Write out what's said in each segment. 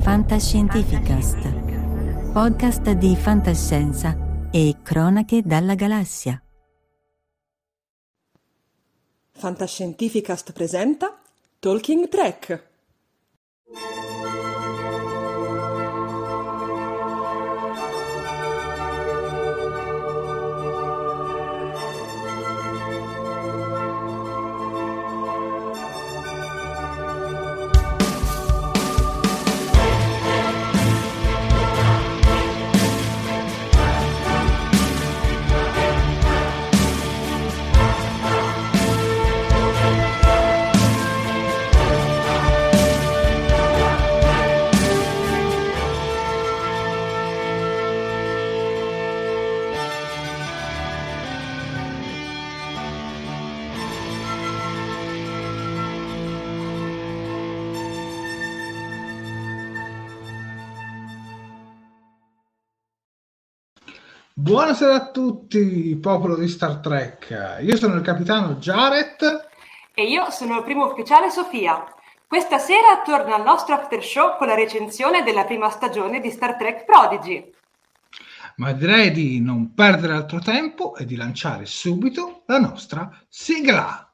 Fantascientificast, podcast di fantascienza e cronache dalla galassia. Fantascientificast presenta Talking Trek. Buonasera a tutti, popolo di Star Trek. Io sono il capitano Jaret. E io sono il primo ufficiale Sofia. Questa sera torna al nostro after show con la recensione della prima stagione di Star Trek Prodigy. Ma direi di non perdere altro tempo e di lanciare subito la nostra sigla.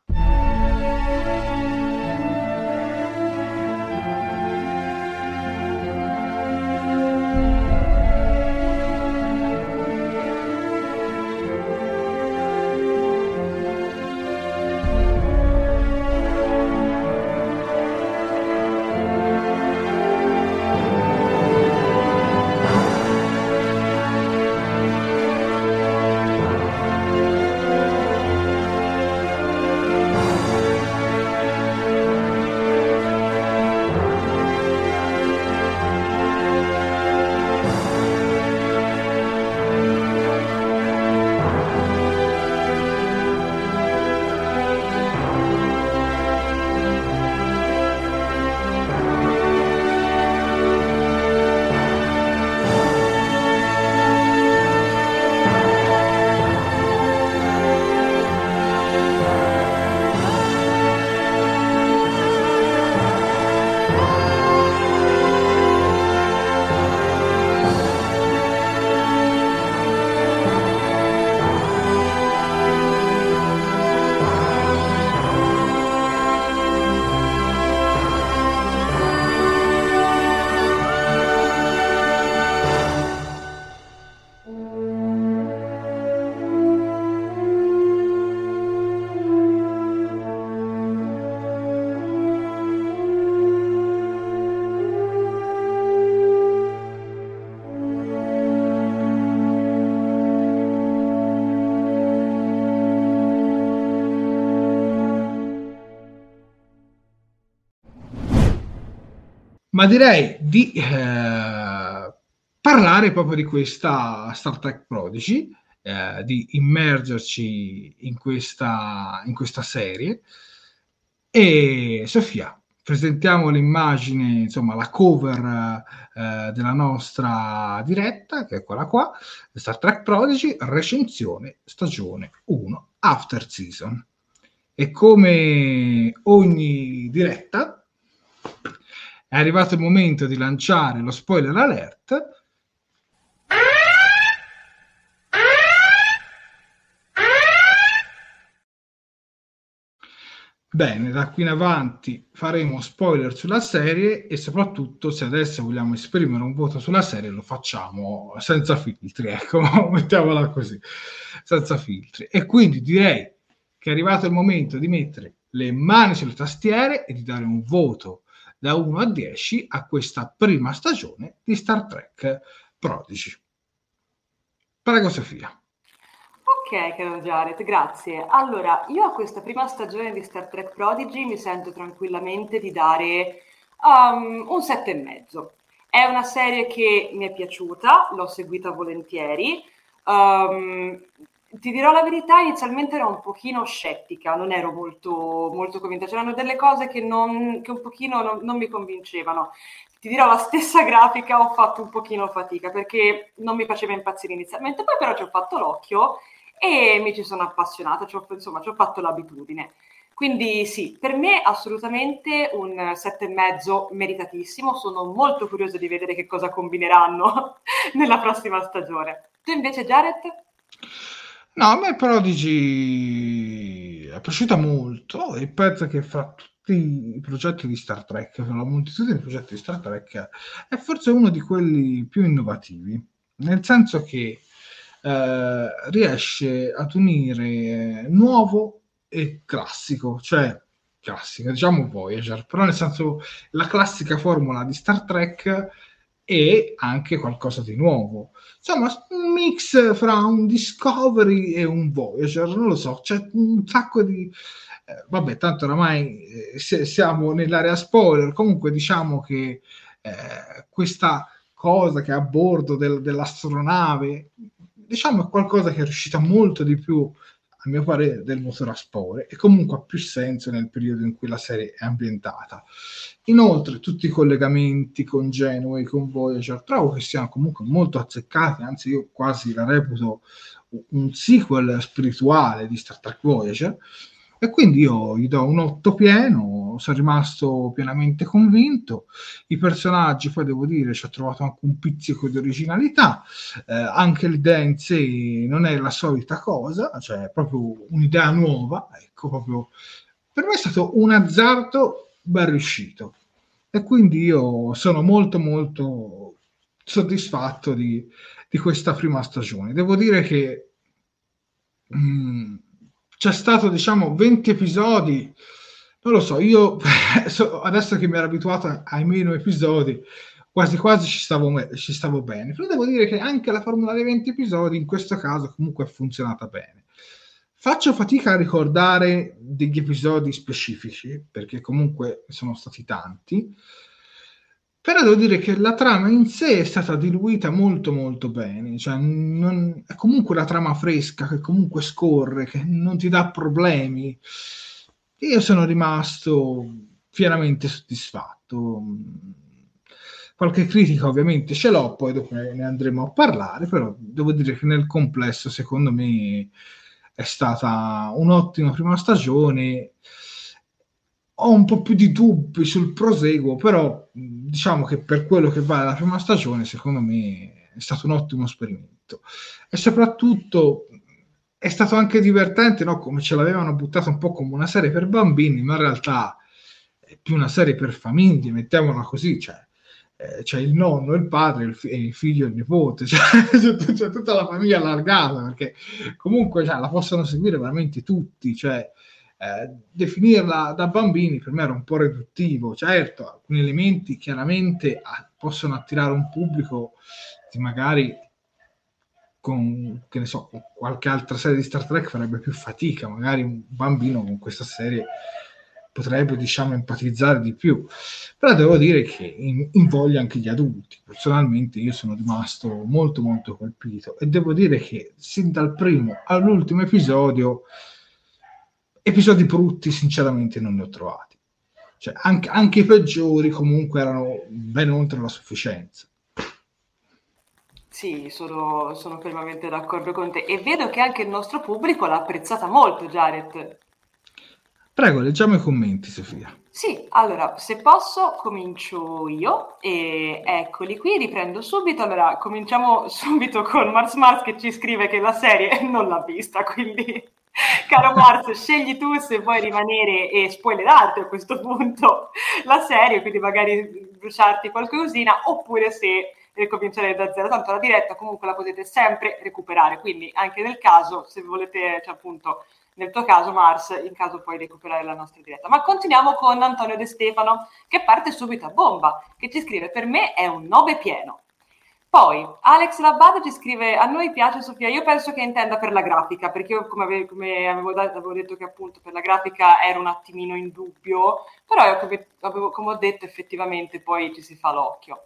Ma direi di eh, parlare proprio di questa Star Trek Prodigy, eh, di immergerci in questa, in questa serie. E Sofia, presentiamo l'immagine, insomma, la cover eh, della nostra diretta, che è quella qua, Star Trek Prodigy, recensione stagione 1, After Season. E come ogni diretta, è arrivato il momento di lanciare lo spoiler alert Bene, da qui in avanti faremo spoiler sulla serie e soprattutto se adesso vogliamo esprimere un voto sulla serie lo facciamo senza filtri, ecco, mettiamola così, senza filtri. E quindi direi che è arrivato il momento di mettere le mani sulle tastiere e di dare un voto da 1 a 10 a questa prima stagione di Star Trek Prodigy. Prego Sofia. Ok, caro Jared, grazie. Allora, io a questa prima stagione di Star Trek Prodigy mi sento tranquillamente di dare um, un e mezzo. È una serie che mi è piaciuta, l'ho seguita volentieri. Um, ti dirò la verità, inizialmente ero un pochino scettica, non ero molto, molto convinta. C'erano delle cose che, non, che un pochino non, non mi convincevano ti dirò la stessa grafica ho fatto un pochino fatica perché non mi faceva impazzire inizialmente, poi però ci ho fatto l'occhio e mi ci sono appassionata, ci ho, insomma ci ho fatto l'abitudine. Quindi sì, per me assolutamente un sette e mezzo meritatissimo, sono molto curiosa di vedere che cosa combineranno nella prossima stagione. Tu invece Jared? No, a me Prodigy è piaciuta molto. E penso che fra tutti i progetti di Star Trek, la moltitudine di progetti di Star Trek, è forse uno di quelli più innovativi, nel senso che eh, riesce ad unire nuovo e classico, cioè classica, diciamo Voyager, però nel senso la classica formula di Star Trek e anche qualcosa di nuovo. Insomma, un mix fra un Discovery e un Voyager, non lo so, c'è un sacco di... Eh, vabbè, tanto oramai eh, siamo nell'area spoiler, comunque diciamo che eh, questa cosa che è a bordo del, dell'astronave diciamo è qualcosa che è riuscita molto di più a mio parere del motore a spore e comunque ha più senso nel periodo in cui la serie è ambientata. Inoltre tutti i collegamenti con Genova con Voyager trovo che siano comunque molto azzeccati, anzi io quasi la reputo un sequel spirituale di Star Trek Voyager e quindi io gli do un 8 pieno, sono rimasto pienamente convinto. I personaggi, poi devo dire, ci ho trovato anche un pizzico di originalità. Eh, anche l'idea in sé non è la solita cosa, cioè è proprio un'idea nuova. Ecco, proprio per me è stato un azzardo ben riuscito. E quindi io sono molto, molto soddisfatto di, di questa prima stagione. Devo dire che. Mm, c'è stato diciamo 20 episodi. Non lo so io adesso che mi ero abituato ai meno episodi quasi quasi ci stavo, ci stavo bene. Però devo dire che anche la formula dei 20 episodi in questo caso comunque è funzionata bene. Faccio fatica a ricordare degli episodi specifici perché comunque sono stati tanti però devo dire che la trama in sé è stata diluita molto molto bene, cioè non, è comunque una trama fresca che comunque scorre, che non ti dà problemi. io sono rimasto pienamente soddisfatto. Qualche critica ovviamente ce l'ho, poi dopo ne andremo a parlare, però devo dire che nel complesso secondo me è stata un'ottima prima stagione ho un po' più di dubbi sul proseguo, però diciamo che per quello che vale la prima stagione, secondo me è stato un ottimo esperimento. E soprattutto è stato anche divertente, no? come ce l'avevano buttato un po' come una serie per bambini, ma in realtà è più una serie per famiglie, mettiamola così, cioè eh, c'è il nonno, il padre, il, fi- il figlio e il nipote, cioè, c'è, c'è, tutta la famiglia allargata, perché comunque cioè, la possono seguire veramente tutti, cioè eh, definirla da bambini per me era un po' riduttivo. Certo, alcuni elementi chiaramente ah, possono attirare un pubblico che magari con, che ne so, qualche altra serie di Star Trek farebbe più fatica, magari un bambino con questa serie potrebbe diciamo empatizzare di più. Però devo dire che in, invoglia anche gli adulti. Personalmente io sono rimasto molto molto colpito. E devo dire che sin dal primo all'ultimo episodio episodi brutti sinceramente non ne ho trovati cioè, anche, anche i peggiori comunque erano ben oltre la sufficienza sì, sono, sono fermamente d'accordo con te e vedo che anche il nostro pubblico l'ha apprezzata molto, Jared. Prego, leggiamo i commenti, Sofia. Sì, allora, se posso, comincio io e eccoli qui, riprendo subito. Allora, cominciamo subito con Mars Mars che ci scrive che la serie non l'ha vista, quindi caro Mars, scegli tu se vuoi rimanere e spoilerarti a questo punto la serie, quindi magari bruciarti qualcosina, oppure se ricominciare da zero, tanto la diretta comunque la potete sempre recuperare, quindi anche nel caso, se volete, cioè appunto, nel tuo caso Mars, in caso puoi recuperare la nostra diretta. Ma continuiamo con Antonio De Stefano, che parte subito a bomba, che ci scrive, per me è un 9 pieno. Poi Alex Labado ci scrive: A noi piace Sofia. Io penso che intenda per la grafica, perché io, come, ave- come avevo, da- avevo, detto, che appunto per la grafica ero un attimino in dubbio, però come, avevo, come ho detto, effettivamente poi ci si fa l'occhio.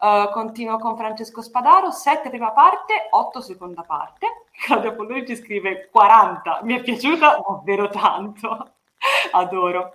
Uh, continuo con Francesco Spadaro, 7 prima parte, 8 seconda parte. Claudia Polloni ci scrive 40, mi è piaciuta davvero tanto, adoro.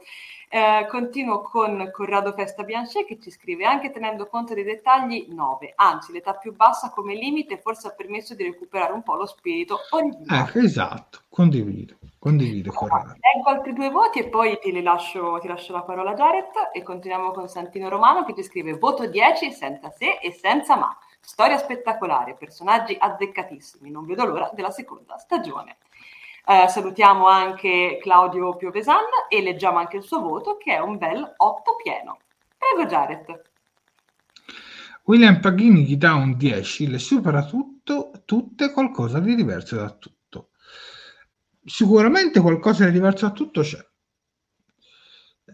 Uh, continuo con Corrado Festa Bianchet che ci scrive anche tenendo conto dei dettagli 9, anzi l'età più bassa come limite forse ha permesso di recuperare un po' lo spirito originale. Ecco, esatto, condivido. Condivido, Corrado. Leggo altri due voti e poi ti lascio, ti lascio la parola a Jared e continuiamo con Santino Romano che ci scrive voto 10 senza se e senza ma. Storia spettacolare, personaggi azzeccatissimi, non vedo l'ora della seconda stagione. Uh, salutiamo anche Claudio Piovesan e leggiamo anche il suo voto che è un bel 8 pieno. Prego Jared. William Paghini gli dà un 10, le supera tutto, tutte qualcosa di diverso da tutto sicuramente qualcosa di diverso da tutto c'è.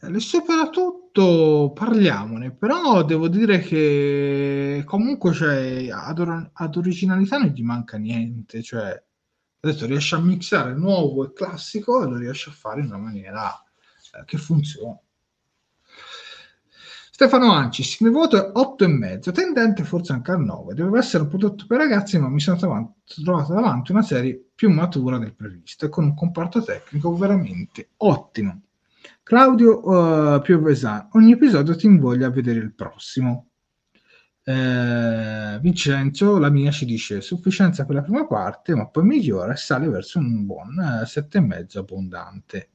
Le supera tutto, parliamone, però devo dire che comunque cioè, ad, ad, originalità non gli manca niente, cioè adesso riesce a mixare nuovo e classico e lo riesce a fare in una maniera eh, che funziona. Stefano Ancis, il mio voto è 8,5, tendente forse anche al 9. Doveva essere un prodotto per ragazzi, ma mi sono trovato davanti una serie più matura del previsto e con un comparto tecnico veramente ottimo. Claudio uh, Piovesan, ogni episodio ti invoglia a vedere il prossimo. Eh, Vincenzo, la mia ci dice sufficienza per la prima parte, ma poi migliora e sale verso un buon eh, 7,5 abbondante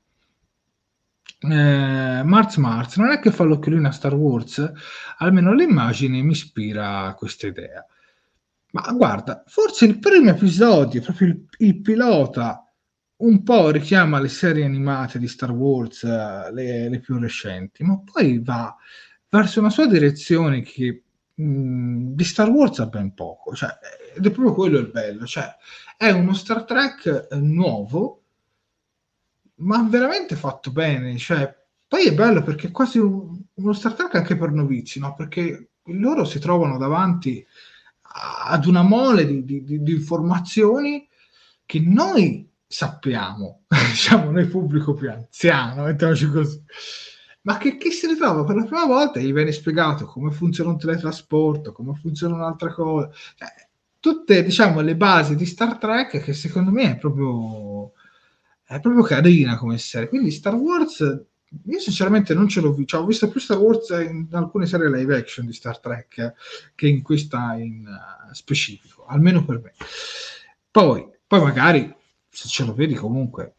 eh, Marz Marz non è che fa l'occhiolino a Star Wars, almeno l'immagine mi ispira a questa idea. Ma guarda, forse il primo episodio, proprio il, il pilota, un po' richiama le serie animate di Star Wars, le, le più recenti, ma poi va verso una sua direzione che mh, di Star Wars ha ben poco. Cioè, ed è proprio quello il bello. Cioè, è uno Star Trek eh, nuovo ma veramente fatto bene. Cioè, poi è bello perché è quasi un, uno Star Trek anche per novizi, no? Perché loro si trovano davanti ad una mole di, di, di, di informazioni che noi sappiamo, diciamo noi pubblico più anziano, mettiamoci così, ma che, che, si ritrova per la prima volta gli viene spiegato come funziona un teletrasporto, come funziona un'altra cosa, cioè, tutte diciamo le basi di Star Trek che secondo me è proprio è proprio carina come serie. Quindi Star Wars, io sinceramente non ce l'ho visto, cioè, ho visto più Star Wars in alcune serie live action di Star Trek che in questa in uh, specifico, almeno per me. Poi, poi magari se ce lo vedi comunque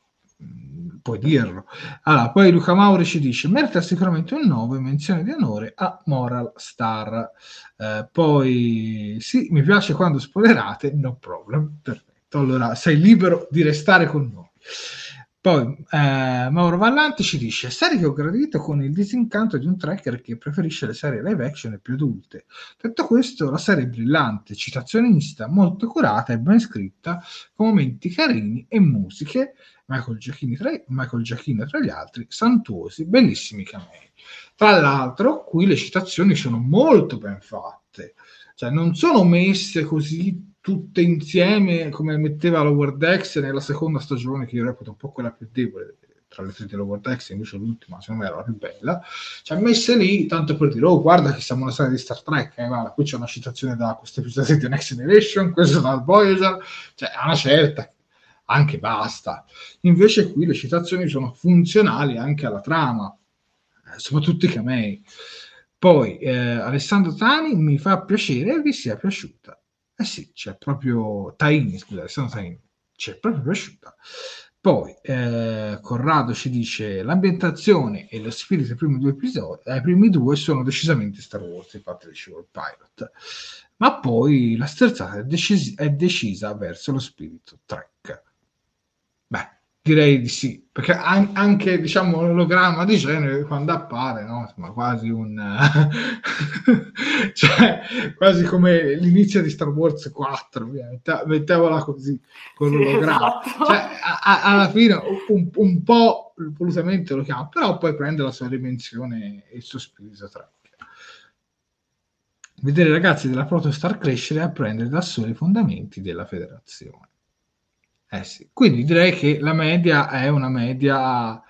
puoi dirlo. Allora, poi Luca Mauri ci dice: merita sicuramente un 9, menzione di onore a Moral Star. Eh, poi sì, mi piace quando spoilerate, no problem. Perfetto. Allora, sei libero di restare con noi. Poi eh, Mauro Vallanti ci dice: Serie che ho gradito con il disincanto di un tracker che preferisce le serie live action e più adulte. Detto questo, la serie è brillante, citazionista, molto curata e ben scritta, con momenti carini e musiche. Michael Giacchino tra, Michael Giacchino tra gli altri, santuosi, bellissimi camei. Tra l'altro, qui le citazioni sono molto ben fatte, cioè non sono messe così tutte insieme come metteva World X nella seconda stagione che io reputo un po' quella più debole tra le tre di Lower Decks, invece l'ultima secondo me era la più bella, ci ha messe lì tanto per dire, oh guarda che siamo una serie di Star Trek, eh, guarda, qui c'è una citazione da questo episodio di Next Generation, questo dal Voyager, cioè a una certa, anche basta. Invece qui le citazioni sono funzionali anche alla trama, eh, soprattutto i camei. Poi eh, Alessandro Tani mi fa piacere vi sia piaciuta. Eh sì, c'è proprio Taini, scusa, Alessandro Taini, c'è proprio piaciuta. Poi eh, Corrado ci dice l'ambientazione e lo spirito dei primi due episodi, ai primi due sono decisamente Star Wars, infatti dicevo il pilot, ma poi la sterzata è, decisi- è decisa verso lo spirito 3 direi di sì, perché an- anche diciamo l'ologramma di genere quando appare, no? Insomma, quasi un cioè, quasi come l'inizio di Star Wars 4, mettevola così con sì, l'ologramma. Esatto. Cioè, a- a- alla fine un-, un po' volutamente lo chiamo, però poi prende la sua dimensione e il suo spirito tra vedere i ragazzi della Protostar crescere e apprendere da soli i fondamenti della federazione. Eh sì. Quindi direi che la media è una media.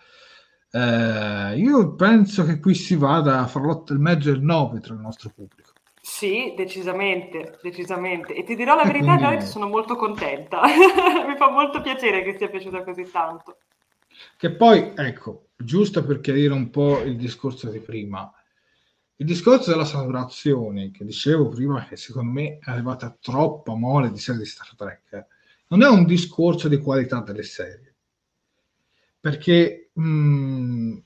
Eh, io penso che qui si vada fra l'8 e mezzo e il 9 tra il nostro pubblico. Sì, decisamente, decisamente. E ti dirò la verità, quindi... sono molto contenta. Mi fa molto piacere che sia piaciuta così tanto. Che poi, ecco, giusto per chiarire un po' il discorso di prima, il discorso della saturazione, che dicevo prima, che secondo me è arrivata troppa mole di serie di Star Trek, non è un discorso di qualità delle serie, perché mh, mm,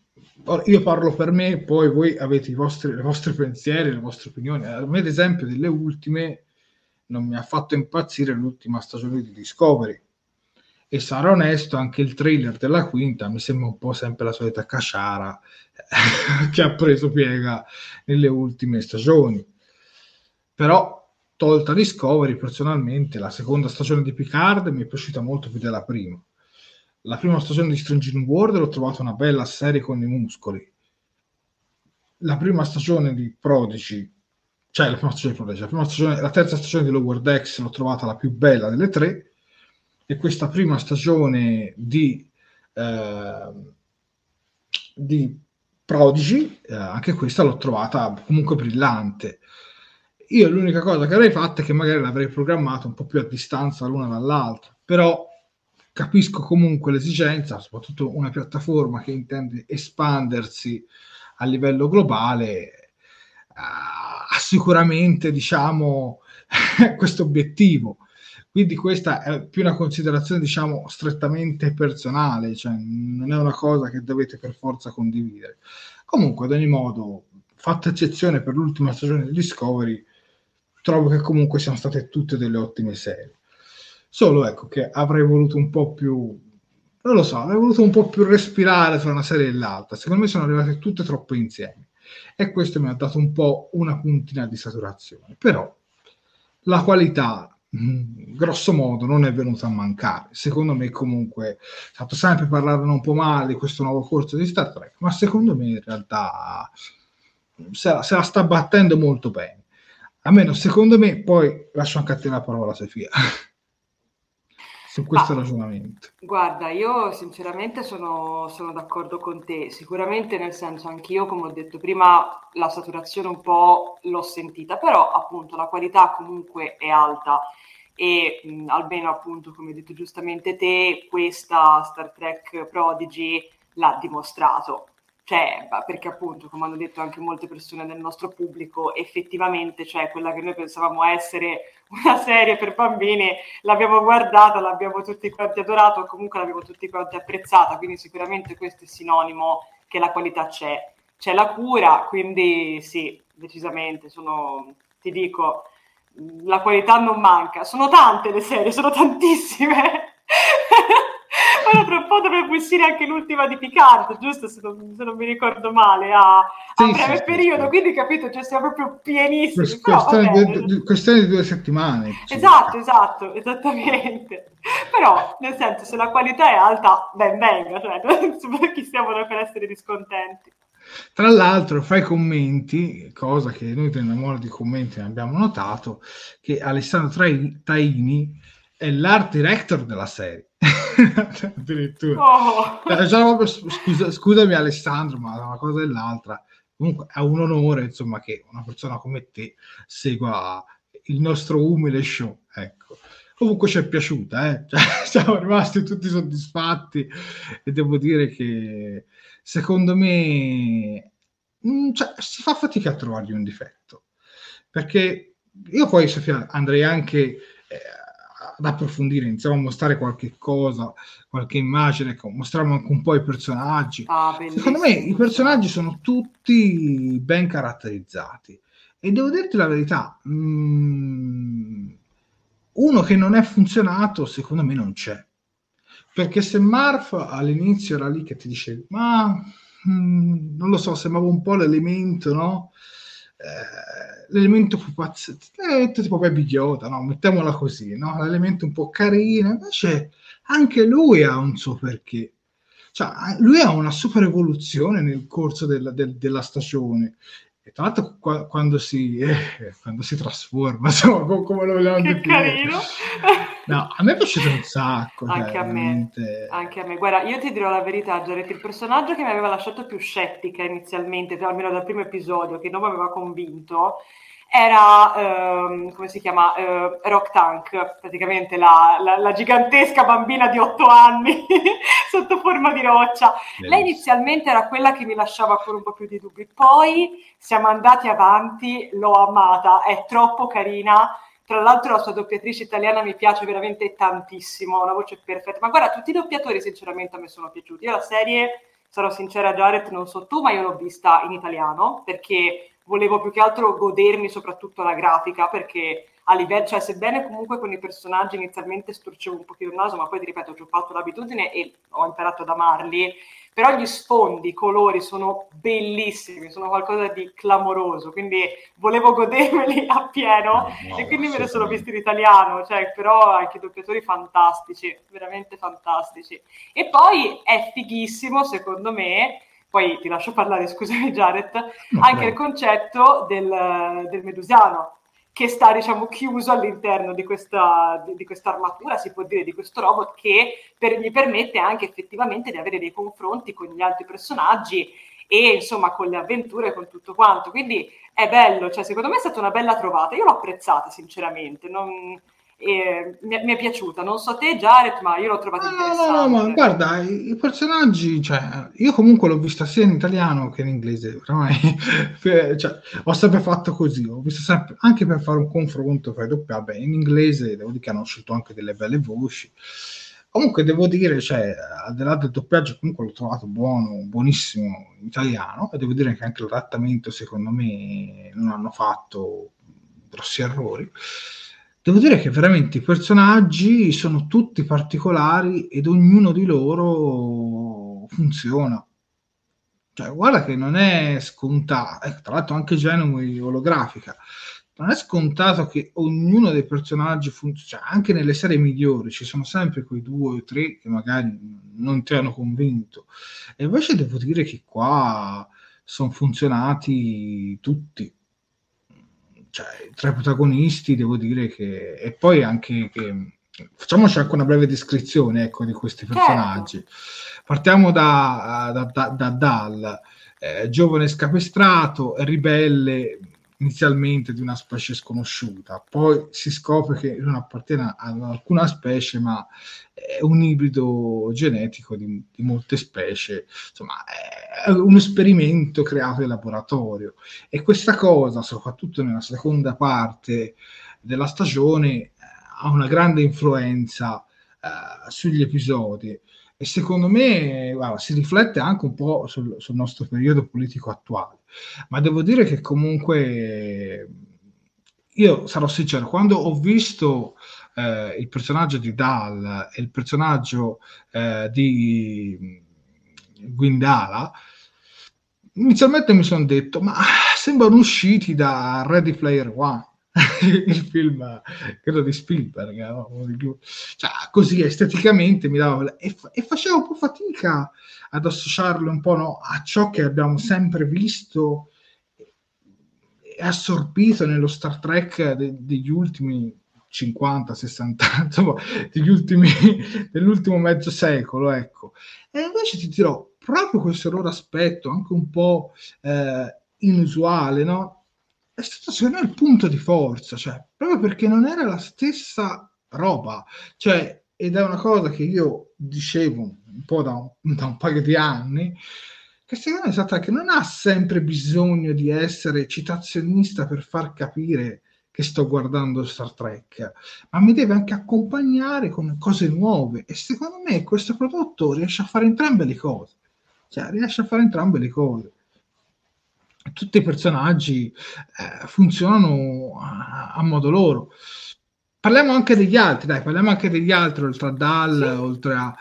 io parlo per me, poi voi avete i vostri, i vostri pensieri, le vostre opinioni. A me, ad esempio, delle ultime non mi ha fatto impazzire l'ultima stagione di Discovery. E sarò onesto, anche il trailer della quinta mi sembra un po' sempre la solita casciara che ha preso piega nelle ultime stagioni. Però tolta Discovery, personalmente la seconda stagione di Picard mi è piaciuta molto più della prima. La prima stagione di Strange World l'ho trovata una bella serie con i muscoli. La prima stagione di Prodigy, cioè la prima stagione di Prodigy, la, prima stagione, la terza stagione di Lower Decks l'ho trovata la più bella delle tre e questa prima stagione di, eh, di Prodigy, eh, anche questa l'ho trovata comunque brillante io l'unica cosa che avrei fatto è che magari l'avrei programmato un po' più a distanza l'una dall'altra, però capisco comunque l'esigenza, soprattutto una piattaforma che intende espandersi a livello globale, uh, ha sicuramente diciamo questo obiettivo. Quindi questa è più una considerazione, diciamo, strettamente personale, cioè non è una cosa che dovete per forza condividere. Comunque, ad ogni modo, fatta eccezione per l'ultima stagione di Discovery, trovo che comunque siano state tutte delle ottime serie. Solo ecco che avrei voluto un po' più, non lo so, avrei voluto un po' più respirare tra una serie e l'altra. Secondo me sono arrivate tutte troppo insieme e questo mi ha dato un po' una puntina di saturazione. Però la qualità, mm, grosso modo, non è venuta a mancare. Secondo me, comunque, stato sempre parlare un po' male di questo nuovo corso di Star Trek, ma secondo me in realtà se la, se la sta battendo molto bene almeno secondo me, poi lascio anche a te la parola, Sofia, su questo ah, ragionamento. Guarda, io sinceramente sono, sono, d'accordo con te, sicuramente nel senso anch'io, come ho detto prima, la saturazione un po' l'ho sentita, però appunto la qualità comunque è alta. E mh, almeno appunto, come hai detto giustamente te, questa Star Trek Prodigy l'ha dimostrato cioè, perché appunto, come hanno detto anche molte persone del nostro pubblico, effettivamente, cioè quella che noi pensavamo essere una serie per bambini, l'abbiamo guardata, l'abbiamo tutti quanti adorato, comunque l'abbiamo tutti quanti apprezzata, quindi sicuramente questo è sinonimo che la qualità c'è. C'è la cura, quindi sì, decisamente, sono, ti dico, la qualità non manca. Sono tante le serie, sono tantissime. Poi tra un po' dovrebbe uscire anche l'ultima di Picard, giusto? Se non, se non mi ricordo male, a, a sì, breve sì, periodo. Sì. Quindi, capito, cioè siamo proprio pienissimi. Però, questione, di, questione, di, due settimane. Esatto, esatto, esattamente. Però, nel senso, se la qualità è alta, ben venga, cioè, chi siamo noi per essere discontenti. Tra l'altro, fra i commenti, cosa che noi teniamo di commenti abbiamo notato, che Alessandro Taini è l'art director della serie. Addirittura. Oh. Cioè, scusa, scusami Alessandro, ma una cosa e l'altra. Comunque è un onore, insomma, che una persona come te segua il nostro umile show. Ecco. Comunque ci è piaciuta, eh? cioè, siamo rimasti tutti soddisfatti e devo dire che secondo me mh, cioè, si fa fatica a trovargli un difetto. Perché io poi, Sofia, andrei anche ad approfondire, iniziamo a mostrare qualche cosa, qualche immagine, ecco, mostriamo anche un po' i personaggi. Ah, Secondo me i personaggi sono tutti ben caratterizzati e devo dirti la verità, mh, mm, uno che non è funzionato secondo me non c'è. Perché se Marf all'inizio era lì che ti dice, ma mh, mm, non lo so, sembrava un po' l'elemento, no? Eh, l'elemento pupazzo, eh, tipo Baby Yoda, no? mettiamola così, no? l'elemento un po' carino, invece anche lui ha un suo perché. Cioè, lui ha una super evoluzione nel corso del, del, della stagione. E tra l'altro, qua, quando, si, eh, quando si trasforma, insomma, come lo vogliamo che carino! No, a me è piaciuto un sacco. Anche, cioè, a veramente... anche a me. Guarda, io ti dirò la verità, Jared, il personaggio che mi aveva lasciato più scettica inizialmente, almeno dal primo episodio, che non mi aveva convinto, era, ehm, come si chiama, eh, Rock Tank, praticamente la, la, la, gigantesca bambina di otto anni sotto forma di roccia. Bellissimo. Lei inizialmente era quella che mi lasciava ancora un po' più di dubbi, poi siamo andati avanti, l'ho amata, è troppo carina tra l'altro la sua doppiatrice italiana mi piace veramente tantissimo, una voce perfetta. Ma guarda, tutti i doppiatori sinceramente a me sono piaciuti. Io la serie, sarò sincera Jared, non so tu, ma io l'ho vista in italiano perché volevo più che altro godermi soprattutto la grafica perché a livello, cioè sebbene comunque con i personaggi inizialmente storcevo un pochino il naso, ma poi ti ripeto, ci ho fatto l'abitudine e ho imparato ad amarli, però gli sfondi, i colori sono bellissimi, sono qualcosa di clamoroso, quindi volevo godermeli a pieno no, e quindi me ne sono visti in italiano, cioè, però anche i doppiatori fantastici, veramente fantastici. E poi è fighissimo, secondo me, poi ti lascio parlare, scusami Jared, anche il concetto del, del medusiano, che sta diciamo chiuso all'interno di questa, di, di questa armatura, si può dire, di questo robot che per, gli permette anche effettivamente di avere dei confronti con gli altri personaggi e insomma con le avventure con tutto quanto. Quindi è bello, cioè secondo me è stata una bella trovata, io l'ho apprezzata sinceramente, non, e mi, è, mi, è piaciuta. Non so te, Jared, ma io l'ho trovata interessante. No, no, ma guarda, i, i, personaggi, cioè, io comunque l'ho vista sia in italiano che in inglese. Ormai, cioè, ho sempre fatto così, ho visto sempre, anche per fare un confronto fra i doppi, vabbè, in inglese devo dire che hanno scelto anche delle belle voci. Comunque devo dire, cioè, al di là del doppiaggio, comunque l'ho trovato buono, buonissimo in italiano, e devo dire che anche l'adattamento, secondo me, non hanno fatto grossi errori devo dire che veramente i personaggi sono tutti particolari ed ognuno di loro funziona. Cioè, guarda che non è scontato, eh, tra l'altro anche Genui olografica, non è scontato che ognuno dei personaggi funzioni, cioè, anche nelle serie migliori ci sono sempre quei due o tre che magari non ti hanno convinto. E invece devo dire che qua sono funzionati tutti cioè, tra i protagonisti devo dire che... E poi anche che... Facciamoci anche una breve descrizione ecco, di questi certo. personaggi. Certo. Partiamo da, da, da, da Dal, eh, giovane scapestrato, ribelle, inizialmente di una specie sconosciuta, poi si scopre che non appartiene ad alcuna specie, ma è un ibrido genetico di, di molte specie, insomma è un esperimento creato in laboratorio. E questa cosa, soprattutto nella seconda parte della stagione, ha una grande influenza uh, sugli episodi. E secondo me guarda, si riflette anche un po' sul, sul nostro periodo politico attuale ma devo dire che comunque io sarò sincero, quando ho visto eh, il personaggio di Dal e il personaggio eh, di Guindala, inizialmente mi sono detto, ma sembrano usciti da Ready Player One. il film credo di Spielberg no? cioè, così esteticamente mi dava e, e facevo un po' fatica ad associarlo un po' no, a ciò che abbiamo sempre visto e assorbito nello Star Trek de- degli ultimi 50-60 anni, insomma, degli ultimi, dell'ultimo mezzo secolo, ecco. E invece ti dirò, proprio questo loro aspetto, anche un po' eh, inusuale, no? È stato secondo me il punto di forza, cioè, proprio perché non era la stessa roba, cioè, ed è una cosa che io dicevo un po' da un, da un paio di anni, che secondo me è stata che non ha sempre bisogno di essere citazionista per far capire che sto guardando Star Trek, ma mi deve anche accompagnare con cose nuove. E secondo me questo prodotto riesce a fare entrambe le cose, cioè riesce a fare entrambe le cose. Tutti i personaggi eh, funzionano a, a, modo loro. Parliamo anche degli altri, dai, parliamo anche degli altri, oltre a Dal, sì. oltre a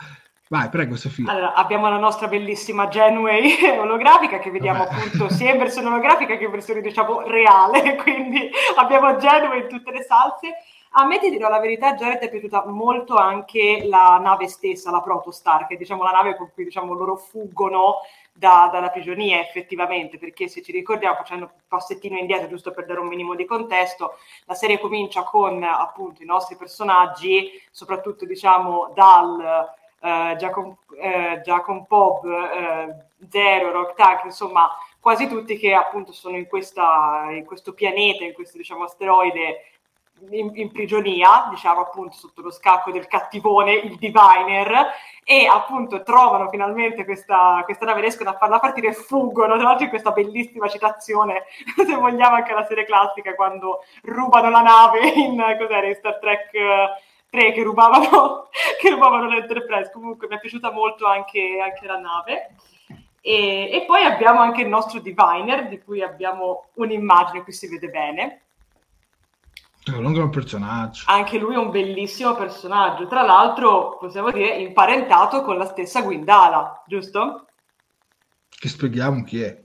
Vai, prego Sofia. Allora, abbiamo la nostra bellissima Genway olografica che vediamo Vabbè. appunto sia in versione olografica che in versione diciamo reale, quindi abbiamo Genway in tutte le salse. A me ti dirò la verità, Jared è piaciuta molto anche la nave stessa, la Protostar, che è diciamo la nave con cui diciamo, loro fuggono da, dalla prigionia effettivamente, perché se ci ricordiamo, facendo un passettino indietro giusto per dare un minimo di contesto, la serie comincia con appunto i nostri personaggi, soprattutto diciamo dal eh, Giacom, eh, Giacom Bob, eh, Zero, Rock Tank, insomma quasi tutti che appunto sono in, questa, in questo pianeta, in questo diciamo asteroide in, in, prigionia, diciamo appunto sotto lo scacco del cattivone, il diviner, e appunto trovano finalmente questa, questa nave, riescono a farla partire e fuggono. Tra l'altro in questa bellissima citazione, se vogliamo anche la serie classica, quando rubano la nave in, cos'era, in Star Trek tre che rubavano, che rubavano l'Enterprise. Comunque mi è piaciuta molto anche, anche la nave. E, e, poi abbiamo anche il nostro diviner, di cui abbiamo un'immagine, qui si vede bene. È un personaggio. Anche lui è un bellissimo personaggio. Tra l'altro, possiamo dire, imparentato con la stessa Guindala, giusto? Che spieghiamo chi è.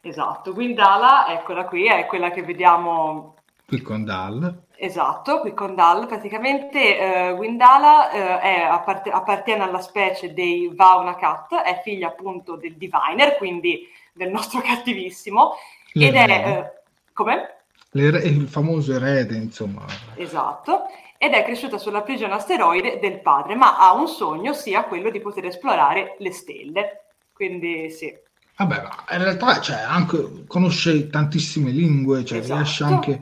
Esatto, Guindala, eccola qui, è quella che vediamo... Qui con Dal. Esatto, qui con Dal praticamente eh, Windala eh, è, appart- appartiene alla specie dei Vauna Cat, è figlia appunto del Diviner, quindi del nostro cattivissimo, ed è... Eh, come? Il famoso erede, insomma. Esatto, ed è cresciuta sulla prigione asteroide del padre, ma ha un sogno, sia quello di poter esplorare le stelle. Quindi sì. Vabbè, ma in realtà cioè, anche, conosce tantissime lingue, cioè esatto. riesce anche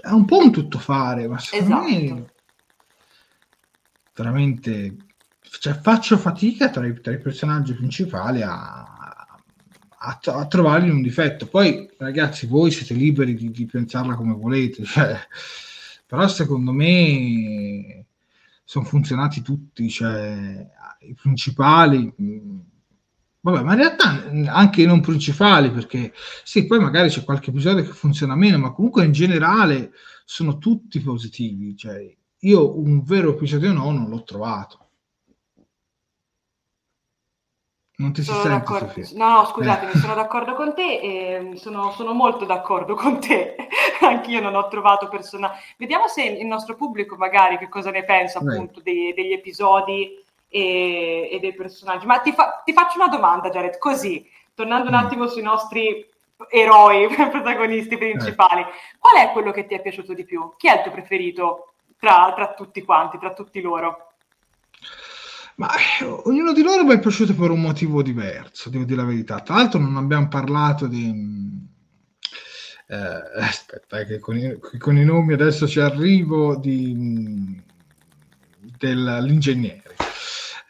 è un po' un tuttofare, ma secondo esatto. me veramente cioè, faccio fatica tra i, tra i personaggi principali a, a, a, trovargli un difetto. Poi, ragazzi, voi siete liberi di, di pensarla come volete, cioè, però secondo me sono funzionati tutti, cioè, i principali. Vabbè, ma in realtà anche i non principali, perché sì, poi magari c'è qualche episodio che funziona meno, ma comunque in generale sono tutti positivi. Cioè, io un vero episodio no non l'ho trovato. Non ti sono si sente, Sofia? No, no, scusatemi, eh. sono d'accordo con te e sono, sono molto d'accordo con te. Anch'io non ho trovato persona. Vediamo se il nostro pubblico magari che cosa ne pensa appunto dei, degli episodi e, e, dei personaggi. Ma ti, fa, ti, faccio una domanda, Jared, così, tornando un mm. attimo sui nostri eroi, protagonisti principali. Eh. Qual è quello che ti è piaciuto di più? Chi è il tuo preferito tra, tra tutti quanti, tra tutti loro? Ma ognuno di loro mi è piaciuto per un motivo diverso, devo dire la verità. Tra l'altro non abbiamo parlato di... Eh, aspetta, che con i, con i, nomi adesso ci arrivo di, dell'ingegnere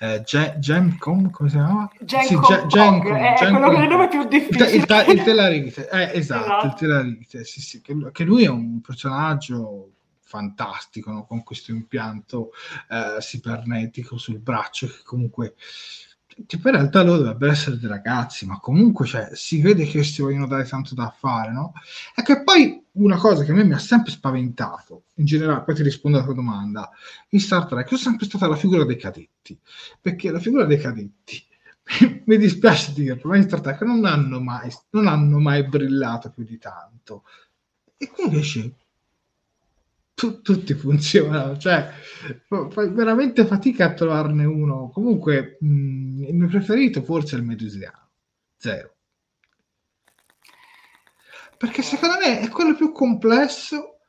eh, Gemcom, come si chiama? Gencom, sì, Gencom, è Gencom, quello che è il nome più difficile. Il, il, il Telarite, eh, esatto, esatto, il Telarite, sì, sì, che, che, lui è un personaggio fantastico, no? con questo impianto eh, cibernetico sul braccio che comunque che in realtà loro dovrebbero essere dei ragazzi, ma comunque cioè, si vede che si vogliono dare tanto da fare, no? E che poi una cosa che a me mi ha sempre spaventato, in generale, poi ti rispondo alla tua domanda, in Star Trek è sempre stata la figura dei cadetti, perché la figura dei cadetti, mi dispiace dirlo, ma in Star Trek non hanno mai, non hanno mai brillato più di tanto. E qui invece tu, tutti funzionano, cioè fai veramente fatica a trovarne uno. Comunque, mh, il mio preferito forse è il Medusiano, zero. Perché secondo me è quello più complesso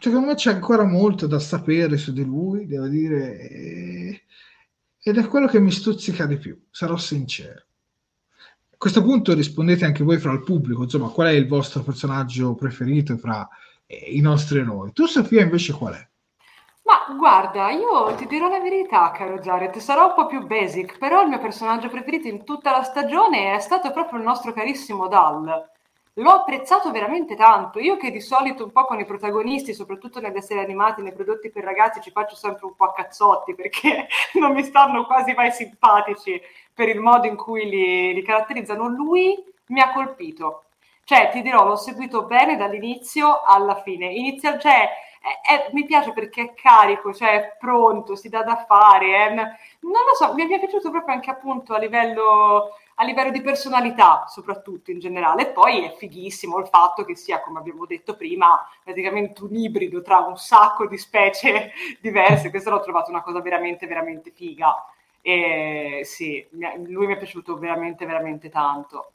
secondo me c'è ancora molto da sapere su di lui, devo dire, ed è quello che mi stuzzica di più, sarò sincero. A questo punto rispondete anche voi fra il pubblico, insomma, qual è il vostro personaggio preferito fra i nostri eroi? Tu, Sofia, invece qual è? Ma guarda, io ti dirò la verità, caro Jared, sarò un po' più basic, però il mio personaggio preferito in tutta la stagione è stato proprio il nostro carissimo Dal. L'ho apprezzato veramente tanto. Io che di solito un po' con i protagonisti, soprattutto nelle serie animate, nei prodotti per ragazzi, ci faccio sempre un po' a cazzotti perché non mi stanno quasi mai simpatici per il modo in cui li, li caratterizzano. Lui mi ha colpito. Cioè, ti dirò, l'ho seguito bene dall'inizio alla fine. Inizia, cioè, è, è, mi piace perché è carico, cioè è pronto, si dà da fare. È, non lo so, mi, mi, è piaciuto proprio anche appunto a livello, a livello di personalità, soprattutto in generale. E poi è fighissimo il fatto che sia, come abbiamo detto prima, praticamente un ibrido tra un sacco di specie diverse. Questo l'ho trovato una cosa veramente, veramente figa. E sì, lui mi è piaciuto veramente, veramente tanto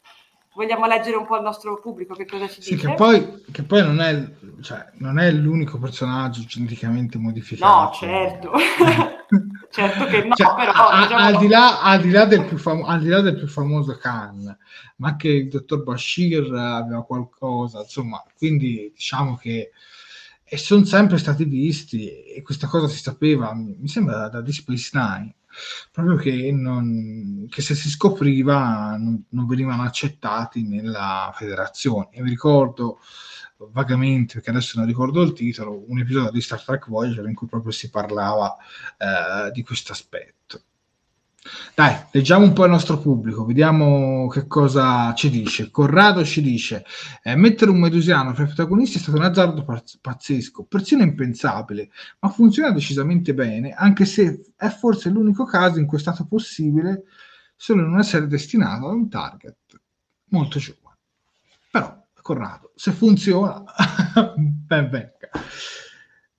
vogliamo leggere un po' al nostro pubblico che cosa ci sì, dice? Che poi, che poi non, è, cioè, non, è, l'unico personaggio geneticamente modificato. No, certo. certo che no, cioè, però... A, diciamo... al, di là, al, di là del più fam- al di là del più famoso Khan, ma anche il dottor Bashir aveva qualcosa, insomma, quindi diciamo che e sono sempre stati visti e questa cosa si sapeva, mi sembra da, da Deep Space Nine, proprio che, non, che se si scopriva non, non, venivano accettati nella federazione. E mi ricordo vagamente, perché adesso non ricordo il titolo, un episodio di Star Trek Voyager in cui proprio si parlava eh, di questo aspetto. Dai, leggiamo un po' il nostro pubblico, vediamo che cosa ci dice. Corrado ci dice: eh, Mettere un medusiano fra i protagonisti è stato un azzardo pazzesco, persino impensabile, ma funziona decisamente bene, anche se è forse l'unico caso in cui è stato possibile solo in una serie destinata a un target molto giovane. Però, Corrado, se funziona, ben venga.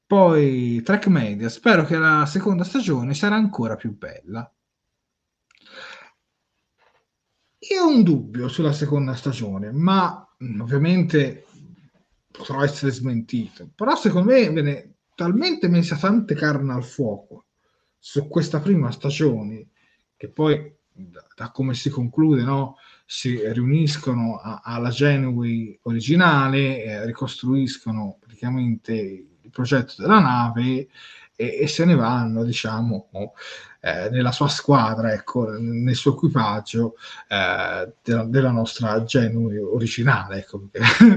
Poi, Track Media, spero che la seconda stagione sarà ancora più bella. Io ho un dubbio sulla seconda stagione, ma mm, ovviamente potrò essere smentito. Però secondo me viene talmente messa tante carne al fuoco su questa prima stagione che poi da, da come si conclude no, si riuniscono a, alla Genui originale, eh, ricostruiscono praticamente il progetto della nave e, e se ne vanno, diciamo, eh, nella sua squadra, ecco, nel suo equipaggio eh, della, della, nostra Genui originale, ecco,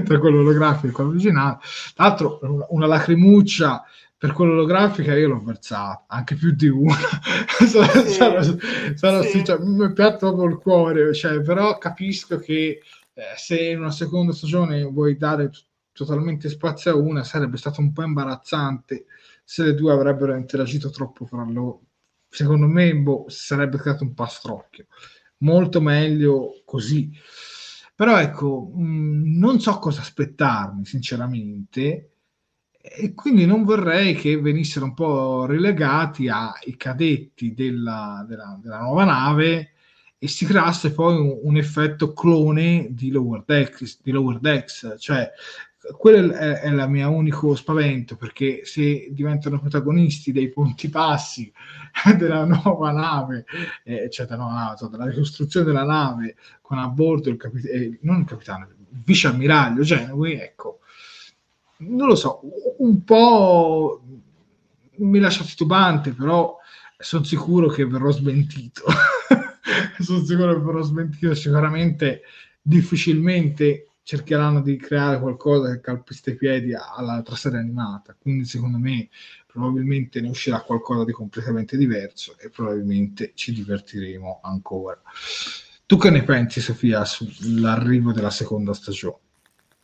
tra quello olografico e quello originale. Tra l'altro, una, una lacrimuccia per quello olografica io l'ho versata, anche più di una. sarà, sarà, sarà, sì. cioè, mi piace proprio il cuore, cioè, però capisco che eh, se in una seconda stagione vuoi dare totalmente spazio a una, sarebbe stato un po' imbarazzante se le due avrebbero interagito troppo fra loro. Secondo me boh, sarebbe stato un pastrocchio. Molto meglio così. Però ecco, mh, mm, non so cosa aspettarmi, sinceramente, e quindi non vorrei che venissero un po' relegati ai cadetti della, della, della nuova nave e si creasse poi un, un effetto clone di Lower Decks, di Lower Decks cioè quello è, il mio unico spavento perché se diventano protagonisti dei ponti passi della nuova nave, eh, cioè della, nuova cioè della ricostruzione della nave con a bordo il capitano, eh, non il capitano, il vice ammiraglio Genui, ecco, non lo so, un po' mi lascia titubante, però sono sicuro che verrò smentito. sono sicuro che verrò smentito sicuramente difficilmente cercheranno di creare qualcosa che calpista i piedi all'altra serie animata. Quindi, secondo me, probabilmente ne uscirà qualcosa di completamente diverso e probabilmente ci divertiremo ancora. Tu che ne pensi, Sofia, sull'arrivo della seconda stagione?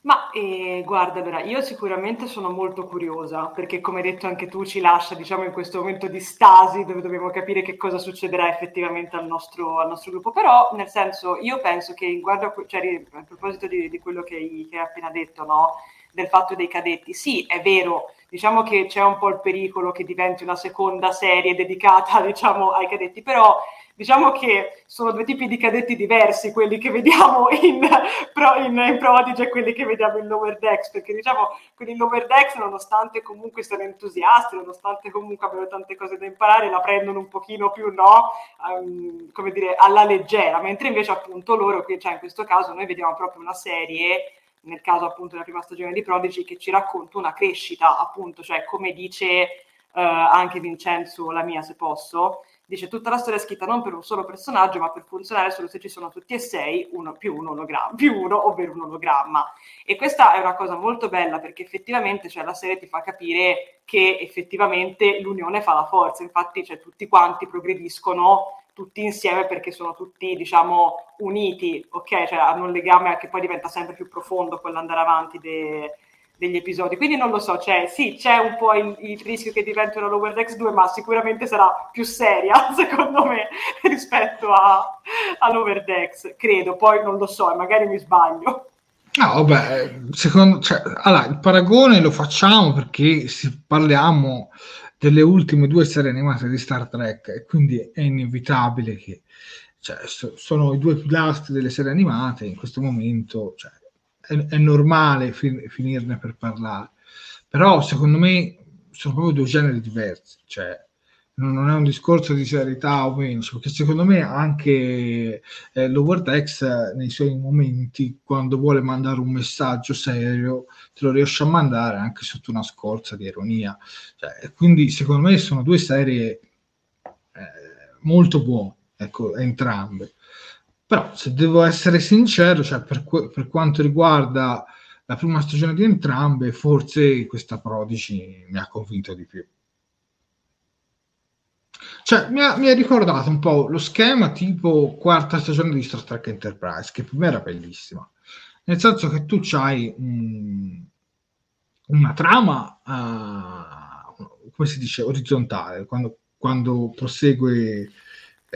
Ma eh, guarda, allora, io sicuramente sono molto curiosa perché, come hai detto anche tu, ci lascia diciamo, in questo momento di stasi dove dobbiamo capire che cosa succederà effettivamente al nostro, al nostro gruppo. Però, nel senso, io penso che, guarda, cioè, a proposito di, di quello che hai, che hai, appena detto, no? del fatto dei cadetti, sì, è vero, diciamo che c'è un po' il pericolo che diventi una seconda serie dedicata diciamo, ai cadetti, però Diciamo che sono due tipi di cadetti diversi, quelli che vediamo in, in, in Prodigy e quelli che vediamo in Lower Decks, perché diciamo quelli in Lower Decks, nonostante comunque siano entusiasti, nonostante comunque abbiano tante cose da imparare, la prendono un pochino più, no, um, come dire, alla leggera, mentre invece appunto loro, cioè in questo caso noi vediamo proprio una serie nel caso appunto della prima stagione di Prodigy, che ci racconta una crescita, appunto, cioè come dice eh, anche Vincenzo, la mia se posso, dice tutta la storia è scritta non per un solo personaggio, ma per funzionare solo se ci sono tutti e sei, uno più un ologramma, più uno, ovvero un ologramma. E questa è una cosa molto bella perché effettivamente cioè, la serie ti fa capire che effettivamente l'unione fa la forza, infatti cioè, tutti quanti progrediscono tutti insieme perché sono tutti, diciamo, uniti, ok? Cioè hanno un legame che poi diventa sempre più profondo con l'andare avanti de- degli episodi. Quindi non lo so, cioè, sì, c'è un po' il, il rischio che diventi una Lower Decks 2, ma sicuramente sarà più seria, secondo me, rispetto a, a Lower Decks, credo. Poi non lo so, magari mi sbaglio. No, vabbè, secondo, cioè, allora, il paragone lo facciamo perché se parliamo delle ultime due serie animate di Star Trek e quindi è inevitabile che cioè, sono i due pilastri delle serie animate in questo momento cioè, è, normale fin- finirne per parlare però secondo me sono proprio due generi diversi cioè non è un discorso di serietà o meno, perché secondo me anche eh, Lower Decks nei suoi momenti, quando vuole mandare un messaggio serio, te lo riesce a mandare anche sotto una scorza di ironia. Cioè, quindi secondo me sono due serie eh, molto buone, ecco, entrambe. Però se devo essere sincero, cioè, per, per quanto riguarda la prima stagione di entrambe, forse questa Prodigy mi ha convinto di più. Cioè, mi ha, mi ha, ricordato un po' lo schema tipo quarta stagione di Star Trek Enterprise, che per me era bellissima. Nel senso che tu hai um, una trama, uh, come si dice, orizzontale, quando, quando prosegue...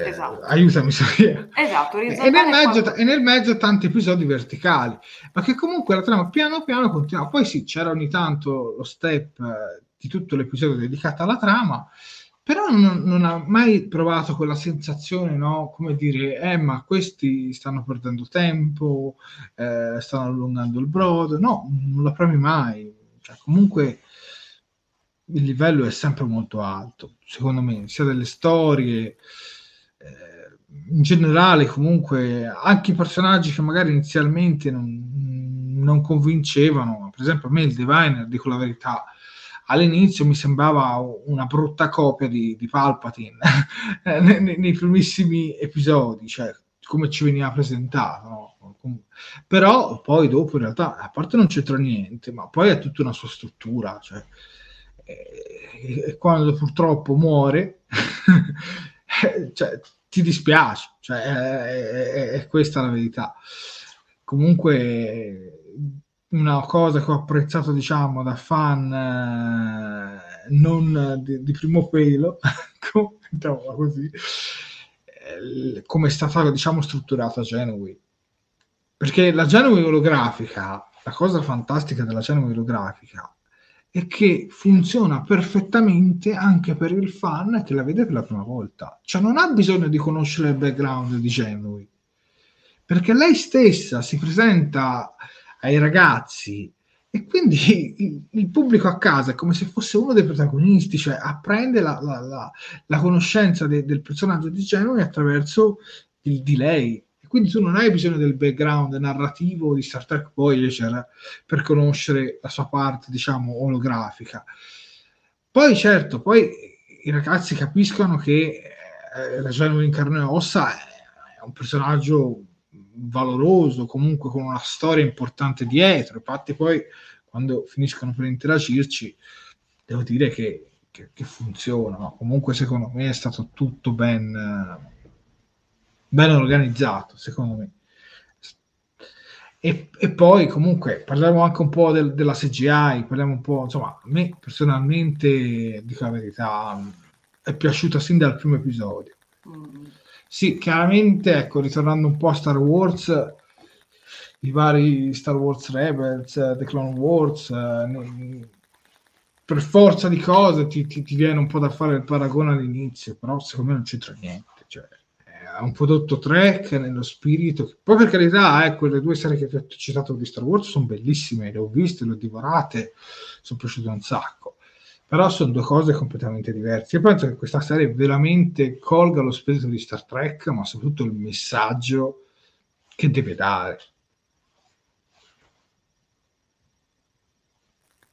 Eh, esatto. Aiutami, Sofia. Esatto, e nel, mezzo, quando... e nel mezzo tanti episodi verticali, ma che comunque la trama piano piano continua. Poi sì, c'era ogni tanto lo step eh, di tutto l'episodio dedicato alla trama, però non, non, ha mai provato quella sensazione, no? Come dire, eh, ma questi stanno perdendo tempo, eh, stanno allungando il brodo. No, non la provi mai. Cioè, comunque il livello è sempre molto alto, secondo me, sia delle storie, eh, in generale, comunque, anche i personaggi che magari inizialmente non, non convincevano. Per esempio, a me il Diviner, dico la verità, all'inizio mi sembrava una brutta copia di, di Palpatine nei, nei, primissimi episodi, cioè come ci veniva presentato, no? però poi dopo in realtà a parte non c'entra niente, ma poi ha tutta una sua struttura, cioè, e, e quando purtroppo muore, cioè, ti dispiace, cioè, è, è, è questa la verità. Comunque una cosa che ho apprezzato, diciamo, da fan eh, non di, di, primo pelo, diciamo così, eh, come è stata, diciamo, strutturata Genoway. Perché la Genoway olografica, la cosa fantastica della Genoway olografica è che funziona perfettamente anche per il fan che la vede per la prima volta. Cioè non ha bisogno di conoscere il background di Genoway, perché lei stessa si presenta ai ragazzi e quindi il, pubblico a casa è come se fosse uno dei protagonisti, cioè apprende la, la, la, la conoscenza de, del personaggio di Genova attraverso il di lei. Quindi tu non hai bisogno del background narrativo di Star Trek Voyager per conoscere la sua parte, diciamo, olografica. Poi certo, poi i ragazzi capiscono che eh, la Genova in carne e ossa è un personaggio valoroso, comunque con una storia importante dietro. Infatti, poi quando finiscono per interagirci, devo dire che, che, che funziona. No? Comunque, secondo me, è stato tutto ben, ben organizzato. Secondo me. E, e, poi comunque parliamo anche un po' del, della CGI, parliamo un po', insomma, a me personalmente, dico la verità, è piaciuta sin dal primo episodio. Mm. Sì, chiaramente, ecco, ritornando un po' a Star Wars, i vari Star Wars Rebels, The Clone Wars, eh, per forza di cose ti, ti, ti, viene un po' da fare il paragone all'inizio, però secondo me non c'entra niente. Cioè, è un prodotto track nello spirito. Poi per carità, eh, quelle due serie che ti ho citato di Star Wars sono bellissime, le ho viste, le ho divorate, sono piaciute un sacco. Però sono due cose completamente diverse. Io penso che questa serie veramente colga lo spirito di Star Trek, ma soprattutto il messaggio che deve dare.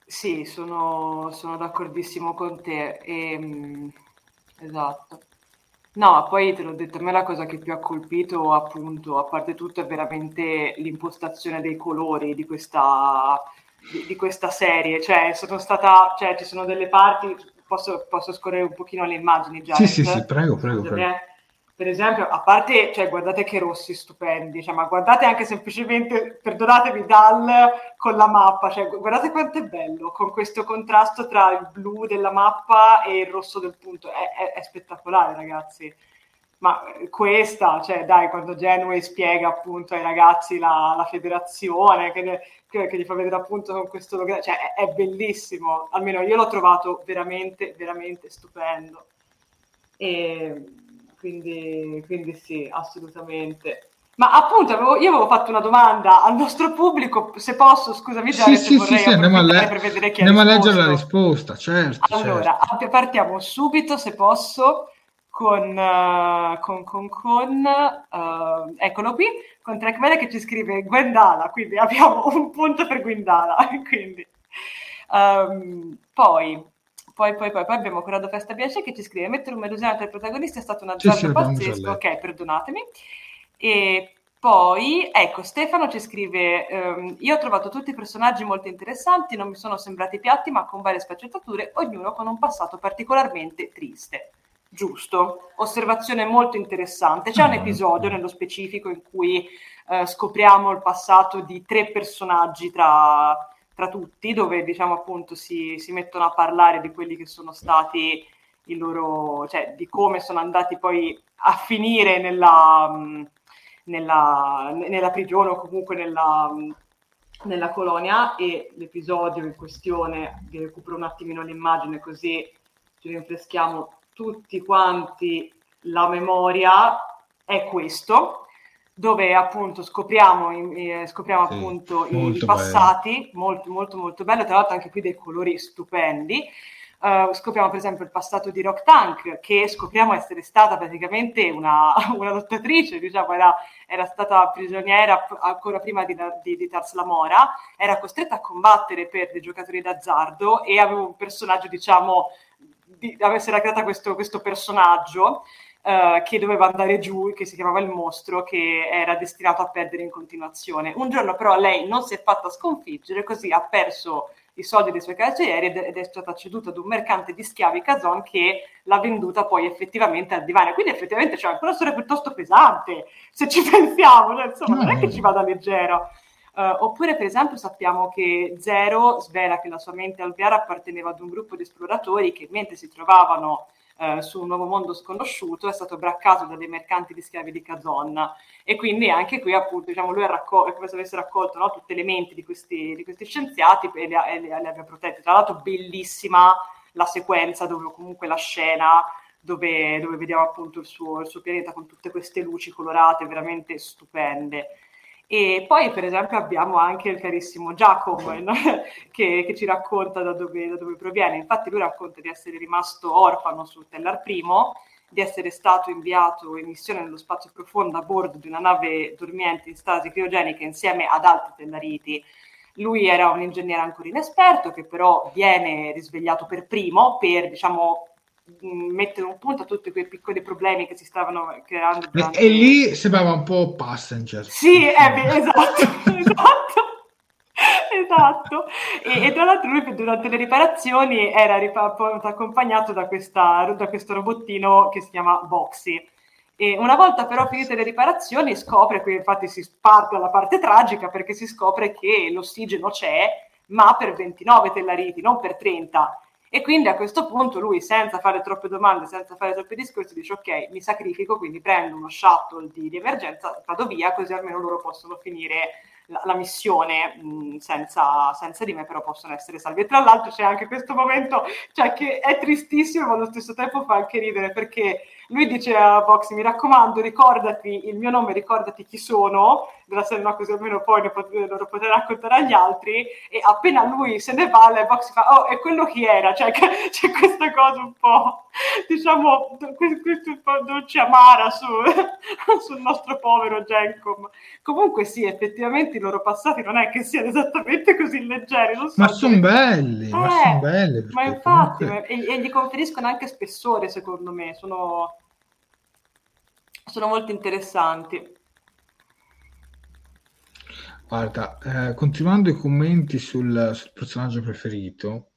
Sì, sono, sono d'accordissimo con te. E, ehm, esatto. No, poi te l'ho detto, a me la cosa che più ha colpito, appunto, a parte tutto, è veramente l'impostazione dei colori di questa, di, di questa serie. Cioè, sono stata, cioè, ci sono delle parti, posso, posso scorrere un pochino le immagini già. Sì, sì, sì, prego, prego, prego. Per esempio, a parte, cioè, guardate che rossi stupendi, cioè, ma guardate anche semplicemente, perdonatemi, Dal con la mappa, cioè, guardate quanto è bello, con questo contrasto tra il blu della mappa e il rosso del punto, è, è, è spettacolare, ragazzi. Ma questa, cioè, dai, quando Genway spiega appunto ai ragazzi la, la federazione, che, che, che, gli fa vedere appunto con questo logano, cioè, è, è bellissimo, almeno io l'ho trovato veramente, veramente stupendo. E quindi, quindi sì, assolutamente. Ma appunto, avevo, io avevo fatto una domanda al nostro pubblico, se posso, scusami già, sì, sì, sì, sì, andiamo a, le- per vedere chi andiamo a leggere la risposta, certo. Allora, certo. partiamo subito, se posso, con, uh, con, con, con uh, eccolo qui, con Trackmania che ci scrive Gwendala, quindi abbiamo un punto per Gwendala. quindi. Um, poi, poi, poi, poi, poi abbiamo Corrado Festa Bianche che ci scrive mettere un melusinato ai protagonisti è stato un azzardo sì, sì, pazzesco. ok perdonatemi. E poi ecco Stefano ci scrive ehm, io ho trovato tutti i personaggi molto interessanti non mi sono sembrati piatti ma con varie sfaccettature ognuno con un passato particolarmente triste. Giusto. Osservazione molto interessante. C'è un episodio nello specifico in cui eh, scopriamo il passato di tre personaggi tra tra tutti, dove diciamo appunto si, si, mettono a parlare di quelli che sono stati i loro, cioè di come sono andati poi a finire nella, nella, nella prigione o comunque nella, nella colonia. E l'episodio in questione, vi recupero un attimino l'immagine così ci rinfreschiamo tutti quanti la memoria, è questo dove appunto scopriamo, eh, scopriamo sì, appunto i, passati, bello. molto molto molto bello, tra l'altro anche qui dei colori stupendi. Uh, scopriamo per esempio il passato di Rock Tank, che scopriamo essere stata praticamente una, una lottatrice, diciamo, era, era, stata prigioniera ancora prima di, di, di Tars Lamora, era costretta a combattere per dei giocatori d'azzardo e aveva un personaggio, diciamo, di, avesse creato questo, questo personaggio uh, che doveva andare giù, che si chiamava il mostro, che era destinato a perdere in continuazione. Un giorno però lei non si è fatta sconfiggere, così ha perso i soldi dei suoi carcerieri ed è stata ceduta ad un mercante di schiavi Kazon che l'ha venduta poi effettivamente al divano. Quindi effettivamente c'è anche una storia piuttosto pesante, se ci pensiamo, cioè, insomma, non è che ci vada leggero. Uh, oppure, per esempio, sappiamo che Zero svela che la sua mente alveare apparteneva ad un gruppo di esploratori che mentre si trovavano eh, su un nuovo mondo sconosciuto, è stato braccato da dei mercanti di schiavi di Kazon e quindi anche qui appunto diciamo, lui è come se avesse raccolto no, tutte le menti di questi, di questi scienziati e le, e le abbia protette. Tra l'altro bellissima la sequenza dove comunque la scena dove, dove vediamo appunto il suo, il suo, pianeta con tutte queste luci colorate veramente stupende. E poi, per esempio, abbiamo anche il carissimo Giacomo che, che, ci racconta da dove, da dove, proviene. Infatti, lui racconta di essere rimasto orfano su Tellar I, di essere stato inviato in missione nello spazio profondo a bordo di una nave dormiente in stasi criogenica insieme ad altri tellariti. Lui era un ingegnere ancora inesperto che però viene risvegliato per primo per, diciamo, mettere un punto a tutti quei piccoli problemi che si stavano creando. Durante... E, lì sembrava un po' passenger. Sì, eh, beh, esatto, esatto. esatto. E, e, tra l'altro lui durante le riparazioni era ripa- accompagnato da, questa, da questo robottino che si chiama Boxy. E una volta però finite le riparazioni scopre, qui infatti si parte alla parte tragica perché si scopre che l'ossigeno c'è, ma per 29 tellariti, non per 30 e quindi a questo punto lui, senza fare troppe domande, senza fare troppi discorsi, dice ok, mi sacrifico, quindi prendo uno shuttle di, di emergenza, vado via, così almeno loro possono finire la, la missione mh, senza, senza, di me, però possono essere salvi. E tra l'altro c'è anche questo momento, cioè che è tristissimo, ma allo stesso tempo fa anche ridere, perché lui dice a Boxy mi raccomando ricordati il mio nome ricordati chi sono della serie no così almeno poi ne pot- lo potrei raccontare agli altri. E appena lui se ne va la Boxy fa oh è quello chi era. Cioè c'è questa cosa un po' diciamo questo un po' dolce amara su, sul nostro povero Gencom. Comunque sì effettivamente i loro passati non è che siano esattamente così leggeri so ma sono belli eh, ma sono belli ma infatti comunque... e, e gli conferiscono anche spessore secondo me sono sono molto interessanti. Guarda, eh, continuando i commenti sul, sul personaggio preferito,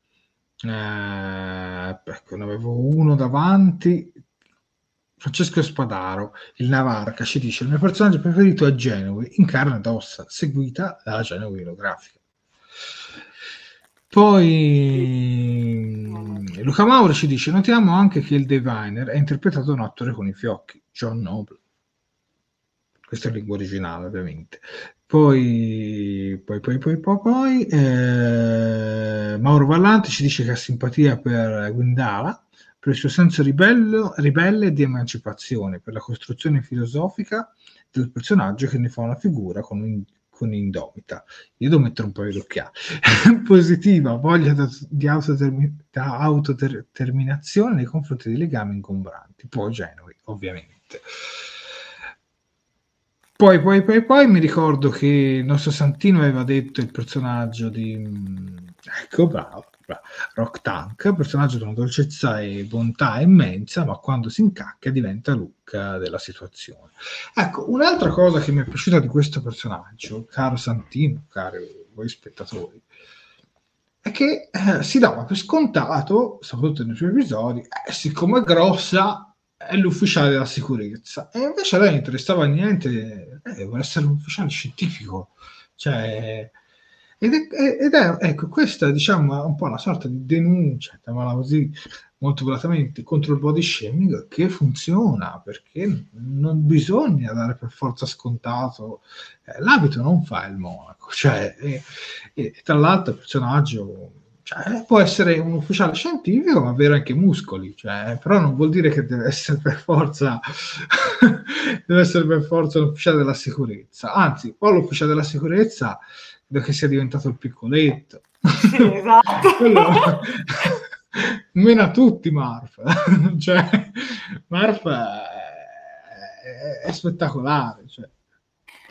eh, ecco, ne avevo uno davanti. Francesco Spadaro, il Navarca, ci dice: Il mio personaggio preferito è Genovi, in carne ed ossa, seguita dalla Genovi olografica. Poi Luca Mauro ci dice: Notiamo anche che il Diviner è interpretato da un attore con i fiocchi, John Noble. Questa è la lingua originale, ovviamente. Poi, poi, poi, poi, poi, poi eh, Mauro Vallanti ci dice che ha simpatia per Guindala per il suo senso ribello, ribelle di emancipazione, per la costruzione filosofica del personaggio che ne fa una figura con un con Indomita. Io devo mettere un paio di occhiali. Positiva, voglia di autodeterminazione nei confronti dei legami ingombranti. Poi Genovi, ovviamente. Poi, poi, poi, poi mi ricordo che il nostro Santino aveva detto il personaggio di... Ecco, bravo Rock Tank, personaggio di una dolcezza e bontà immensa, ma quando si incacchia diventa Luca della situazione. Ecco, un'altra cosa che mi è piaciuta di questo personaggio, caro Santino, cari voi spettatori, è che eh, si dava per scontato, soprattutto nei suoi episodi, eh, siccome è grossa è l'ufficiale della sicurezza. E invece a lei non interessava niente, eh, vuole essere un ufficiale scientifico, cioè ed è, ed è, ecco, questa diciamo, un po' una sorta di denuncia, chiamiamola così, molto volatamente, contro il body shaming che funziona, perché non bisogna dare per forza scontato, eh, l'abito non fa il monaco, cioè, e, e, tra l'altro il personaggio cioè, può essere un ufficiale scientifico ma avere anche muscoli, cioè, però non vuol dire che deve essere per forza deve essere per forza un ufficiale della sicurezza, anzi, poi l'ufficiale della sicurezza che sia diventato il piccoletto. Sì, esatto. mena tutti Marf. cioè, Marf è, è spettacolare. Cioè.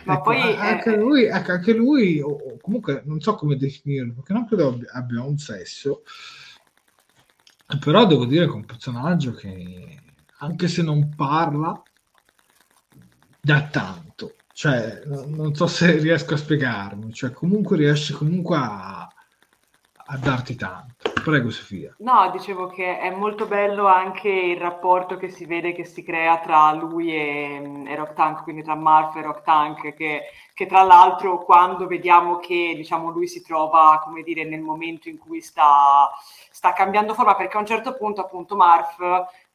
Ma ecco, poi anche, è... lui, ecco, anche lui, o, comunque non so come definirlo, perché non credo abbia, abbia un sesso, però devo dire che è un personaggio che anche se non parla, dà tanto cioè, non so se riesco a spiegarmi, cioè comunque riesce comunque a, a darti tanto. Prego Sofia. No, dicevo che è molto bello anche il rapporto che si vede che si crea tra lui e, e Rock Tank, quindi tra Marf e Rock Tank, che, che, tra l'altro quando vediamo che diciamo, lui si trova, come dire, nel momento in cui sta, sta cambiando forma, perché a un certo punto appunto Marf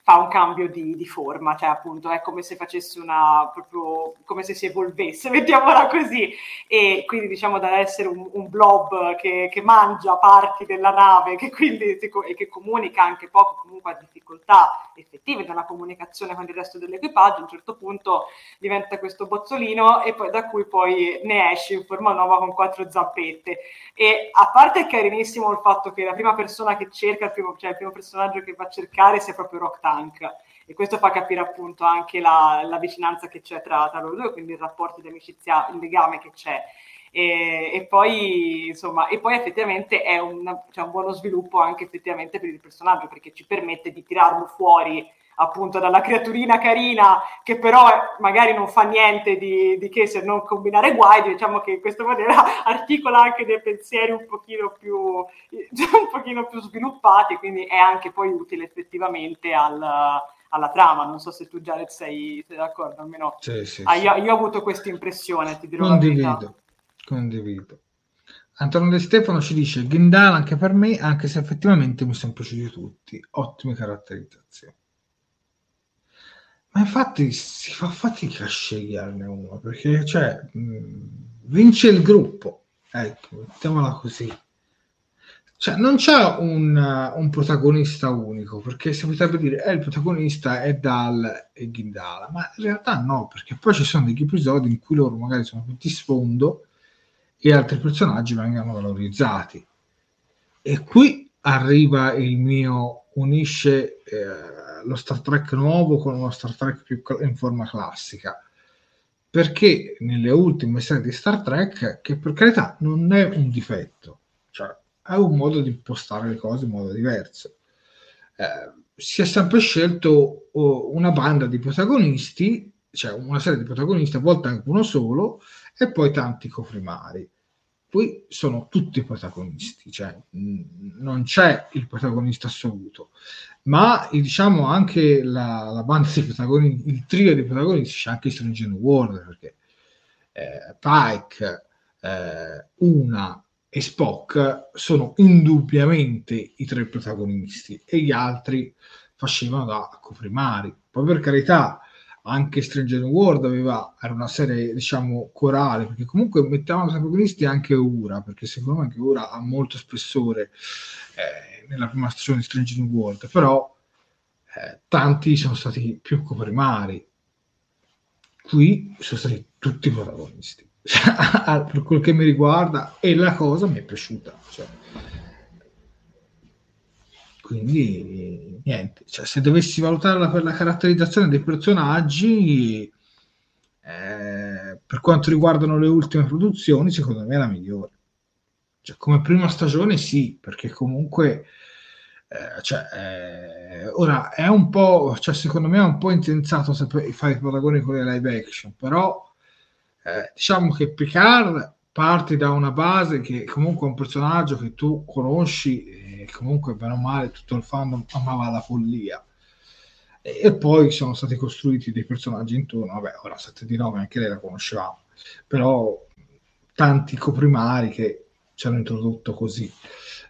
fa un cambio di, di, forma, cioè appunto è come se facesse una, proprio come se si evolvesse, mettiamola così, e quindi diciamo da essere un, un blob che, che, mangia parti della nave che quindi, e che comunica anche poco, comunque ha difficoltà effettive nella comunicazione con il resto dell'equipaggio, a un certo punto diventa questo bozzolino e poi da cui poi ne esce in forma nuova con quattro zampette. E a parte è carinissimo il fatto che la prima persona che cerca, il primo, cioè il primo personaggio che va a cercare sia proprio Rock Tank e questo fa capire appunto anche la, la vicinanza che c'è tra, tra, loro due, quindi il rapporto di amicizia, il legame che c'è. E, e, poi, insomma, e poi effettivamente è un, cioè un buono sviluppo anche effettivamente per il personaggio perché ci permette di tirarlo fuori appunto dalla creaturina carina che però magari non fa niente di, di, che se non combinare guai, diciamo che in questa maniera articola anche dei pensieri un pochino più, un pochino più sviluppati, quindi è anche poi utile effettivamente al, alla trama. Non so se tu Jared sei, sei d'accordo, almeno sì, sì, ah, io, io, ho avuto questa impressione, ti dirò condivido, condivido. Antonio De Stefano ci dice Ghindala anche per me, anche se effettivamente mi sono piaciuti tutti. Ottime caratterizzazioni. Ma infatti si fa fatica a sceglierne uno perché cioè, mh, vince il gruppo. Ecco, mettiamola così. cioè, non c'è un, un, protagonista unico, perché si potrebbe dire eh, il protagonista è Dal e Ghindala, ma in realtà no, perché poi ci sono degli episodi in cui loro magari sono tutti sfondo e altri personaggi vengono valorizzati. E qui arriva il mio unisce eh, lo Star Trek nuovo con uno Star Trek più in forma classica. Perché nelle ultime serie di Star Trek che per carità non è un difetto cioè è un modo di impostare le cose in modo diverso. Eh, si è sempre scelto oh, una banda di protagonisti cioè una serie di protagonisti a volte anche uno solo e poi tanti coprimari poi sono tutti protagonisti, cioè non c'è il protagonista assoluto, ma diciamo anche la, la banda di protagonisti, il trio di protagonisti, c'è anche Stranger World, perché eh, Pike, eh, Una e Spock sono indubbiamente i tre protagonisti e gli altri facevano da coprimari. Poi per carità, anche Stranger World aveva, era una serie diciamo corale perché comunque mettevano protagonisti anche Ura perché secondo me anche Ura ha molto spessore eh, nella prima stagione di Stranger World però eh, tanti sono stati più coprimari. Qui sono stati tutti protagonisti. Per quel che mi riguarda e la cosa mi è piaciuta cioè, quindi niente, cioè, se dovessi valutarla per la caratterizzazione dei personaggi, eh, per quanto riguardano le ultime produzioni, secondo me è la migliore. Cioè, come prima stagione sì, perché comunque eh, cioè, eh, ora è un po', cioè, secondo me è un po' intensato fare i paragoni con le live action, però eh, diciamo che Picard parti da una base che comunque è un personaggio che tu conosci comunque bene o male tutto il fandom amava la follia. E, poi sono stati costruiti dei personaggi intorno. Vabbè ora 7 di 9 anche lei la conoscevamo. Però tanti coprimari che ci hanno introdotto così.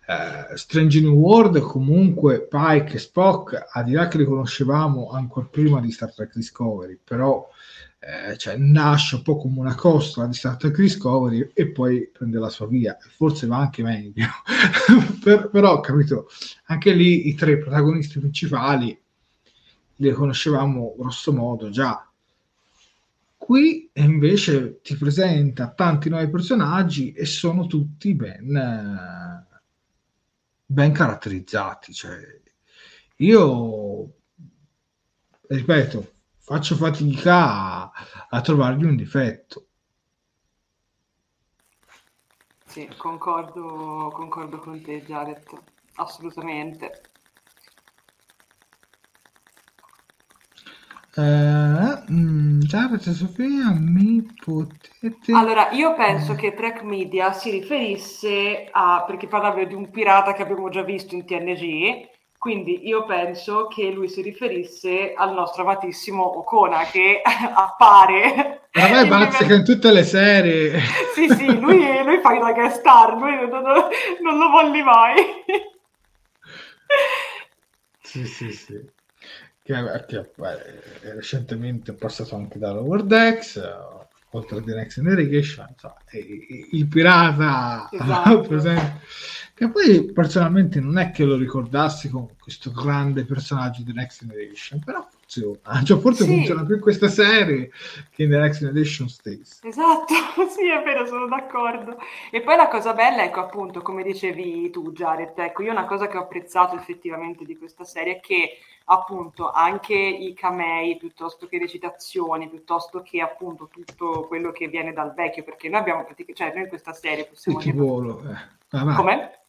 Uh, Strange New World comunque Pike e Spock a di là che li conoscevamo ancora prima di Star Trek Discovery però eh, cioè, nasce un po' come una costola di Star Trek Discovery e poi prende la sua via, forse va anche meglio, per, però capito, anche lì i tre protagonisti principali li conoscevamo grosso modo già. Qui invece ti presenta tanti nuovi personaggi e sono tutti ben, ben caratterizzati. Cioè, io ripeto, faccio fatica a, a trovargli un difetto. Sì, concordo, concordo con te, Jared, assolutamente. Uh, Jared e Sofia, mi potete... Allora, io penso che Track Media si riferisse a... perché parlava di un pirata che abbiamo già visto in TNG, quindi io penso che lui si riferisse al nostro amatissimo Okona che appare. A me bazzica in tutte le serie. sì, sì, lui, lui fa da guest star, lui non, non, non lo volli mai. sì, sì, sì. Che, che beh, recentemente è passato anche da Lower Decks, oltre a The Next Generation, insomma, il pirata esatto. presente che poi personalmente non è che lo ricordassi con questo grande personaggio di Next Generation, però funziona, cioè, forse sì. funziona più in questa serie che in The Next Generation stessa. Esatto, sì è vero, sono d'accordo. E poi la cosa bella, ecco appunto, come dicevi tu Jared, ecco io una cosa che ho apprezzato effettivamente di questa serie è che appunto anche i camei piuttosto che le citazioni, piuttosto che appunto tutto quello che viene dal vecchio, perché noi abbiamo praticamente, cioè noi in questa serie possiamo... Dire... volo, eh. Ah, Come?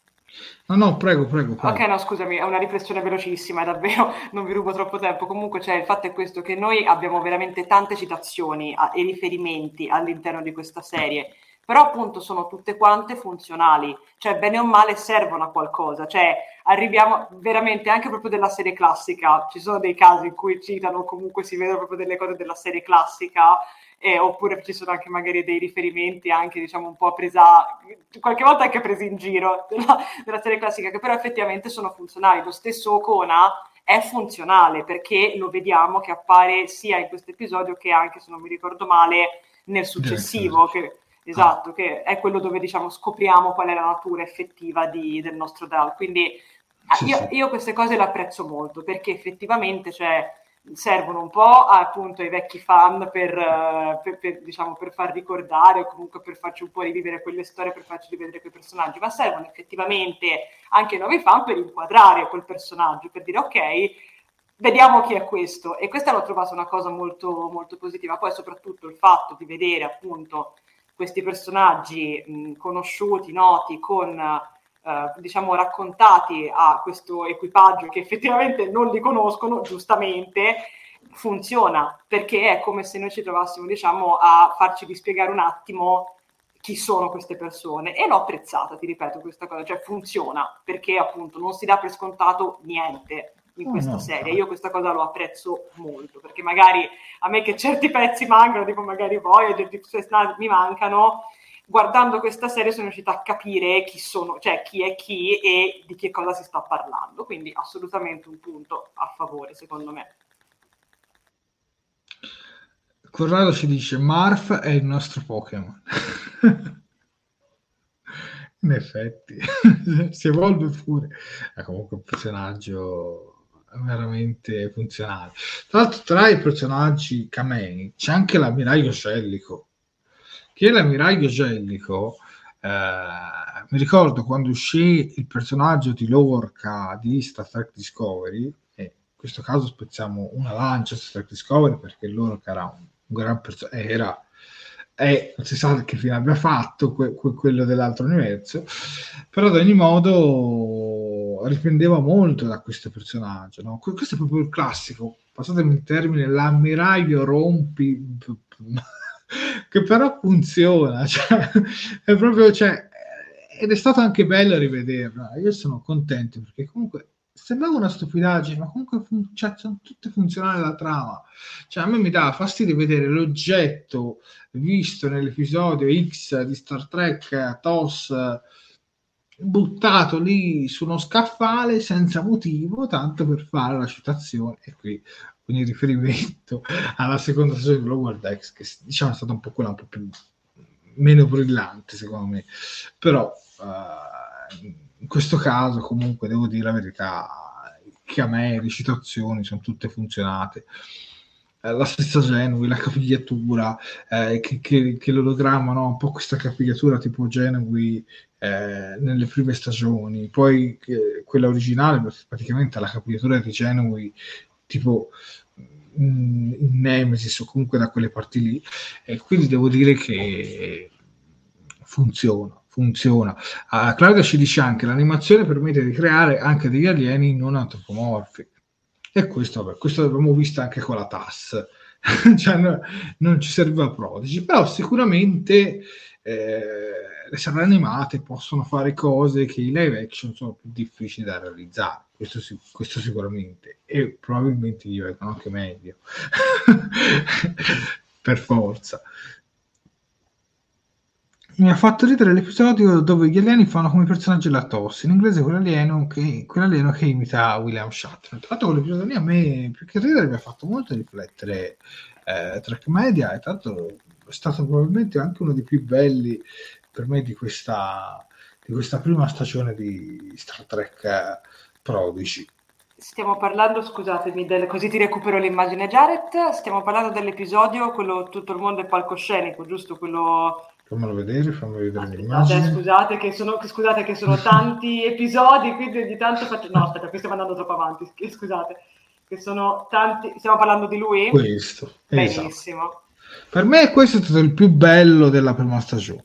No, no, prego, prego, prego. Ok, no, scusami, è una riflessione velocissima, davvero, non vi rubo troppo tempo. Comunque, cioè, il fatto è questo, che noi abbiamo veramente tante citazioni a, e riferimenti all'interno di questa serie, però appunto sono tutte quante funzionali, cioè bene o male servono a qualcosa, cioè arriviamo veramente anche proprio della serie classica, ci sono dei casi in cui citano, comunque si vedono proprio delle cose della serie classica, eh, oppure ci sono anche magari dei riferimenti anche diciamo un po' presa, qualche volta anche presi in giro della, della serie classica, che però effettivamente sono funzionali. Lo stesso Okona è funzionale perché lo vediamo che appare sia in questo episodio che anche, se non mi ricordo male, nel successivo. Che, esatto, che è quello dove diciamo scopriamo qual è la natura effettiva di, del nostro Dal. Quindi sì, io, sì. io, queste cose le apprezzo molto perché effettivamente cioè, servono un po' appunto ai vecchi fan per, uh, per, per, diciamo, per far ricordare o comunque per farci un po' rivivere quelle storie, per farci rivedere quei personaggi, ma servono effettivamente anche nuovi fan per inquadrare quel personaggio, per dire ok, vediamo chi è questo. E questa l'ho trovata una cosa molto, molto positiva. Poi soprattutto il fatto di vedere appunto questi personaggi mh, conosciuti, noti, con eh, diciamo raccontati a questo equipaggio che effettivamente non li conoscono, giustamente, funziona perché è come se noi ci trovassimo diciamo a farci dispiegare un attimo chi sono queste persone e l'ho apprezzata, ti ripeto questa cosa, cioè funziona perché appunto non si dà per scontato niente in questa oh, no. serie. Io questa cosa lo apprezzo molto perché magari a me che certi pezzi mancano, tipo magari Deep Space Nine mi mancano, guardando questa serie sono riuscita a capire chi sono, cioè chi è chi e di che cosa si sta parlando. Quindi assolutamente un punto a favore, secondo me. Corrado ci dice Marf è il nostro Pokémon. In effetti, si evolve pure. È comunque un personaggio veramente funzionale. Tra l'altro, tra i personaggi Kamei c'è anche l'ammiraglio Cellico che l'ammiraglio Gellico, eh, mi ricordo quando uscì il personaggio di Lorca di Star Trek Discovery, e in questo caso spezziamo una lancia su Star Trek Discovery perché Lorca era un, un gran personaggio, era e non si sa che fine abbia fatto que- que- quello dell'altro universo, però ad ogni modo riprendeva molto da questo personaggio. No? Questo è proprio il classico, passatemi il termine, l'ammiraglio rompi che però funziona, cioè, è proprio, cioè, ed è stato anche bello rivederla. Io sono contento perché comunque sembrava una stupidaggine, ma comunque fun- cioè, sono tutte funzionali la trama. Cioè, a me mi dà fastidio vedere l'oggetto visto nell'episodio X di Star Trek TOS buttato lì su uno scaffale senza motivo, tanto per fare la citazione. E qui il riferimento alla seconda stagione di Lower Decks, che diciamo è stata un po' quella un po' più meno brillante secondo me, però uh, in questo caso comunque devo dire la verità che a me le citazioni sono tutte funzionate eh, la stessa Genui, la capigliatura, eh, che, che, che, l'ologramma, no? un po' questa capigliatura tipo Genui eh, nelle prime stagioni, poi quella originale, praticamente la capigliatura di Genui tipo in, in Nemesis o comunque da quelle parti lì e quindi devo dire che funziona funziona. Uh, Claudia ci dice anche l'animazione permette di creare anche degli alieni non antropomorfi. E questo, vabbè, questo l'abbiamo visto anche con la TAS. cioè, no, non ci serviva Prodigy, però sicuramente eh, le serie animate possono fare cose che i live action sono più difficili da realizzare questo, questo sicuramente, e probabilmente gli vengono anche meglio, per forza. Mi ha fatto ridere l'episodio dove gli alieni fanno come personaggi la tosse, in inglese quell'alieno che, quell'alieno che imita William Shatner. Tra l'altro quell'episodio lì a me, più che ridere, mi ha fatto molto riflettere eh, Track Media, e tanto è stato probabilmente anche uno dei più belli per me di questa, di questa prima stagione di Star Trek Prodigy. Stiamo parlando, scusatemi, del, così ti recupero l'immagine Jared, stiamo parlando dell'episodio, quello tutto il mondo è palcoscenico, giusto? Quello... Fammelo vedere, fammi vedere aspettate, l'immagine. Scusate che, sono, scusate che sono tanti episodi, quindi ogni tanto faccio... No, aspetta, qui stiamo andando troppo avanti, scusate. Che sono tanti... Stiamo parlando di lui? Questo, Benissimo. Esatto. Per me questo è stato il più bello della prima stagione.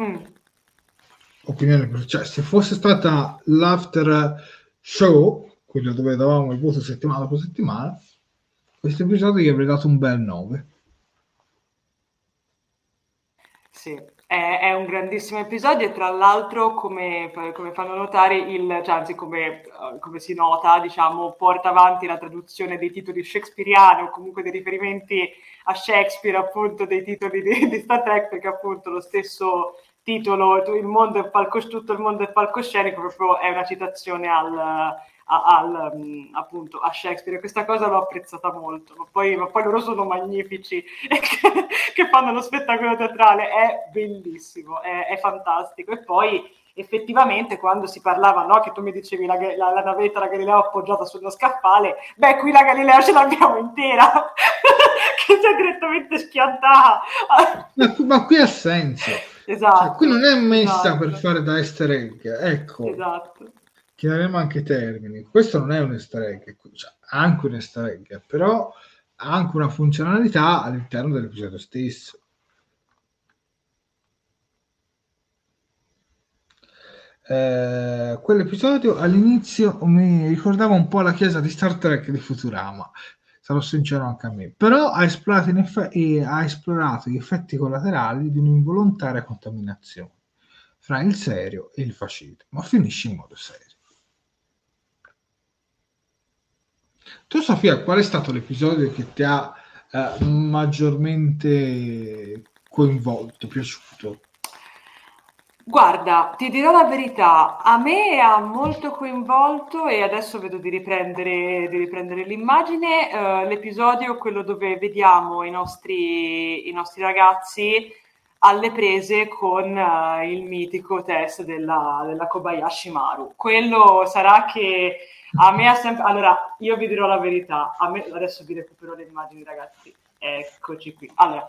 Mm. Opinione, cioè se fosse stata l'after show, quello dove davamo il voto settimana dopo settimana, questo episodio gli avrei dato un bel 9. Sì, è, è, un grandissimo episodio e tra l'altro, come, come fanno notare, il, cioè, anzi come, come, si nota, diciamo, porta avanti la traduzione dei titoli shakespeariani o comunque dei riferimenti a Shakespeare, appunto, dei titoli di, di Star Trek, perché appunto lo stesso titolo il mondo è palcos- tutto il mondo è palcoscenico proprio è una citazione al, a, al, um, appunto a Shakespeare questa cosa l'ho apprezzata molto ma poi, ma poi loro sono magnifici che, che, fanno lo spettacolo teatrale è bellissimo è, è fantastico e poi effettivamente quando si parlava, no, che tu mi dicevi la, la, la navetta, la Galileo appoggiata sullo scaffale, beh, qui la Galileo ce l'abbiamo intera, che si è direttamente schiantata. ma, ma, qui ha senso. Esatto. Cioè, qui non è messa esatto. per fare da easter egg, ecco. Esatto. Chiameremo anche i termini. Questo non è un easter egg, cioè, anche un easter egg, però ha anche una funzionalità all'interno dell'episodio stesso. Eh, quell'episodio all'inizio mi ricordava un po' la chiesa di Star Trek di Futurama, sarò sincero anche a me, però ha esplorato, eff- ha esplorato gli effetti collaterali di un'involontaria contaminazione fra il serio e il facile, ma finisce in modo serio. Tu Sofia, qual è stato l'episodio che ti ha eh, maggiormente coinvolto, piaciuto? Guarda, ti dirò la verità, a me ha molto coinvolto e adesso vedo di riprendere, di riprendere l'immagine, eh, l'episodio, quello dove vediamo i nostri, i nostri ragazzi alle prese con uh, il mitico test della, della, Kobayashi Maru. Quello sarà che a me ha sempre... Allora, io vi dirò la verità, a me... adesso vi recupero le immagini ragazzi, eccoci qui. Allora,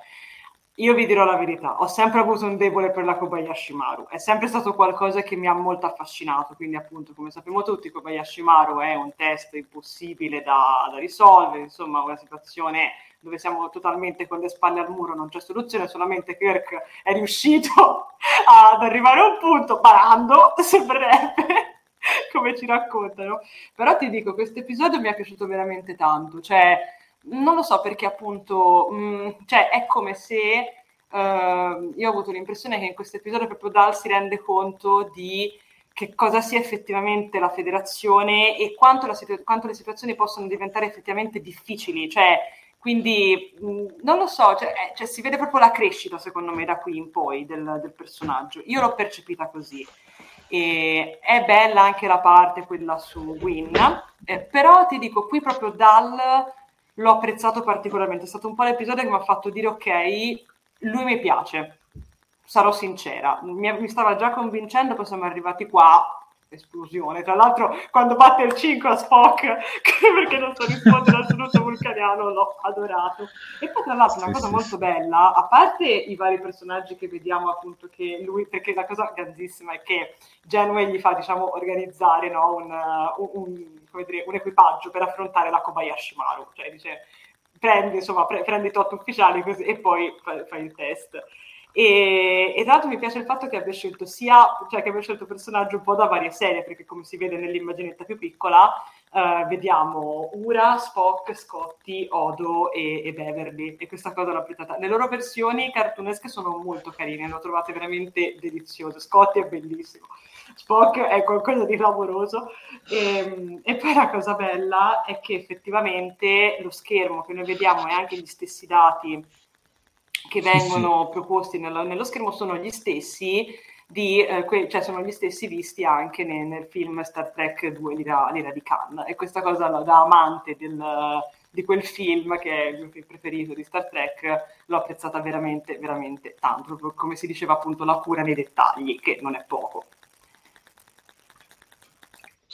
io vi dirò la verità, ho sempre avuto un debole per la Kobayashi Maru, è sempre stato qualcosa che mi ha molto affascinato, quindi appunto come sappiamo tutti Kobayashi Maru è un test impossibile da, da risolvere, insomma una situazione dove siamo totalmente con le spalle al muro, non c'è soluzione, solamente Kirk è riuscito ad arrivare a un punto parando, sembrerebbe, come ci raccontano. Però ti dico, questo episodio mi è piaciuto veramente tanto, cioè non lo so perché appunto, mh, mm, cioè è come se uh, io ho avuto l'impressione che in questo episodio proprio Dal si rende conto di che cosa sia effettivamente la federazione e quanto, situ- quanto le situazioni possono diventare effettivamente difficili, cioè quindi mh, mm, non lo so, cioè, eh, cioè, si vede proprio la crescita secondo me da qui in poi del, del personaggio. Io l'ho percepita così. E è bella anche la parte quella su Win, eh, però ti dico qui proprio dal l'ho apprezzato particolarmente. È stato un po' l'episodio che mi ha fatto dire ok, lui mi piace, sarò sincera. Mi, mi stava già convincendo, poi siamo arrivati qua esplosione. Tra l'altro, quando batte il 5 a Spock, perché non so rispondere al saluto vulcaniano, l'ho adorato. E poi, tra l'altro, una sì, cosa sì, molto sì. bella, a parte i vari personaggi che vediamo, appunto, che lui, perché la cosa grandissima è che Genway gli fa, diciamo, organizzare no, un, un, un, dire, un, equipaggio per affrontare la Kobayashi Maru. Cioè, dice, prendi, insomma, pre- prendi tot ufficiali così, e poi fai, fai il test. E, e, tra l'altro mi piace il fatto che abbia scelto sia, cioè che abbia scelto personaggi un po' da varie serie, perché come si vede nell'immaginetta più piccola, eh, vediamo Ura, Spock, Scotty, Odo e, e, Beverly. E questa cosa l'ho apprezzata. Le loro versioni cartunesche sono molto carine, le ho trovate veramente deliziose. Scotty è bellissimo. Spock è qualcosa di clamoroso. E, ehm, e, poi la cosa bella è che effettivamente lo schermo che noi vediamo e anche gli stessi dati che vengono sì, sì. proposti nello, nello, schermo sono gli stessi di, eh, que- cioè sono gli stessi visti anche nel, nel film Star Trek 2 l'ira, l'ira, di Khan e questa cosa da amante del, di quel film che è il mio film preferito di Star Trek l'ho apprezzata veramente veramente tanto come si diceva appunto la cura nei dettagli che non è poco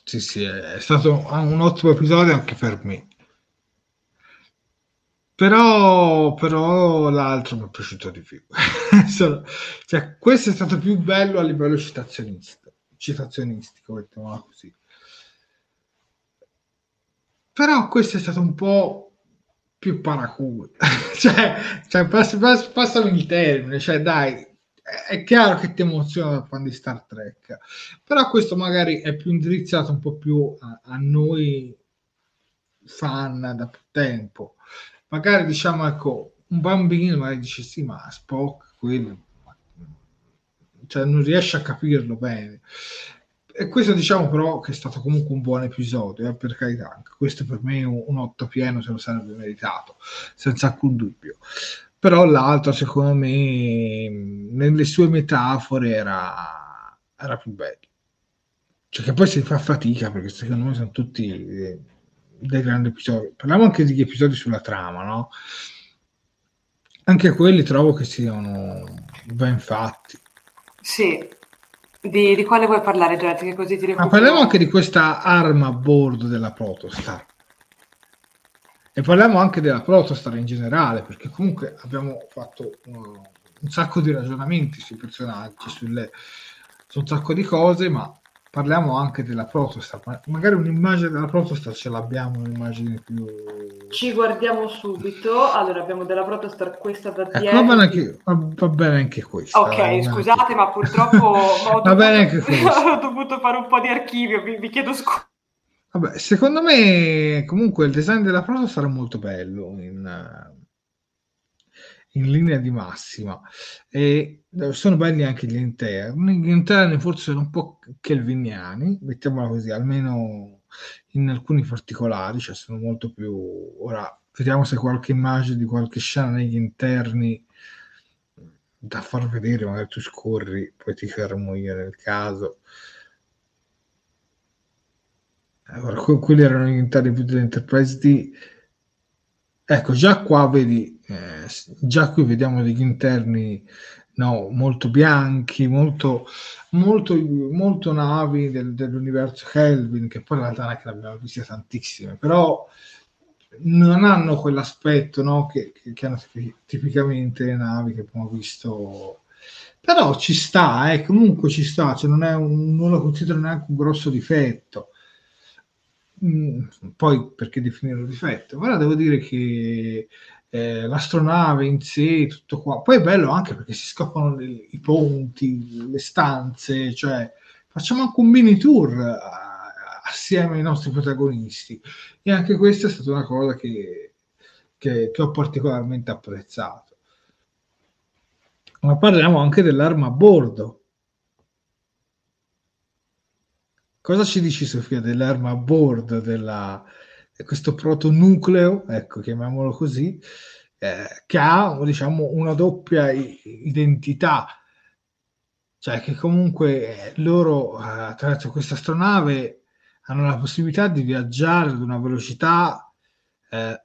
sì sì è stato un ottimo episodio anche per me però, però l'altro mi è piaciuto di più. cioè, questo è stato più bello a livello citazionistico, mettiamola così. Però questo è stato un po' più paraculo. cioè, cioè pass- pass- passami il termine, cioè dai, è chiaro che ti emoziona da fan di Star Trek, però questo magari è più indirizzato un po' più a, a noi fan da più tempo. Magari diciamo ecco un bambino magari dice sì ma Spock quello cioè non riesce a capirlo bene. E questo diciamo però che è stato comunque un buon episodio eh, per carità anche questo per me un, un otto pieno se lo sarebbe meritato senza alcun dubbio però l'altro secondo me nelle sue metafore era, era più bello. Cioè che poi si fa fatica perché secondo me sono tutti eh, dei grandi episodi. Parliamo anche degli episodi sulla trama no? anche quelli trovo che siano ben fatti. Sì. Di, di quale vuoi parlare Jet? Che così ti Ma parliamo anche di questa arma a bordo della Protostar e parliamo anche della Protostar in generale, perché comunque abbiamo fatto uh, un sacco di ragionamenti sui personaggi, sulle, su un sacco di cose, ma parliamo anche della Protostar. Magari un'immagine della Protostar ce l'abbiamo, un'immagine più... Ci guardiamo subito. Allora, abbiamo della Protostar questa da ecco, dietro. Va bene, anche, va bene anche questa. Ok, scusate, ma purtroppo va bene anche ho dovuto fare un po' di archivio, vi, vi chiedo scusa. Vabbè, secondo me comunque il design della prosa sarà molto bello in, in linea di massima e sono belli anche gli interni. Gli interni forse sono un po' kelviniani, mettiamola così, almeno in alcuni particolari, cioè sono molto più... Ora vediamo se qualche immagine di qualche scena negli interni da far vedere, magari tu scorri, poi ti fermo io nel caso. Allora, quelli erano interni più dell'Enterprise D. Ecco, già qua vedi, eh, già qui vediamo degli interni no, molto bianchi, molto, molto, molto navi del, dell'universo Kelvin, che poi in realtà non è che ne abbiamo viste tantissime, però non hanno quell'aspetto no, che, che, che, hanno tipicamente le navi che abbiamo visto. Però ci sta, eh, comunque ci sta, cioè non, un, non lo considero neanche un grosso difetto. Mm, poi perché definirlo difetto, però devo dire che eh, l'astronave in sé, tutto qua, poi è bello anche perché si scoprono i ponti, le stanze, cioè facciamo anche un mini tour a, assieme ai nostri protagonisti. E anche questa è stata una cosa che, che, che ho particolarmente apprezzato. Ma parliamo anche dell'arma a bordo Cosa ci dici Sofia dell'arma a bordo della, questo protonucleo, ecco, chiamiamolo così, eh, che ha diciamo una doppia identità, cioè che comunque loro eh, attraverso questa astronave hanno la possibilità di viaggiare ad una velocità eh,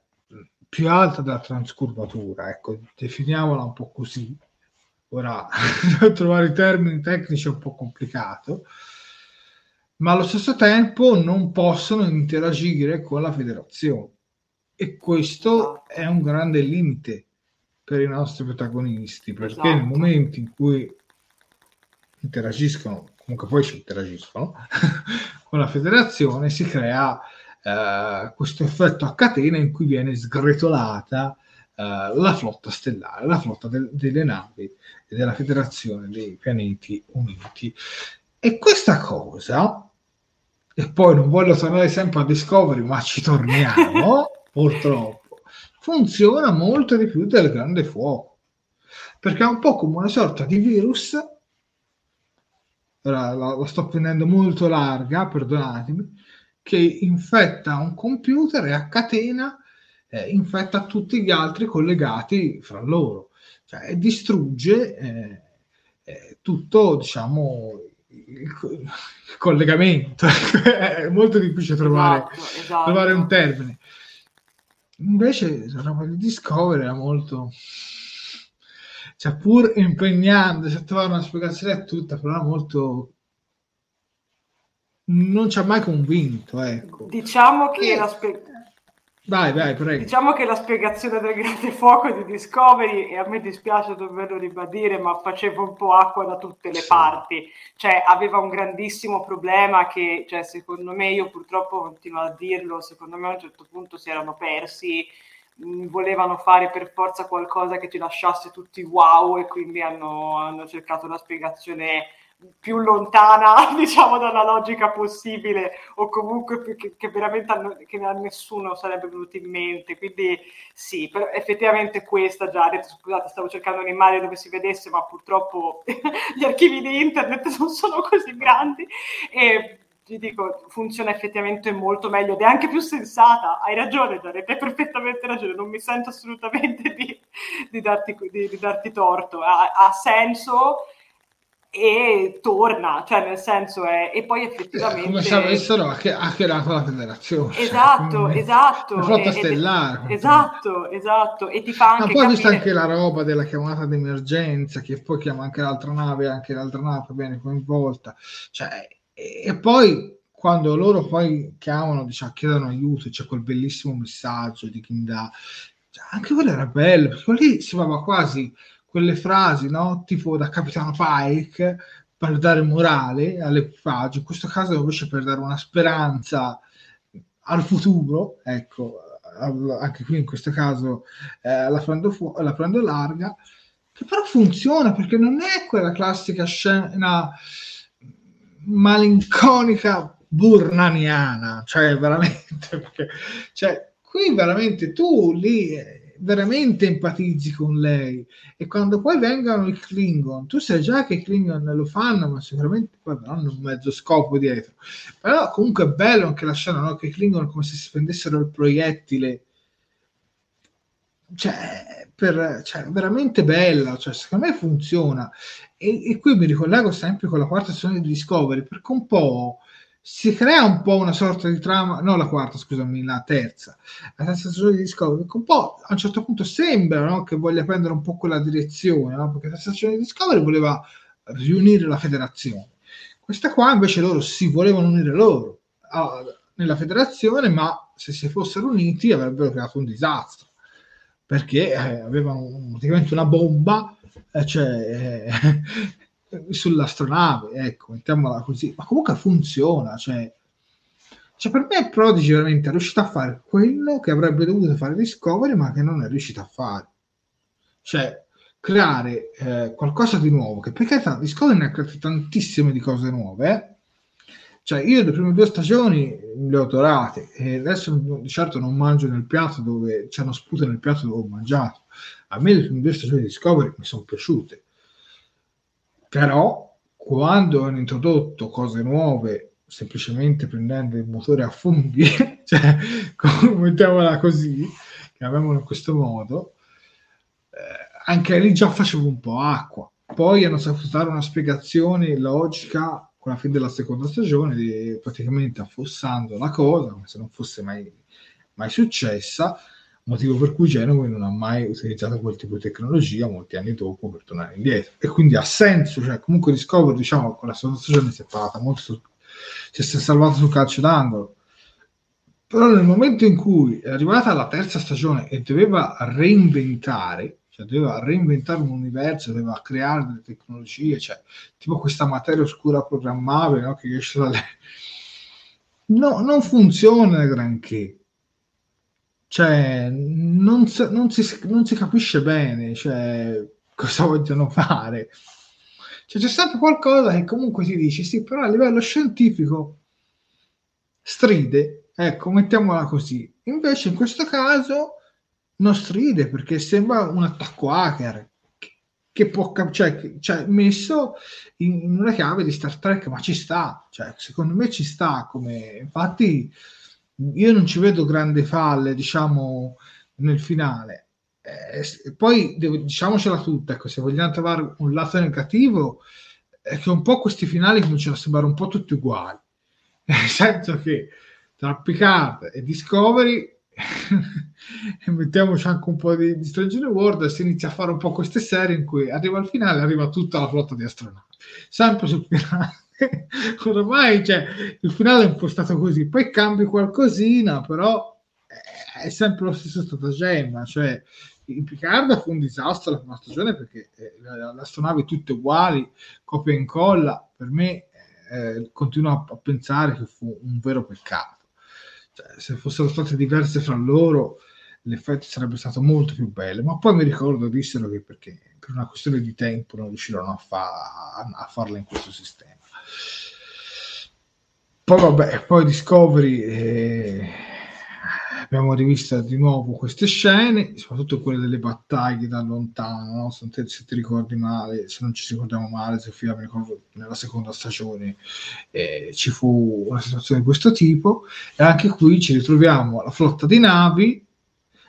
più alta della transcurvatura, ecco, definiamola un po' così. Ora, trovare i termini tecnici è un po' complicato, ma allo stesso tempo non possono interagire con la federazione. E questo è un grande limite per i nostri protagonisti, perché esatto. nel momento in cui interagiscono, comunque poi ci interagiscono, con la federazione si crea eh, questo effetto a catena in cui viene sgretolata eh, la flotta stellare, la flotta de- delle navi e della federazione dei pianeti uniti. E questa cosa e poi non voglio tornare sempre a Discovery, ma ci torniamo, purtroppo, funziona molto di più del grande fuoco, perché è un po' come una sorta di virus, ora la, la sto prendendo molto larga, perdonatemi, che infetta un computer e a catena eh, infetta tutti gli altri collegati fra loro, cioè distrugge eh, eh, tutto, diciamo, il, collegamento, è molto difficile trovare, esatto, esatto. trovare un termine. Invece la roba di Discovery era molto... Cioè, pur impegnandosi a trovare una spiegazione a tutta, però era molto... Non ci ha mai convinto, ecco. Diciamo che e... la spiegazione Vai, vai, prego. Diciamo che la spiegazione del grande fuoco di Discovery, e a me dispiace doverlo ribadire, ma faceva un po' acqua da tutte le sì. parti. Cioè, aveva un grandissimo problema che, cioè, secondo me, io purtroppo continuo a dirlo, secondo me a un certo punto si erano persi, mh, volevano fare per forza qualcosa che ci lasciasse tutti wow e quindi hanno, hanno cercato la spiegazione più lontana, diciamo, dalla logica possibile, o comunque che, che veramente a, che a nessuno sarebbe venuto in mente. Quindi sì, però effettivamente questa già, detto, scusate, stavo cercando un'immagine dove si vedesse, ma purtroppo gli archivi di internet non sono così grandi. E ti dico, funziona effettivamente molto meglio ed è anche più sensata. Hai ragione, Jared, hai perfettamente ragione. Non mi sento assolutamente di, di, darti, di, di darti, torto. Ha, ha senso e torna, cioè nel senso è, e poi effettivamente... Come se avessero creato la federazione. Cioè, esatto, cioè, esatto. La flotta stellare. esatto, esatto. E ti fa anche... Ma poi capire... visto anche la roba della chiamata d'emergenza, che poi chiama anche l'altra nave, anche l'altra nave viene coinvolta. Cioè, e, e poi quando loro poi chiamano, diciamo, chiedono aiuto, c'è quel bellissimo messaggio di Kinda. Cioè, anche quello era bello, perché lì si va quasi quelle frasi, no? Tipo da Capitano Pike per dare morale all'equipaggio, in questo caso invece per dare una speranza al futuro, ecco, anche qui in questo caso eh, la, prendo fu- la prendo larga, che però funziona perché non è quella classica scena malinconica burnaniana, cioè veramente, perché, cioè, qui veramente tu lì veramente empatizzi con lei. E quando poi vengono i Klingon tu sai già che i Klingon lo fanno ma sicuramente poi hanno un mezzo scopo dietro. Però comunque è bello anche la scena no? che i Klingon come se si prendessero il proiettile. Cioè, per, cioè veramente bella cioè, secondo me funziona. E, e qui mi ricollego sempre con la quarta stagione di Discovery perché un po' si crea un po' una sorta di trama, no la quarta, scusami, la terza, la terza stagione di Discovery, che un po' a un certo punto sembra no, che voglia prendere un po' quella direzione, no? perché la terza stagione di Discovery voleva riunire la federazione. Questa qua invece loro si volevano unire loro a, nella federazione, ma se si fossero uniti avrebbero creato un disastro, perché eh, avevano praticamente una bomba, eh, cioè, eh, sull'astronave, ecco, mettiamola così, ma comunque funziona, cioè, cioè per me Prodigy veramente è riuscito a fare quello che avrebbe dovuto fare Discovery ma che non è riuscito a fare. Cioè, creare eh, qualcosa di nuovo, che perché Discovery ne ha create tantissime di cose nuove, eh? Cioè, io le prime due stagioni le ho adorate e adesso di certo non mangio nel piatto dove c'è uno sputo nel piatto dove ho mangiato. A me le prime due stagioni di Discovery mi sono piaciute però quando hanno introdotto cose nuove semplicemente prendendo il motore a funghi, cioè mettiamola così, chiamiamolo in questo modo, eh, anche lì già facevo un po' acqua. Poi hanno saputo dare una spiegazione logica con la fine della seconda stagione, praticamente affossando la cosa, come se non fosse mai, mai successa motivo per cui Genova non ha mai utilizzato quel tipo di tecnologia molti anni dopo per tornare indietro e quindi ha senso, cioè comunque Discovery diciamo con la seconda stagione si è parlata molto su, si è salvato sul calcio d'angolo però nel momento in cui è arrivata la terza stagione e doveva reinventare cioè doveva reinventare un universo, doveva creare delle tecnologie, cioè tipo questa materia oscura programmabile no? che esce dalle... No, non funziona granché cioè, non, non, si, non si capisce bene cioè, cosa vogliono fare. Cioè, c'è sempre qualcosa che comunque si dice, sì, però a livello scientifico stride, ecco, mettiamola così. Invece in questo caso non stride perché sembra un attacco hacker che può cioè, cioè messo in, in, una chiave di Star Trek, ma ci sta, cioè, secondo me ci sta come infatti io non ci vedo grandi falle, diciamo, nel finale. Eh, poi diciamocela tutta, ecco, se vogliamo trovare un lato negativo, è che un po' questi finali cominciano a sembrare un po' tutti uguali. Nel senso che tra Picard e Discovery e mettiamoci anche un po' di, di Stranger World si inizia a fare un po' queste serie in cui arriva al finale arriva tutta la flotta di astronauti sempre sul finale ormai cioè, il finale è impostato così, poi cambi qualcosina, però è sempre lo stesso stratagemma, cioè in Picard fu un disastro la prima stagione perché eh, le astronavi tutte uguali, copia e incolla, per me eh, continuo a, a, pensare che fu un vero peccato. Cioè, se fossero state diverse fra loro, l'effetto sarebbe stato molto più bello, ma poi mi ricordo dissero che perché per una questione di tempo non riuscirono a, fa- a farla in questo sistema. Poi vabbè, poi Discovery, eh, abbiamo rivisto di nuovo queste scene, soprattutto quelle delle battaglie da lontano, no? se, te, se, ti ricordi male, se non ci ricordiamo male, Sofia, mi ricordo nella seconda stagione eh, ci fu una situazione di questo tipo, e anche qui ci ritroviamo la flotta di navi,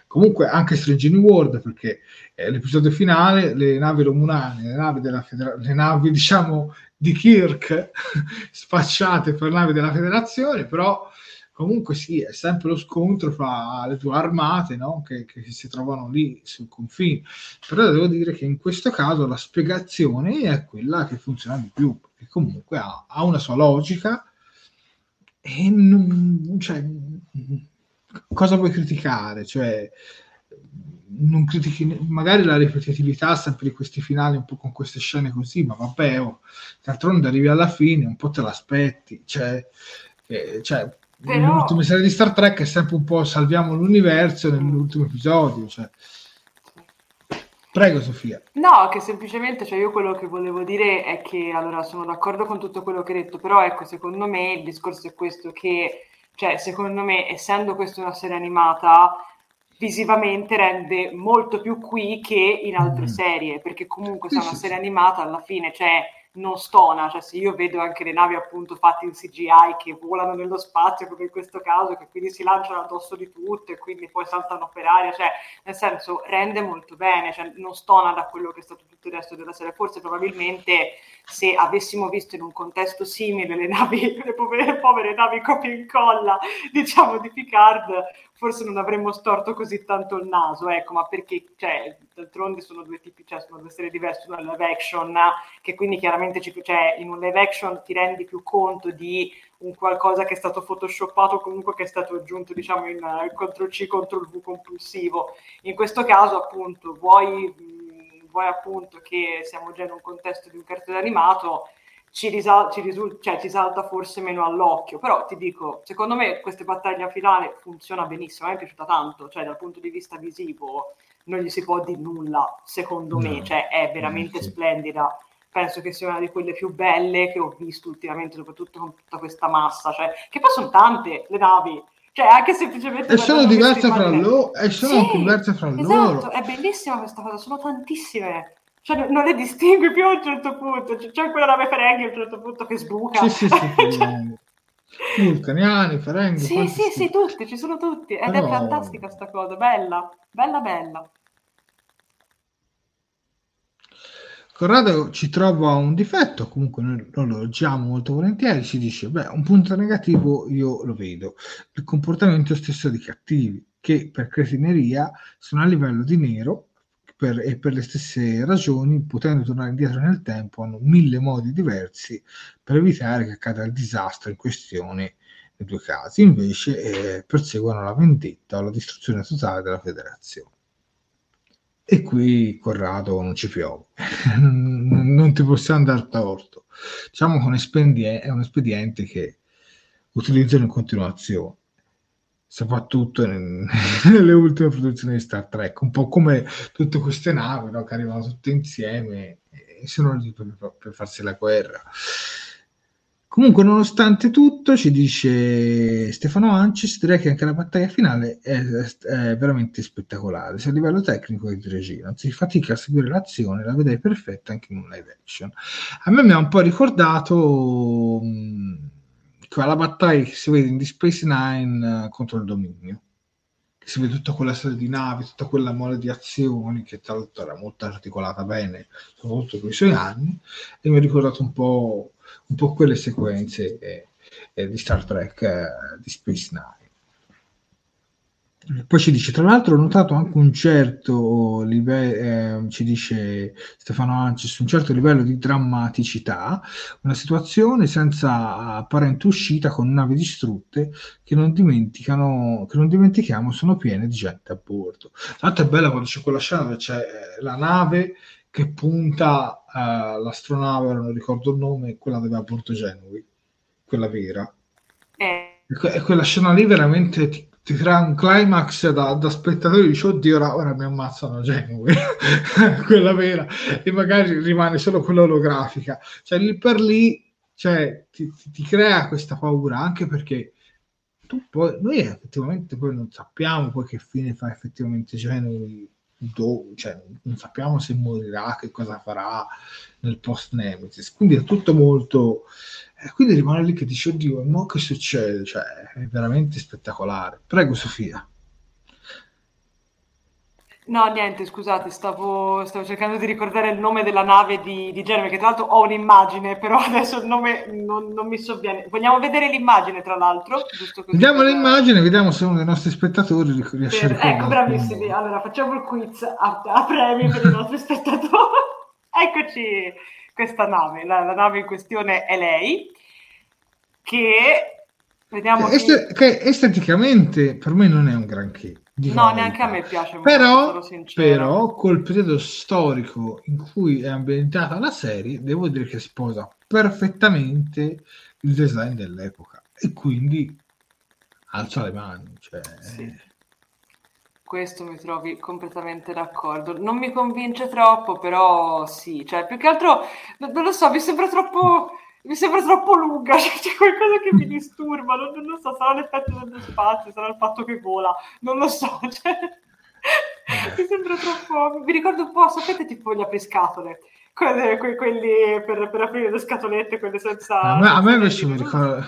comunque anche Strange New World, perché eh, l'episodio finale, le navi romunane, le navi, della federa- le navi diciamo di Kirk, spacciate per navi della federazione, però comunque sì, è sempre lo scontro fra le due armate no? che, che, si trovano lì sul confine. Però devo dire che in questo caso la spiegazione è quella che funziona di più, perché comunque ha, ha una sua logica e non, cioè, cosa vuoi criticare? Cioè, non critichi magari la ripetitività sempre di questi finali un po' con queste scene così, ma vabbè, oh, d'altronde arrivi alla fine, un po' te l'aspetti, cioè, eh, cioè però... nell'ultima serie di Star Trek è sempre un po' salviamo l'universo nell'ultimo episodio. Cioè. Prego Sofia. No, che semplicemente, cioè io quello che volevo dire è che, allora, sono d'accordo con tutto quello che hai detto, però ecco, secondo me il discorso è questo, che, cioè, secondo me, essendo questa una serie animata, visivamente rende molto più qui che in altre mm. serie, perché comunque se è una serie animata alla fine, cioè non stona, cioè se io vedo anche le navi appunto fatte in CGI che volano nello spazio come in questo caso, che quindi si lanciano addosso di tutto e quindi poi saltano per aria, cioè nel senso rende molto bene, cioè non stona da quello che è stato tutto il resto della serie, forse probabilmente se avessimo visto in un contesto simile le navi, le povere, povere navi copia e incolla, diciamo di Picard, forse non avremmo storto così tanto il naso, ecco, ma perché, cioè, d'altronde sono due tipi, cioè sono due serie diverse, una live action, che quindi chiaramente ci, cioè, in un live action ti rendi più conto di un qualcosa che è stato photoshoppato o comunque che è stato aggiunto, diciamo, in uh, Ctrl C, Ctrl V compulsivo. In questo caso, appunto, vuoi vuoi appunto che siamo già in un contesto di un cartone animato, ci, risal- ci, risul- cioè, ci salta forse meno all'occhio, però ti dico, secondo me questa battaglia finale funziona benissimo, a me è piaciuta tanto, cioè dal punto di vista visivo non gli si può dire nulla, secondo no. me, cioè è veramente no, sì. splendida. Penso che sia una di quelle più belle che ho visto ultimamente, soprattutto con tutta questa massa, cioè, che poi sono tante le navi, cioè anche semplicemente e sono diverse fra loro e sono sì, diverse fra esatto, loro è bellissima questa cosa sono tantissime cioè non le distingui più a un certo punto. C'è, c'è quella nave Ferenghi a un certo punto che sbuca. Sì sì sì Vulcaniani, Ferenghi sì sì sì, sì. tutti ci sono tutti. Ed Però... è fantastica sta cosa bella bella bella. Corrado ci trova un difetto, comunque noi lo leggiamo molto volentieri, ci dice, beh, un punto negativo io lo vedo, il comportamento stesso dei cattivi, che per cretineria sono a livello di nero per, e per le stesse ragioni, potendo tornare indietro nel tempo, hanno mille modi diversi per evitare che accada il disastro in questione nei due casi, invece eh, perseguono la vendetta o la distruzione totale della federazione. E qui Corrado non ci piove, non ti possiamo dar torto. Diciamo che è un espediente che utilizzano in continuazione, soprattutto nelle ultime produzioni di Star Trek, un po' come tutte queste navi no, che arrivano tutte insieme e sono lì per, per farsi la guerra. Comunque, nonostante tutto, ci dice Stefano Ancis, direi che anche la battaglia finale è, è veramente spettacolare, sia a livello tecnico che di regia. Non si fatica a seguire l'azione, la vedrei perfetta anche in un live action. A me mi ha un po' ricordato mh, quella battaglia che si vede in Deep Space Nine uh, contro il dominio. Si vede tutta quella serie di navi, tutta quella mole di azioni che tra l'altro era molto articolata bene, soprattutto con i suoi anni, e mi ha ricordato un po' un po' quelle sequenze eh, eh, di Star Trek eh, di Space Nine. Poi ci dice, tra l'altro ho notato anche un certo livello, eh, ci dice Stefano Ancis, un certo livello di drammaticità, una situazione senza apparente uscita con navi distrutte che non, dimenticano, che non dimentichiamo sono piene di gente a bordo. L'altro è bella quando c'è quella scena dove c'è eh, la nave che punta uh, l'astronave, non ricordo il nome, quella dove a Porto Genui, quella vera. Eh. E quella scena lì veramente ti, ti crea un climax da, da spettatore, dici oddio ora, ora mi ammazzano a Genui, quella vera, e magari rimane solo quella olografica. Cioè lì per lì cioè, ti, ti, ti crea questa paura, anche perché tu poi, noi effettivamente poi non sappiamo poi che fine fa effettivamente Genui, do, cioè non sappiamo se morirà, che cosa farà nel post Nemesis, quindi è tutto molto, eh, quindi rimane lì che dici oddio, ma che succede? Cioè è veramente spettacolare. Prego Sofia. No, niente, scusate, stavo, stavo, cercando di ricordare il nome della nave di, di Jeremy, che tra l'altro ho un'immagine, però adesso il nome non, non mi sovviene. Vogliamo vedere l'immagine, tra l'altro? Vediamo l'immagine, vediamo se uno dei nostri spettatori riesce per, a Ecco, bravissimi. Allora, facciamo il quiz a, a premi per i nostri spettatori. Eccoci, questa nave. La, la, nave in questione è lei, che... Vediamo che, est- che esteticamente per me non è un granché no, neanche a me piace molto, però, però col periodo storico in cui è ambientata la serie, devo dire che sposa perfettamente il design dell'epoca e quindi alza le mani. Cioè... Sì. Questo mi trovi completamente d'accordo. Non mi convince troppo, però sì, cioè più che altro non lo so, mi sembra troppo mi sembra troppo lunga, cioè, c'è qualcosa che mi disturba, non, non, lo so, sarà l'effetto dello spazio, sarà il fatto che vola, non lo so, cioè, mi sembra troppo... Mi ricordo un po', sapete, tipo gli apriscatole, quelli, que, quelli per, per, aprire le scatolette, quelle senza... A me, a me invece mi ricordo...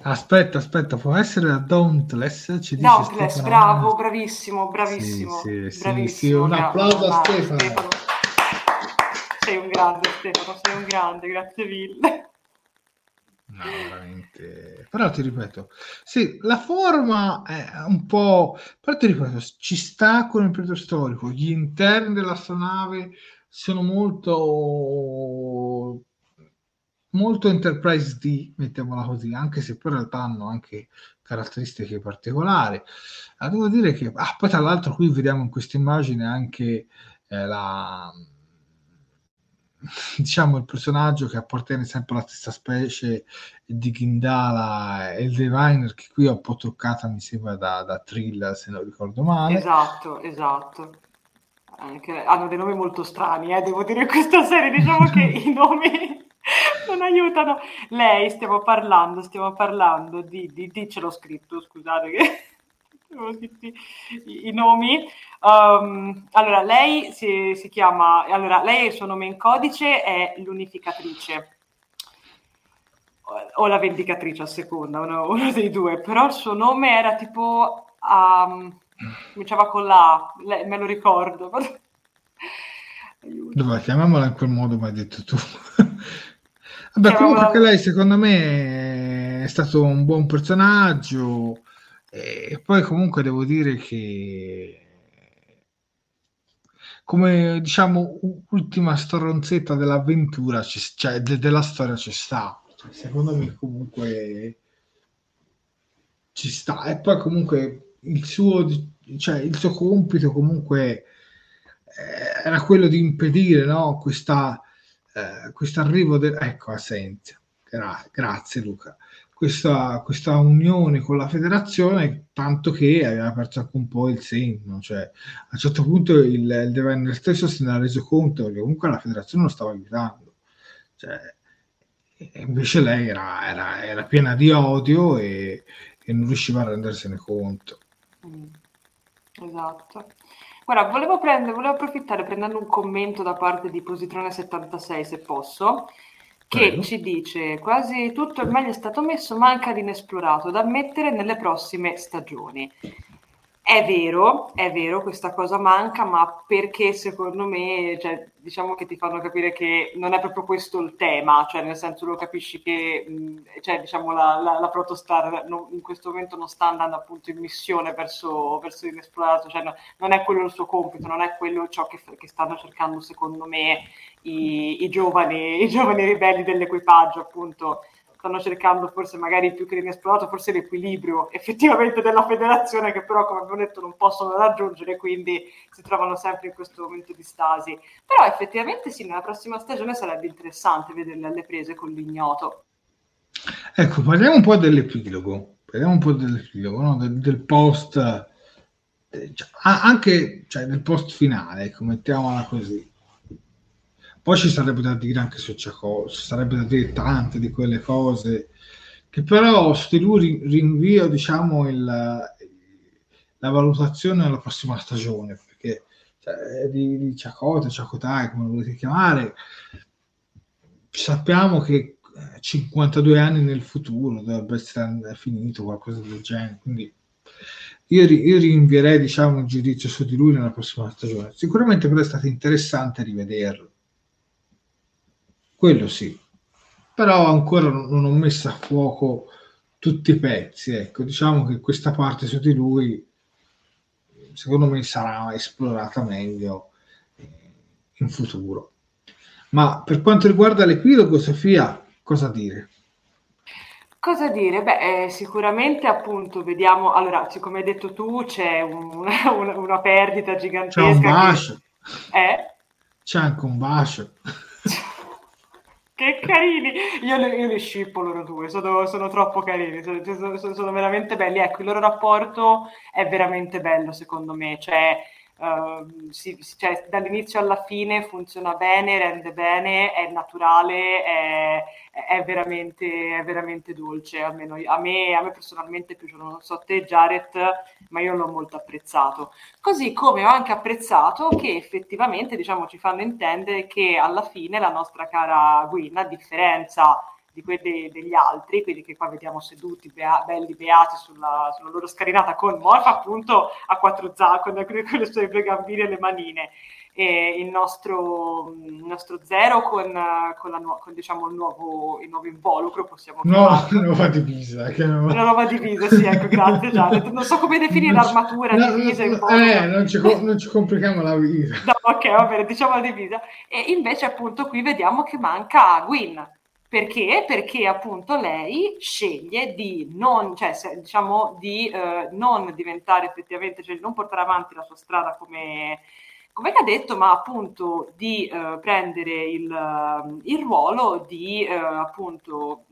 Aspetta, aspetta, può essere la Dauntless? Ci Dauntless, bravo, bravissimo, bravissimo. Sì, sì, bravissimo, sì, sì. Un applauso a Stefano. Stefano sei un grande Stefano, sei un grande, grazie mille. No, veramente. Però ti ripeto, sì, la forma è un po'. Però ti ripeto, ci sta con il periodo storico. Gli interni dell'astronave sono molto. Molto Enterprise D, mettiamola così, anche se poi in realtà hanno anche caratteristiche particolari. Ah, devo dire che, ah, poi tra l'altro, qui vediamo in questa immagine anche eh, la, diciamo il personaggio che appartiene sempre alla stessa specie di Gindala e il Diviner che qui ho un po' toccata mi sembra da, da Trill se non ricordo male. Esatto esatto. Anche, hanno dei nomi molto strani eh, devo dire in questa serie. Diciamo che i nomi non aiutano. Lei stiamo parlando stiamo parlando di, di, di ce l'ho scritto scusate che i, i nomi. Um, allora, lei si, si, chiama, allora, lei il suo nome in codice è l'unificatrice o la vendicatrice a seconda, uno, uno dei due, però il suo nome era tipo, um, cominciava con la lei, me lo ricordo. Dove chiamiamola in quel modo, mi hai detto tu. Vabbè, comunque lei secondo me è stato un buon personaggio e poi comunque devo dire che come diciamo ultima stronzetta dell'avventura, cioè de- della storia ci sta. Cioè, secondo me comunque ci sta. E poi comunque il suo, cioè, il suo compito comunque eh, era quello di impedire no? eh, questo arrivo del... Ecco, Asensio. Gra- grazie Luca questa, questa, unione con la federazione, tanto che aveva perso anche un po' il senno. Cioè, a un certo punto il, il Devenner stesso se ne ha reso conto che comunque la federazione lo stava aiutando. Cioè, invece lei era, era, era, piena di odio e, e, non riusciva a rendersene conto. Mm, esatto. Guarda, volevo, prendere, volevo approfittare prendendo un commento da parte di Positrone76, se posso, che Prego. ci dice quasi tutto meglio è stato messo, manca l'inesplorato da mettere nelle prossime stagioni. È vero, è vero, questa cosa manca, ma perché secondo me, cioè, diciamo che ti fanno capire che non è proprio questo il tema, cioè nel senso lo capisci che, mh, cioè, diciamo, la, la, la Protostar non, in questo momento non sta andando appunto in missione verso, verso l'inesplorato, cioè no, non è quello il suo compito, non è quello ciò che, che stanno cercando secondo me i, i, giovani, i giovani ribelli dell'equipaggio, appunto stanno cercando forse magari più che l'inesplorato, forse l'equilibrio effettivamente della federazione che però come abbiamo detto non possono raggiungere, quindi si trovano sempre in questo momento di stasi. Però effettivamente sì, nella prossima stagione sarebbe interessante vederle alle prese con l'ignoto. Ecco, parliamo un po' dell'epilogo, parliamo un po' dell'epilogo, no? del, del post, eh, cioè, anche cioè, del post finale, ecco, mettiamola così poi ci sarebbe da dire anche su Ciacò, ci sarebbe da dire tante di quelle cose che però su lui rinvio diciamo il, la valutazione alla prossima stagione perché cioè, di, di Chakotay, Chakotai come lo volete chiamare sappiamo che 52 eh, anni nel futuro dovrebbe essere finito qualcosa del genere quindi io, io rinvierei diciamo un giudizio su di lui nella prossima stagione. Sicuramente però è stato interessante rivederlo quello sì però ancora non ho messo a fuoco tutti i pezzi ecco diciamo che questa parte su di lui secondo me sarà esplorata meglio eh, in futuro ma per quanto riguarda l'epilogo Sofia cosa dire? Cosa dire? Beh, eh, sicuramente appunto vediamo, allora, come hai detto tu, c'è un, una, una, perdita gigantesca. C'è un bacio. Che... Eh? C'è anche un bacio. Che carini! Io, io li scippo loro due, sono, sono troppo carini, sono, sono, sono, veramente belli. Ecco, il loro rapporto è veramente bello secondo me, cioè Uh, si, cioè, dall'inizio alla fine funziona bene, rende bene, è naturale, è, è, veramente, è veramente, dolce. Almeno a me, a me personalmente piacciono, non so te Jared, ma io l'ho molto apprezzato. Così come ho anche apprezzato che effettivamente diciamo, ci fanno intendere che alla fine la nostra cara Gwyn, a differenza di quelli degli altri, quelli che qua vediamo seduti, bea, belli beati sulla, sulla, loro scalinata con Morfa appunto a quattro zampe, con, con, le sue due gambine e le manine. E il nostro, il nostro zero con, con, la, con diciamo, il, nuovo, il nuovo involucro, possiamo no, la nuova divisa. Che. La nuova divisa, sì, ecco, grazie Janet. Non so come definire non l'armatura, no, divisa no, Eh, non ci, non ci complichiamo la vita. No, ok, va bene, diciamo la divisa. E invece appunto qui vediamo che manca Gwyn, perché? Perché appunto lei sceglie di non, cioè, diciamo, di eh, non diventare effettivamente, cioè di non portare avanti la sua strada come, come ha detto, ma appunto di eh, prendere il, il, ruolo di eh, appunto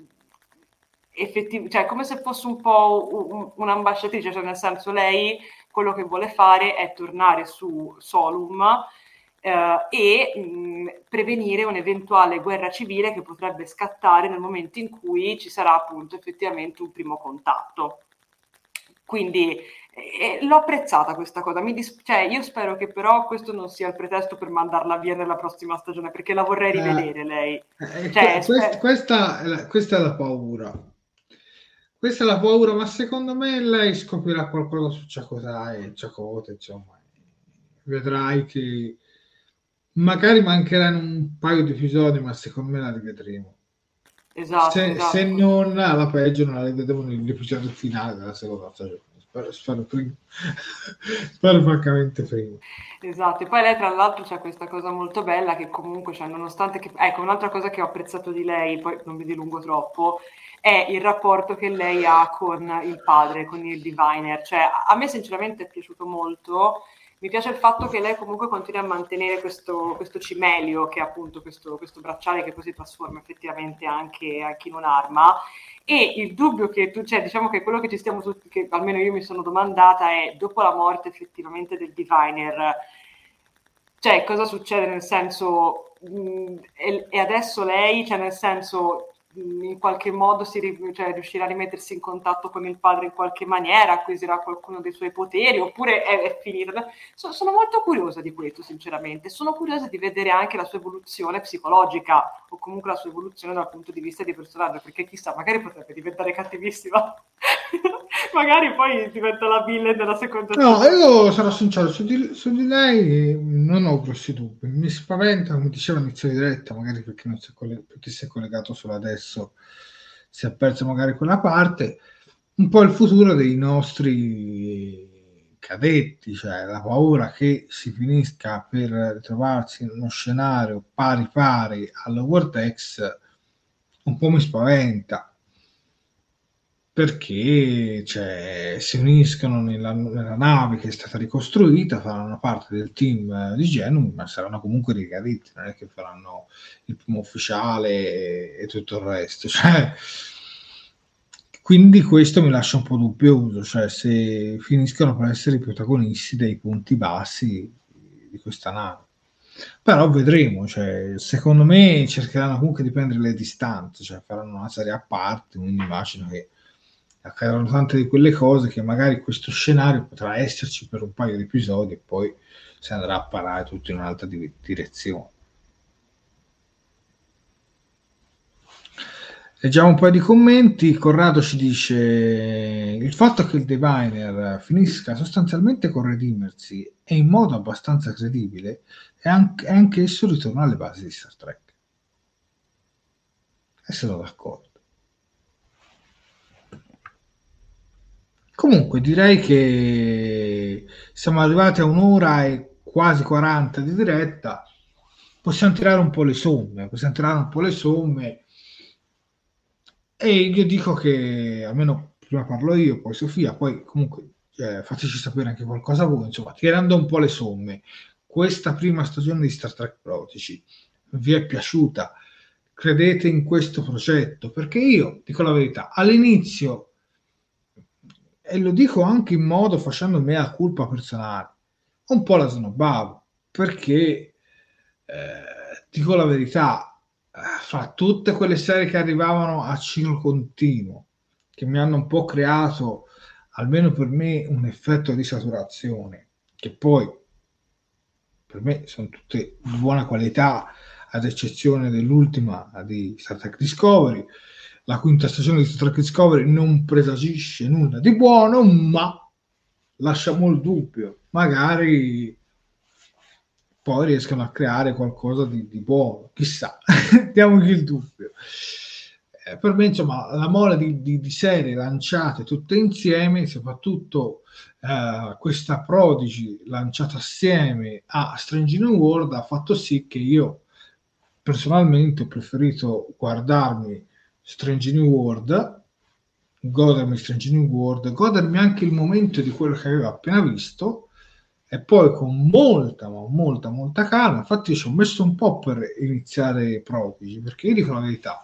effettiv- cioè come se fosse un po' un, un'ambasciatrice, cioè nel senso lei quello che vuole fare è tornare su Solum eh, e mh, prevenire un'eventuale guerra civile che potrebbe scattare nel momento in cui ci sarà appunto effettivamente un primo contatto. Quindi eh, l'ho apprezzata questa cosa, dis- cioè, io spero che però questo non sia il pretesto per mandarla via nella prossima stagione, perché la vorrei eh, rivedere lei. Eh, cioè, quest- questa, è la, questa è la paura. Questa è la paura, ma secondo me lei scoprirà qualcosa su Ciacotai, Ciacote, insomma. Vedrai che magari mancheranno un paio di episodi, ma secondo me la rivedremo. Esatto se, esatto. se, non alla peggio, non la rivedremo nell'episodio finale della seconda stagione. Spero, spero, prima. spero francamente prima. Esatto, e poi lei tra l'altro c'è questa cosa molto bella che comunque, cioè, nonostante che, ecco, un'altra cosa che ho apprezzato di lei, poi non vi dilungo troppo, è il rapporto che lei ha con il padre, con il diviner. Cioè, a me sinceramente è piaciuto molto mi piace il fatto che lei comunque continui a mantenere questo, questo cimelio, che è appunto questo, questo, bracciale che poi si trasforma effettivamente anche, anche in un'arma. E il dubbio che tu, cioè, diciamo che quello che ci stiamo tutti, che almeno io mi sono domandata è, dopo la morte effettivamente del diviner, cioè cosa succede nel senso, mh, e adesso lei, cioè nel senso, in qualche modo si, cioè, riuscirà a rimettersi in contatto con il padre in qualche maniera, acquisirà qualcuno dei suoi poteri, oppure è, è finita. So, sono molto curiosa di questo, sinceramente. Sono curiosa di vedere anche la sua evoluzione psicologica, o comunque la sua evoluzione dal punto di vista di personaggio, perché chissà, magari potrebbe diventare cattivissima. magari poi diventa la villain della seconda No, io sarò sincero, su di, su di, lei non ho grossi dubbi. Mi spaventa, come diceva inizio di diretta, magari perché, non si, è coll- perché si è collegato solo adesso, si è perso magari quella parte, un po' il futuro dei nostri cadetti, cioè la paura che si finisca per ritrovarsi in uno scenario pari pari alla Vortex un po' mi spaventa perché cioè, si uniscono nella, nella, nave che è stata ricostruita, faranno parte del team di Genum, ma saranno comunque ricadetti, non è che faranno il primo ufficiale e, e tutto il resto. Cioè, quindi questo mi lascia un po' dubbioso, cioè se finiscono per essere i protagonisti dei punti bassi di questa nave. Però vedremo, cioè, secondo me cercheranno comunque di prendere le distanze, cioè faranno una serie a parte, quindi immagino che accadranno tante di quelle cose che magari questo scenario potrà esserci per un paio di episodi e poi si andrà a parare tutto in un'altra di- direzione. Leggiamo un paio di commenti. Corrado ci dice: Il fatto che il Diviner finisca sostanzialmente con redimersi e in modo abbastanza credibile è anche, anche esso ritorno alle basi di Star Trek. E sono d'accordo. Comunque direi che siamo arrivati a un'ora e quasi 40 di diretta. Possiamo tirare un po' le somme, possiamo tirare un po' le somme e io dico che almeno prima parlo io, poi Sofia, poi comunque eh, fateci sapere anche qualcosa voi, insomma, tirando un po' le somme, questa prima stagione di Star Trek Prodigy vi è piaciuta? Credete in questo progetto? Perché io dico la verità, all'inizio, e lo dico anche in modo facendo mea culpa personale, un po' la snobbavo, perché eh, dico la verità, fra tutte quelle serie che arrivavano a ciclo continuo, che mi hanno un po' creato, almeno per me, un effetto di saturazione, che poi per me sono tutte di buona qualità, ad eccezione dell'ultima di Star Trek Discovery. La quinta stagione di Star Trek Discovery non presagisce nulla di buono, ma lasciamo il dubbio. Magari poi riescano a creare qualcosa di, di buono, chissà, diamogli il dubbio. Eh, per me, insomma, la mole di, di, di, serie lanciate tutte insieme, soprattutto eh, questa Prodigy lanciata assieme a Strange New World, ha fatto sì che io personalmente ho preferito guardarmi Strange New World, godermi Strange New World, godermi anche il momento di quello che avevo appena visto e poi con molta, molta, molta calma, infatti ci ho messo un po' per iniziare Prodigy, perché io dico la verità,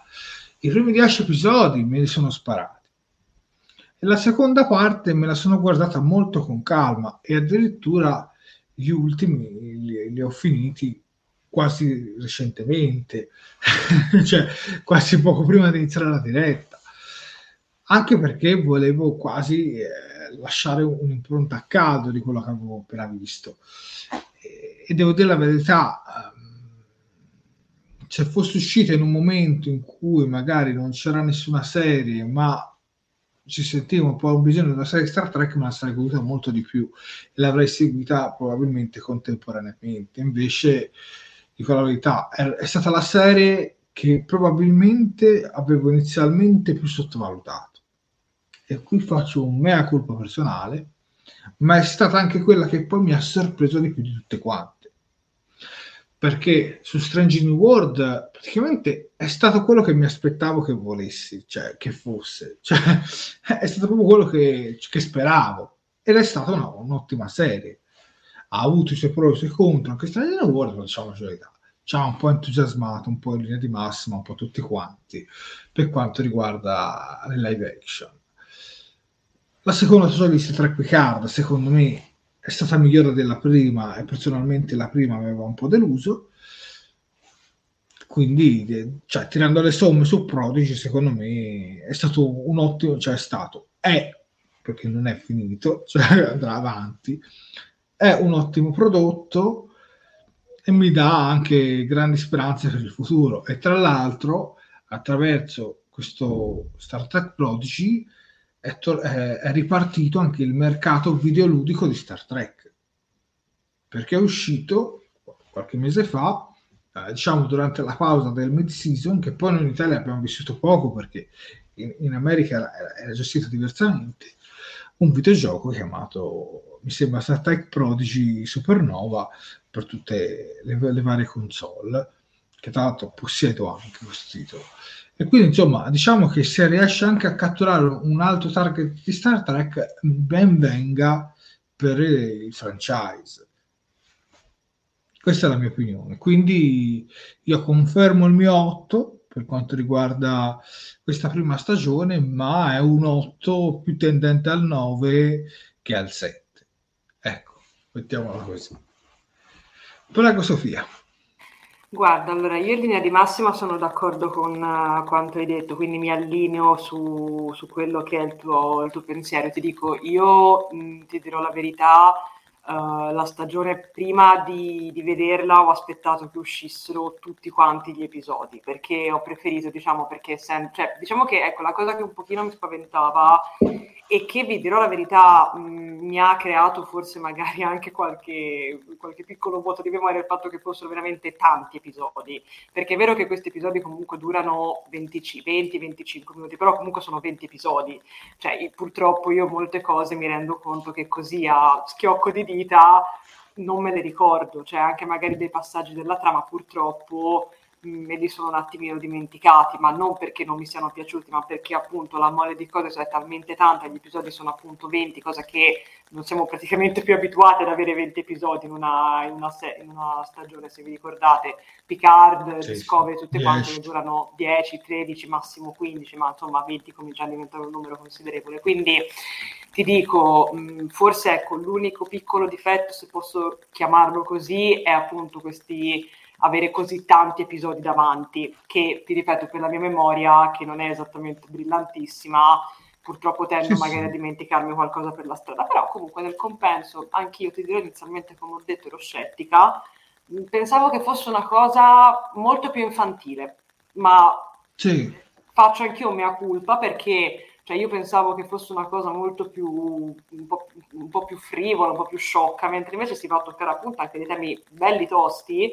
i primi dieci episodi me li sono sparati. E la seconda parte me la sono guardata molto con calma e addirittura gli ultimi li, li ho finiti quasi recentemente, cioè quasi poco prima di iniziare la diretta, anche perché volevo quasi... Eh, lasciare un'impronta a caldo di quello che avevo appena visto. E, e devo dire la verità, ehm, se fosse uscita in un momento in cui magari non c'era nessuna serie, ma ci sentiva un po' un bisogno una serie Star Trek, me la sarei goduta molto di più e l'avrei seguita probabilmente contemporaneamente. Invece, dico la verità, è, è stata la serie che probabilmente avevo inizialmente più sottovalutato e qui faccio un mea colpa personale, ma è stata anche quella che poi mi ha sorpreso di più di tutte quante. Perché su Strange New World praticamente è stato quello che mi aspettavo che volessi, cioè che fosse, cioè, è stato proprio quello che, che speravo ed è stata una, un'ottima serie. Ha avuto i suoi pro e i suoi contro, anche Strange New World, ma diciamo la verità ci ha un po' entusiasmato, un po' in linea di massima, un po' tutti quanti, per quanto riguarda le live action. La seconda Star Trek Picard, secondo me, è stata migliore della prima e personalmente la prima aveva un po' deluso. Quindi, cioè, tirando le somme su Prodigy, secondo me è stato un ottimo, cioè è stato, è, perché non è finito, cioè andrà avanti, è un ottimo prodotto e mi dà anche grandi speranze per il futuro. E tra l'altro, attraverso questo Star Trek Prodigy, è, to- è, ripartito anche il mercato videoludico di Star Trek, perché è uscito qualche mese fa, eh, diciamo durante la pausa del mid-season, che poi noi in Italia abbiamo vissuto poco perché in, in America era, era gestito diversamente, un videogioco chiamato, mi sembra, Star Trek Prodigy Supernova per tutte le, le varie console, che tra l'altro possiedo anche questo titolo. E quindi, insomma, diciamo che se riesce anche a catturare un altro target di Star Trek, ben venga per il franchise. Questa è la mia opinione. Quindi io confermo il mio 8 per quanto riguarda questa prima stagione, ma è un 8 più tendente al 9 che al 7. Ecco, mettiamola così. Prego Sofia. Guarda, allora io in linea di massima sono d'accordo con uh, quanto hai detto, quindi mi allineo su, su quello che è il tuo, il tuo, pensiero. Ti dico, io mh, ti dirò la verità, Uh, la stagione prima di, di, vederla ho aspettato che uscissero tutti quanti gli episodi perché ho preferito diciamo perché sem- cioè, diciamo che ecco la cosa che un pochino mi spaventava e che vi dirò la verità mh, mi ha creato forse magari anche qualche, qualche piccolo vuoto di memoria il fatto che fossero veramente tanti episodi, perché è vero che questi episodi comunque durano 20-25 minuti, però comunque sono 20 episodi, cioè purtroppo io molte cose mi rendo conto che così a schiocco di dita non me le ricordo, cioè anche magari dei passaggi della trama purtroppo me li sono un attimino dimenticati, ma non perché non mi siano piaciuti, ma perché appunto la mole di cose è talmente tanta, gli episodi sono appunto 20, cosa che non siamo praticamente più abituati ad avere 20 episodi in una, in una, se- in una stagione, se vi ricordate, Picard, sì, Discovery, tutte 10. quante durano 10, 13, massimo 15, ma insomma 20 comincia a diventare un numero considerevole. Quindi ti dico, forse ecco, l'unico piccolo difetto, se posso chiamarlo così, è appunto questi avere così tanti episodi davanti, che ti ripeto per la mia memoria, che non è esattamente brillantissima, purtroppo tendo sì, magari sì. a dimenticarmi qualcosa per la strada, però comunque nel compenso, anch'io ti dirò inizialmente, come ho detto, ero scettica, pensavo che fosse una cosa molto più infantile, ma sì. faccio anch'io mia colpa perché cioè io pensavo che fosse una cosa molto più, un po', un po', più frivola, un po' più sciocca, mentre invece si va a toccare appunto anche dei temi belli tosti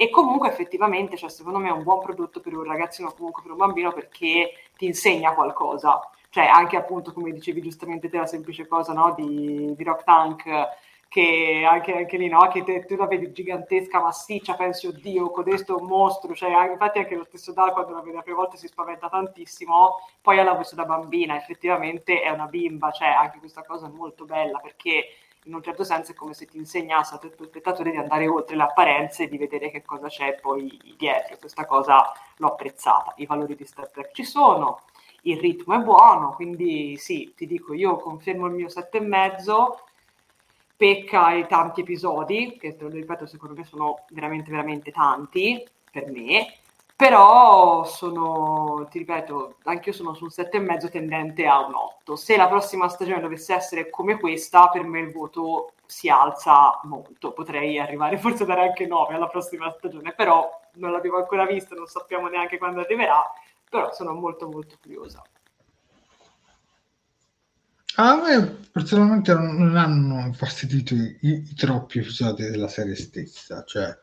e comunque effettivamente, cioè, secondo me è un buon prodotto per un ragazzino, comunque per un bambino perché ti insegna qualcosa. Cioè anche appunto, come dicevi giustamente te, la semplice cosa no, di, di Rock Tank che anche, anche lì, no? Che te, tu la vedi gigantesca, massiccia, pensi, oddio, codesto è un mostro, cioè, infatti anche lo stesso Dal quando la vede la prima volta si spaventa tantissimo, poi l'ha visto da bambina, effettivamente è una bimba, cioè anche questa cosa è molto bella perché in un certo senso è come se ti insegnasse al tuo spettatore di andare oltre le apparenze e di vedere che cosa c'è poi dietro. Questa cosa l'ho apprezzata. I valori di Star Trek ci sono, il ritmo è buono, quindi sì, ti dico, io confermo il mio sette e mezzo pecca ai tanti episodi, che te lo ripeto, secondo me sono veramente, veramente tanti per me, però sono, ti ripeto, anche io sono sul 7,5 tendente a un 8. Se la prossima stagione dovesse essere come questa, per me il voto si alza molto. Potrei arrivare forse a dare anche 9 alla prossima stagione, però non l'abbiamo ancora vista, non sappiamo neanche quando arriverà, però sono molto molto curiosa. A me personalmente non hanno infastidito i, i, troppi episodi della serie stessa, cioè,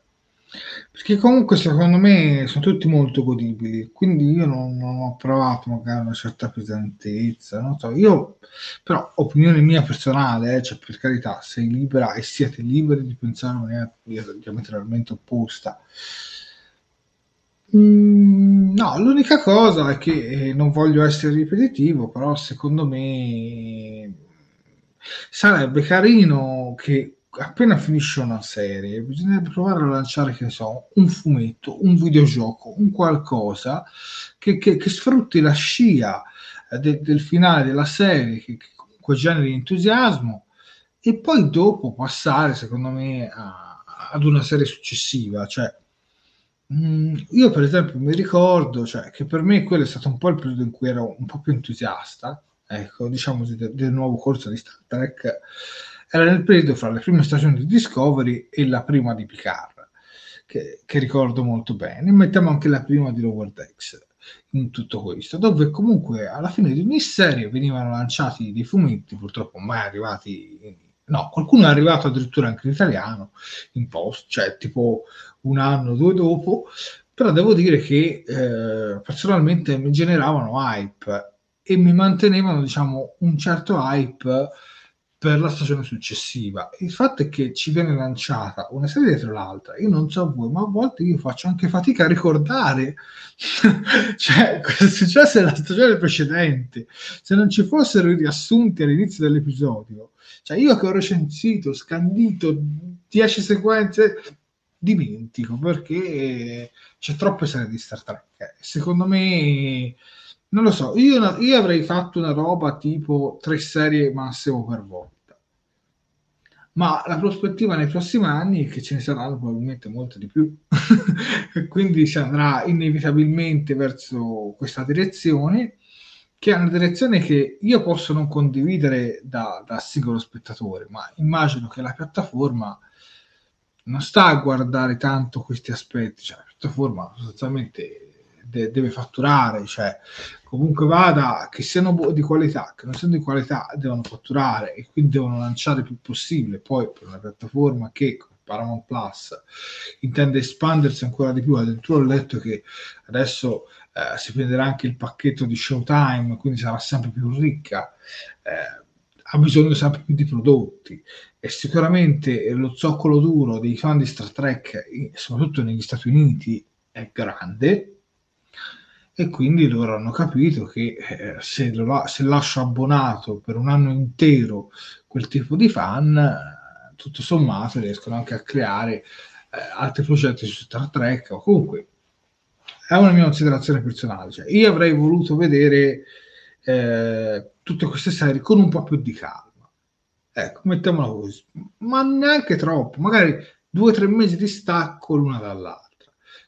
perché comunque secondo me sono tutti molto godibili, quindi io non, non ho provato magari una certa pesantezza, non so, io però opinione mia personale, eh, cioè per carità, sei libera e siete liberi di pensare in maniera diametralmente opposta. Mm, no, l'unica cosa è che eh, non voglio essere ripetitivo, però secondo me sarebbe carino che appena finisce una serie bisognerebbe provare a lanciare, che so, un fumetto, un videogioco, un qualcosa che, che, che sfrutti la scia eh, de, del finale della serie, che, che comunque generi entusiasmo, e poi dopo passare, secondo me, a, ad una serie successiva, cioè Mm, io per esempio mi ricordo cioè, che per me quello è stato un po' il periodo in cui ero un po' più entusiasta, ecco, diciamo del, del nuovo corso di Star Trek, era nel periodo fra le prime stagioni di Discovery e la prima di Picard, che, che ricordo molto bene. Mettiamo anche la prima di Lower Decks in tutto questo, dove comunque alla fine di ogni serie venivano lanciati dei fumetti, purtroppo mai arrivati no, qualcuno è arrivato addirittura anche in italiano, in post, cioè tipo un anno o due dopo, però devo dire che eh, personalmente mi generavano hype e mi mantenevano, diciamo, un certo hype per la stagione successiva. Il fatto è che ci viene lanciata una serie dietro l'altra. Io non so voi, ma a volte io faccio anche fatica a ricordare cioè, cosa è successo nella stagione precedente. Se non ci fossero i riassunti all'inizio dell'episodio, cioè io che ho recensito, scandito 10 sequenze, dimentico perché c'è troppe serie di Star Trek. Secondo me non lo so, io, io, avrei fatto una roba tipo tre serie massimo per volta. ma la prospettiva nei prossimi anni è che ce ne saranno probabilmente molte di più, quindi si andrà inevitabilmente verso questa direzione, che è una direzione che io posso non condividere da, da singolo spettatore, ma immagino che la piattaforma non sta a guardare tanto questi aspetti, cioè la piattaforma sostanzialmente de- deve fatturare, cioè comunque vada, che siano di qualità, che non siano di qualità, devono fatturare e quindi devono lanciare il più possibile. Poi per una piattaforma che Paramount Plus intende espandersi ancora di più, addirittura ho letto che adesso eh, si prenderà anche il pacchetto di Showtime, quindi sarà sempre più ricca. Eh, ha bisogno sempre più di prodotti e sicuramente lo zoccolo duro dei fan di Star Trek, soprattutto negli Stati Uniti, è grande e quindi loro hanno capito che eh, se, lo, se lascio abbonato per un anno intero quel tipo di fan, tutto sommato riescono anche a creare eh, altri progetti su Star Trek o comunque è una mia considerazione personale. Cioè, io avrei voluto vedere eh, tutte queste serie con un po' più di calma. Ecco, mettiamola così, ma neanche troppo, magari due o tre mesi di stacco l'una dall'altra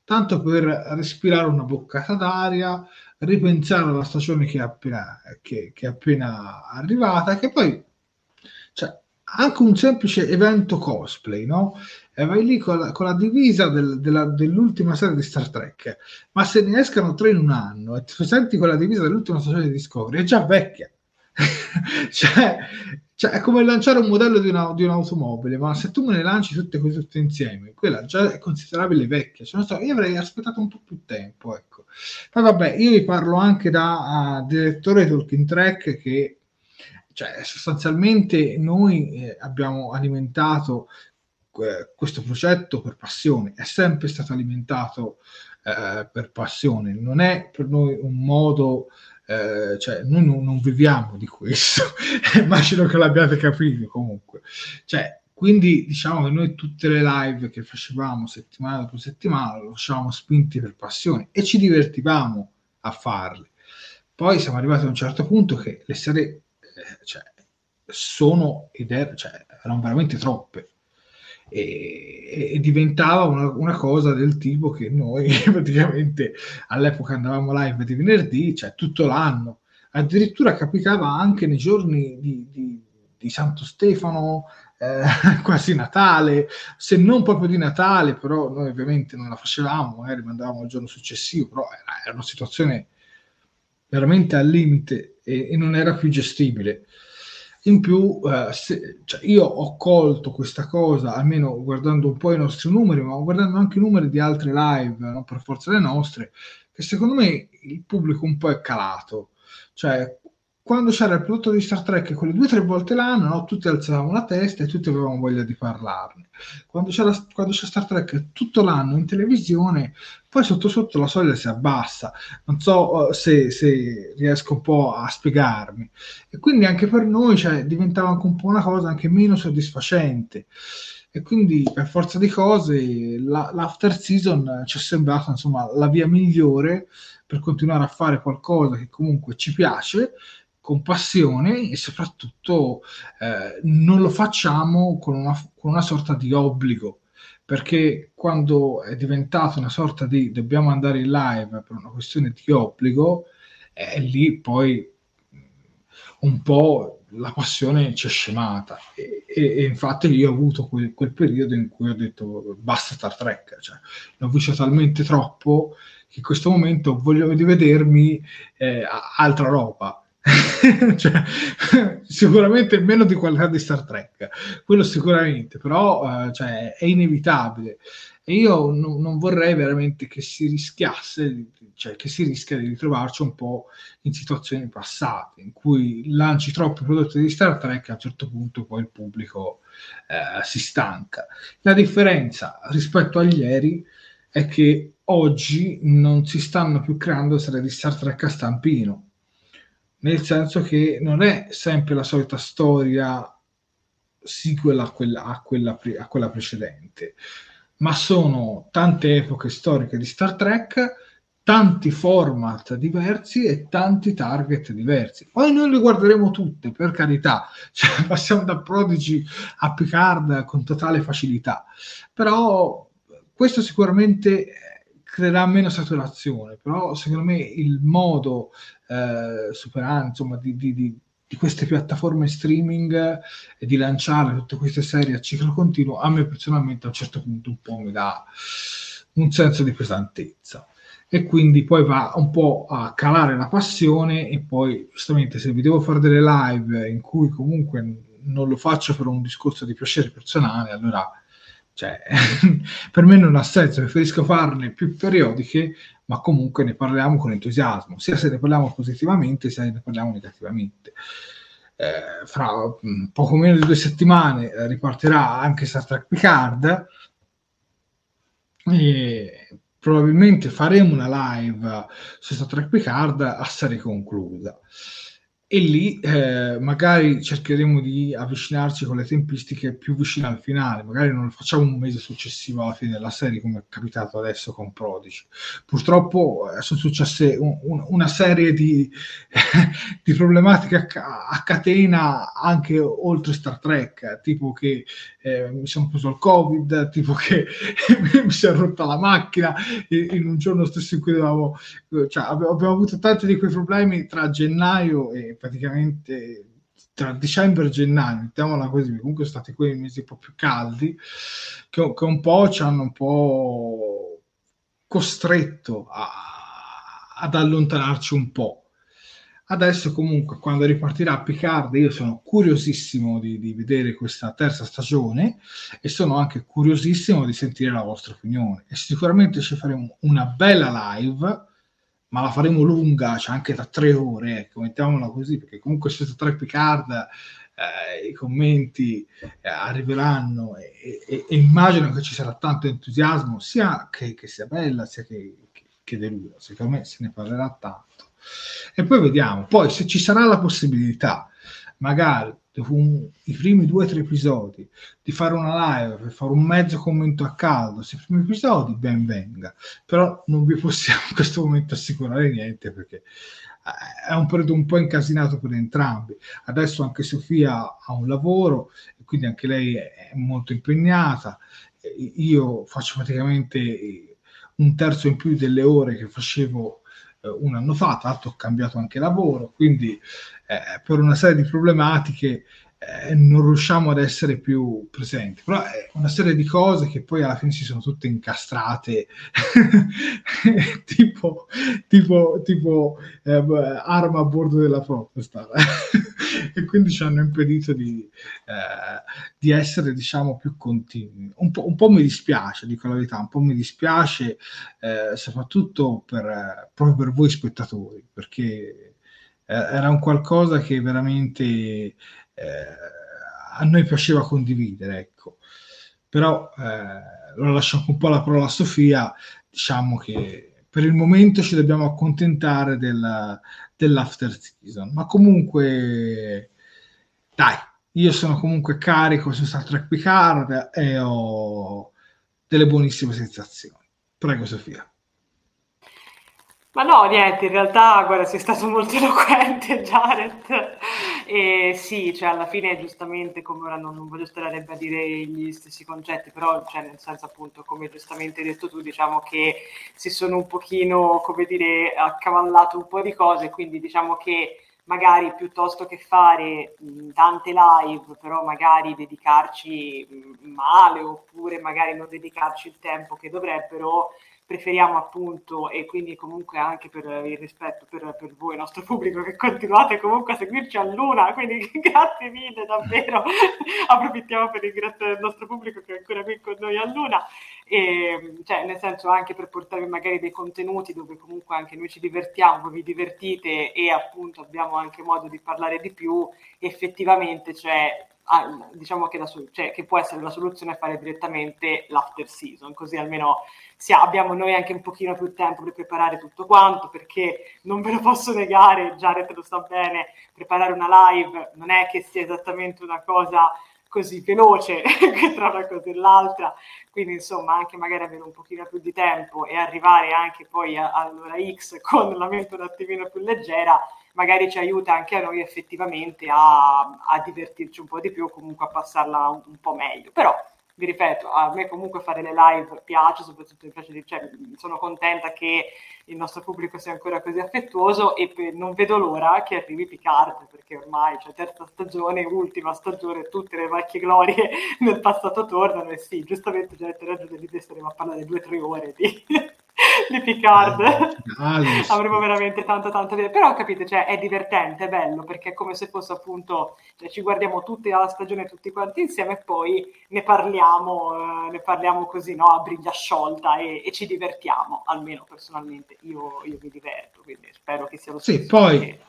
tanto per respirare una boccata d'aria, ripensare alla stagione che è appena, che, che è appena arrivata, che poi cioè, anche un semplice evento cosplay, no? E vai lì con la, con la divisa del, della, dell'ultima serie di Star Trek, ma se ne escano tre in un anno e ti presenti con la divisa dell'ultima stagione di Discovery, è già vecchia. cioè, cioè, è come lanciare un modello di, una, di, un'automobile, ma se tu me ne lanci tutte cose tutte insieme, quella già è considerabile vecchia. Cioè, so, io avrei aspettato un po' più tempo, ecco. Poi vabbè, io vi parlo anche da uh, direttore di Talking Track che cioè, sostanzialmente noi eh, abbiamo alimentato eh, questo progetto per passione, è sempre stato alimentato eh, per passione, non è per noi un modo eh, cioè, noi non, non, viviamo di questo, immagino che l'abbiate capito comunque. Cioè, quindi diciamo che noi tutte le live che facevamo settimana dopo settimana lo facevamo spinti per passione e ci divertivamo a farle. Poi siamo arrivati a un certo punto che le serie eh, cioè, sono ed er- cioè, erano veramente troppe e, e diventava una, una, cosa del tipo che noi praticamente all'epoca andavamo live di venerdì, cioè tutto l'anno, addirittura capitava anche nei giorni di, di, di Santo Stefano, eh, quasi Natale, se non proprio di Natale, però noi ovviamente non la facevamo, magari mandavamo il giorno successivo, però era, era una situazione veramente al limite e, e non era più gestibile. In più, eh, se, cioè io ho colto questa cosa, almeno guardando un po' i nostri numeri, ma guardando anche i numeri di altre live, no, per forza le nostre, che secondo me il pubblico un po' è calato. Cioè, quando c'era il prodotto di Star Trek quelle due o tre volte l'anno, no, tutti alzavamo la testa e tutti avevamo voglia di parlarne. Quando, quando c'è Star Trek tutto l'anno in televisione, poi sotto sotto la soglia si abbassa. Non so uh, se, se, riesco un po' a spiegarmi. E quindi anche per noi cioè, diventava anche un po' una cosa anche meno soddisfacente. E quindi per forza di cose la, l'after season ci è sembrata insomma la via migliore per continuare a fare qualcosa che comunque ci piace con passione e soprattutto eh, non lo facciamo con una, con una sorta di obbligo perché quando è diventato una sorta di dobbiamo andare in live per una questione di obbligo, è lì poi un po' la passione ci è scemata. E, e, e infatti io ho avuto quel, quel, periodo in cui ho detto basta Star Trek, cioè, l'ho visto talmente troppo che in questo momento voglio rivedermi eh, altra roba cioè, sicuramente meno di qualità di Star Trek, quello sicuramente, però uh, cioè, è inevitabile. E io non, non, vorrei veramente che si rischiasse, cioè che si rischia di ritrovarci un po' in situazioni passate, in cui lanci troppi prodotti di Star Trek e a un certo punto poi il pubblico uh, si stanca. La differenza rispetto a ieri è che oggi non si stanno più creando serie di Star Trek a stampino nel senso che non è sempre la solita storia sequel a quella, a quella, a quella precedente, ma sono tante epoche storiche di Star Trek, tanti format diversi e tanti target diversi. Poi noi le guarderemo tutte, per carità, cioè, passiamo da Prodigy a Picard con totale facilità, però questo sicuramente creerà meno saturazione, però secondo me il modo eh, superare, insomma, di, di, di di queste piattaforme streaming e di lanciare tutte queste serie a ciclo continuo, a me personalmente a un certo punto un po' mi dà un senso di pesantezza. E quindi poi va un po' a calare la passione e poi giustamente se vi devo fare delle live in cui comunque non lo faccio per un discorso di piacere personale, allora cioè, per me non ha senso, preferisco farne più periodiche, ma comunque ne parliamo con entusiasmo, sia se ne parliamo positivamente, sia se ne parliamo negativamente. Eh, fra poco meno di due settimane eh, ripartirà anche Star Trek Picard e probabilmente faremo una live su Star Trek Picard a serie conclusa e lì eh, magari cercheremo di avvicinarci con le tempistiche più vicine al finale, magari non lo facciamo un mese successivo alla fine della serie come è capitato adesso con Prodigy. Purtroppo eh, sono successe un, un, una serie di, di problematiche a, a, catena anche oltre Star Trek, tipo che eh, mi sono preso il Covid, tipo che mi si è rotta la macchina in, in un giorno stesso in cui dovevamo, cioè, abbiamo, abbiamo avuto tanti di quei problemi tra gennaio e praticamente tra dicembre e gennaio, mettiamola così, comunque sono stati quei mesi un po' più caldi, che, che un po' ci hanno un po' costretto a, ad allontanarci un po'. Adesso comunque quando ripartirà Picard io sono curiosissimo di, di, vedere questa terza stagione e sono anche curiosissimo di sentire la vostra opinione e sicuramente ci faremo una bella live ma la faremo lunga, cioè anche da tre ore, ecco, mettiamola così, perché comunque su tre Picard eh, i commenti eh, arriveranno e, e, e, immagino che ci sarà tanto entusiasmo, sia che, che sia bella, sia che, che, che deluda, secondo me se ne parlerà tanto. E poi vediamo, poi se ci sarà la possibilità, magari un, i primi due o tre episodi, di fare una live per fare un mezzo commento a caldo sui primi episodi, ben venga. Però non vi possiamo in questo momento assicurare niente perché eh, è un periodo un po' incasinato per entrambi. Adesso anche Sofia ha un lavoro quindi anche lei è molto impegnata. Io faccio praticamente un terzo in più delle ore che facevo eh, un anno fa, tra l'altro ho cambiato anche lavoro, quindi eh, per una serie di problematiche eh, non riusciamo ad essere più presenti. Però è una serie di cose che poi alla fine si sono tutte incastrate, tipo, tipo, tipo eh, arma a bordo della Protestar. e quindi ci hanno impedito di, eh, di essere, diciamo, più continui. Un po', un po', mi dispiace, dico la verità, un po' mi dispiace, eh, soprattutto per, proprio per voi spettatori, perché eh, era un qualcosa che veramente a noi piaceva condividere, ecco. Però eh, lo lascio un po' la parola a Sofia, diciamo che per il momento ci dobbiamo accontentare del, dell'after season. Ma comunque, dai, io sono comunque carico su Star Trek Picard e ho delle buonissime sensazioni. Prego, Sofia. Ma no, niente, in realtà, guarda, sei stato molto eloquente, Jared. E sì, cioè alla fine giustamente, come ora non, non, voglio stare a ribadire gli stessi concetti, però cioè, nel senso appunto, come giustamente hai detto tu, diciamo che si sono un pochino, come dire, accavallato un po' di cose, quindi diciamo che magari piuttosto che fare mh, tante live, però magari dedicarci mh, male oppure magari non dedicarci il tempo che dovrebbero, preferiamo appunto e quindi comunque anche per il rispetto per, per, voi, il nostro pubblico che continuate comunque a seguirci a Luna, quindi grazie mille davvero, approfittiamo per ringraziare il nostro pubblico che è ancora qui con noi a Luna, e, cioè nel senso anche per portare magari dei contenuti dove comunque anche noi ci divertiamo, voi vi divertite e appunto abbiamo anche modo di parlare di più, effettivamente cioè diciamo che, la, cioè, che, può essere la soluzione fare direttamente l'after season, così almeno sia, abbiamo noi anche un pochino più tempo per preparare tutto quanto, perché non ve lo posso negare, Jared lo sa bene, preparare una live non è che sia esattamente una cosa così veloce tra una cosa e l'altra, quindi insomma anche magari avere un pochino più di tempo e arrivare anche poi all'ora X con la mente un attimino più leggera, magari ci aiuta anche a noi effettivamente a, a divertirci un po' di più o comunque a passarla un, un po' meglio. Però vi ripeto, a me comunque fare le live piace, soprattutto mi piace, cioè, sono contenta che il nostro pubblico sia ancora così affettuoso e per, non vedo l'ora che arrivi Picard, perché ormai c'è cioè, terza stagione, ultima stagione, tutte le vecchie glorie nel passato tornano e sì, giustamente già ragione di staremo a parlare due o tre ore di, di Picard. Ah, Avremo veramente tanto tanto da Però capite, cioè, è divertente, è bello, perché è come se fosse appunto, cioè, ci guardiamo tutta la stagione tutti quanti insieme e poi ne parliamo, eh, ne parliamo così, no, a briglia sciolta e, e ci divertiamo, almeno personalmente io, io, mi diverto, quindi spero che sia lo stesso. Sì, poi... Che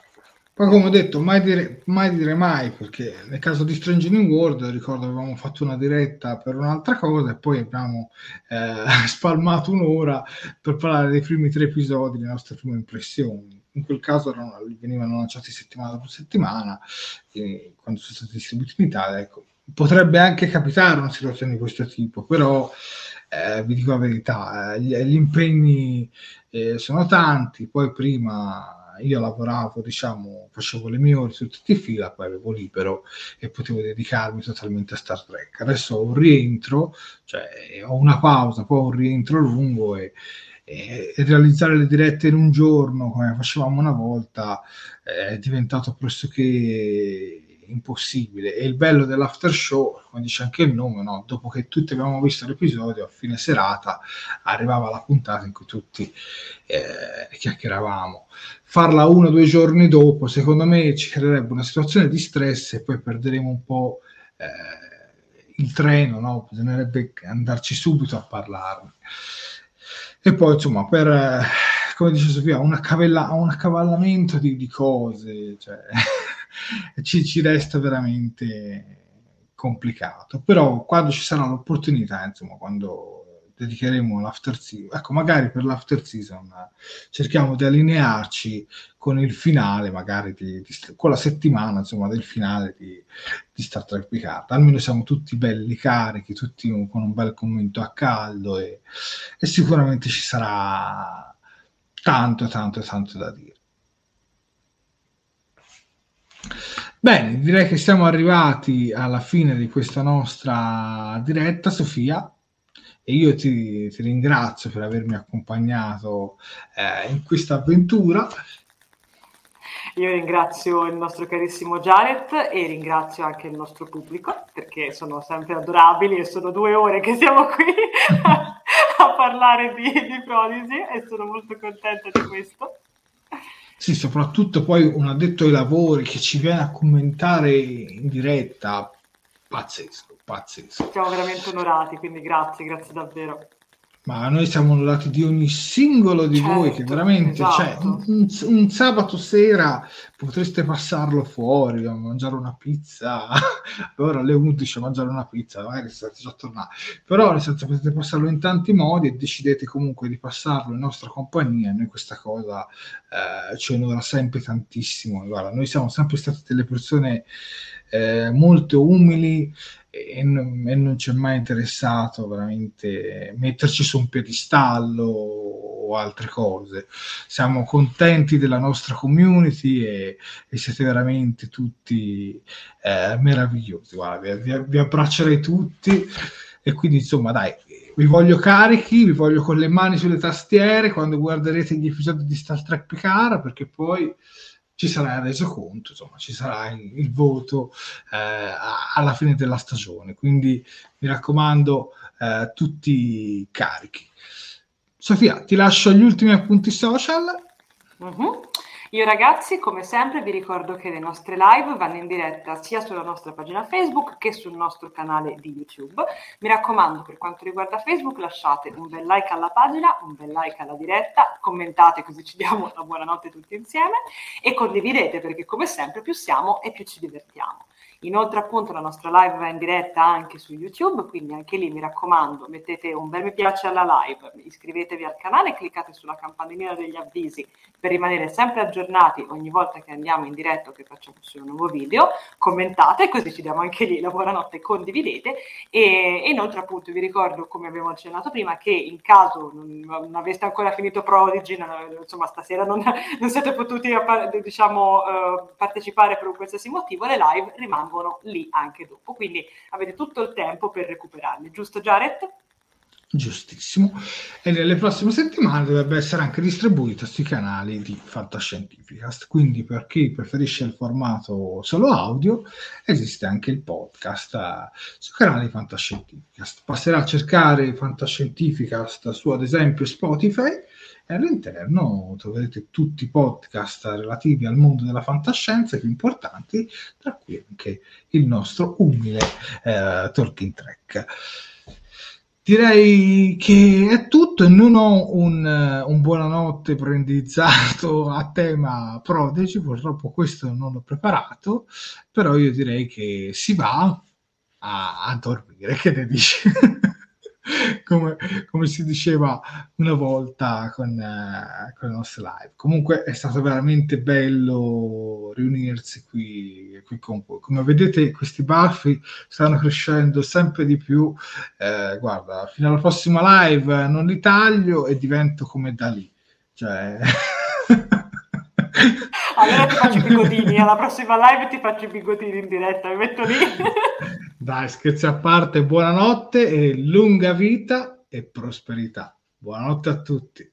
poi come ho detto, mai dire, mai dire mai, perché nel caso di Strange New World, ricordo avevamo fatto una diretta per un'altra cosa e poi abbiamo eh, spalmato un'ora per parlare dei primi tre episodi, le nostre prime impressioni. In quel caso erano, venivano lanciati settimana dopo settimana, quando sono stati distribuiti in Italia. Ecco. Potrebbe anche capitare una situazione di questo tipo, però eh, vi dico la verità, eh, gli, gli impegni eh, sono tanti, poi prima io lavoravo, diciamo, facevo le mie ore su tutti i fila, poi avevo libero e potevo dedicarmi totalmente a Star Trek. Adesso ho un rientro, cioè ho una pausa, poi ho un rientro lungo e, e, e realizzare le dirette in un giorno come facevamo una volta è diventato pressoché impossibile. E il bello dell'after show, come dice anche il nome, no? dopo che tutti abbiamo visto l'episodio, a fine serata arrivava la puntata in cui tutti eh, chiacchieravamo. Farla uno o due giorni dopo, secondo me, ci creerebbe una situazione di stress e poi perderemo un po' eh, il treno, no? bisognerebbe andarci subito a parlarne. E poi, insomma, per, eh, come dice Sofia, un, un accavallamento di, di cose. Cioè, ci, ci resta veramente complicato. Però quando ci sarà l'opportunità, insomma, quando dedicheremo l'after season, ecco, magari per l'after season cerchiamo di allinearci con il finale, magari di, di, con la settimana, insomma, del finale di, di Star Trek Picard. Almeno siamo tutti belli carichi, tutti con un bel commento a caldo e, e sicuramente ci sarà tanto, tanto, tanto da dire. Bene, direi che siamo arrivati alla fine di questa nostra diretta, Sofia, e io ti, ti ringrazio per avermi accompagnato eh, in questa avventura. Io ringrazio il nostro carissimo Jared e ringrazio anche il nostro pubblico perché sono sempre adorabili e sono due ore che siamo qui a, a parlare di, di Prodigy e sono molto contenta di questo. Sì, soprattutto poi un addetto ai lavori che ci viene a commentare in diretta, pazzesco, pazzesco. Siamo veramente onorati, quindi grazie, grazie davvero ma noi siamo onorati di ogni singolo di certo, voi che veramente cioè, esatto. cioè, un, un, sabato sera potreste passarlo fuori a mangiare una pizza. Allora alle 11 a mangiare una pizza magari state già tornati. Però nel senso potete passarlo in tanti modi e decidete comunque di passarlo in nostra compagnia. Noi questa cosa eh, ci onora sempre tantissimo. Guarda, noi siamo sempre state delle persone eh, molto umili e, non, e non ci è mai interessato veramente metterci su un piedistallo o altre cose. Siamo contenti della nostra community e, e siete veramente tutti eh, meravigliosi. Guarda, vi, vi, vi abbraccerei tutti e quindi insomma dai, vi voglio carichi, vi voglio con le mani sulle tastiere quando guarderete gli episodi di Star Trek Picard perché poi ci sarà il resoconto, insomma, ci sarà il, voto eh, alla fine della stagione. Quindi mi raccomando, eh, tutti carichi. Sofia, ti lascio gli ultimi appunti social. Uh-huh. Io ragazzi, come sempre, vi ricordo che le nostre live vanno in diretta sia sulla nostra pagina Facebook che sul nostro canale di YouTube. Mi raccomando, per quanto riguarda Facebook, lasciate un bel like alla pagina, un bel like alla diretta, commentate così ci diamo la buonanotte tutti insieme e condividete perché come sempre più siamo e più ci divertiamo. Inoltre appunto la nostra live va in diretta anche su YouTube, quindi anche lì mi raccomando mettete un bel mi piace alla live, iscrivetevi al canale, cliccate sulla campanellina degli avvisi per rimanere sempre aggiornati ogni volta che andiamo in diretta o che facciamo su un nuovo video, commentate così ci diamo anche lì la buonanotte, condividete. E, e inoltre appunto vi ricordo come abbiamo accennato prima che in caso non, non aveste ancora finito Prodigy, non, insomma stasera non, non siete potuti diciamo uh, partecipare per un qualsiasi motivo, le live rimangono rimangono lì anche dopo, quindi avete tutto il tempo per recuperarli, giusto Jared? Giustissimo. E nelle prossime settimane dovrebbe essere anche distribuito sui canali di Fantascientificast. Quindi, per chi preferisce il formato solo audio, esiste anche il podcast uh, canali di Fantascientificast. Passerà a cercare Fantascientificast su, ad esempio, Spotify e all'interno troverete tutti i podcast relativi al mondo della fantascienza più importanti, tra cui anche il nostro umile eh, Talking Track. Direi che è tutto non ho un, un buonanotte prendizzato a tema Prodigy, purtroppo questo non l'ho preparato, però io direi che si va a, a dormire, che ne dici? come, come, si diceva una volta con, uh, con, le nostre live. Comunque è stato veramente bello riunirsi qui, qui con voi. Come vedete questi baffi stanno crescendo sempre di più. Eh, guarda, fino alla prossima live non li taglio e divento come da lì. Cioè... allora ti faccio i bigodini, alla prossima live ti faccio i bigodini in diretta, mi metto lì. Dai, scherzi a parte, buonanotte e lunga vita e prosperità. Buonanotte a tutti.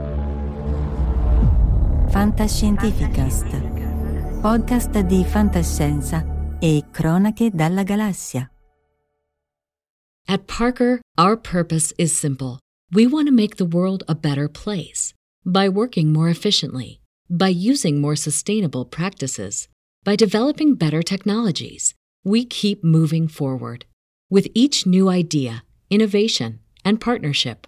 Fantascientificast, podcast di fantascienza e cronache dalla galassia. At Parker, our purpose is simple. We want to make the world a better place by working more efficiently, by using more sustainable practices, by developing better technologies. We keep moving forward. With each new idea, innovation, and partnership,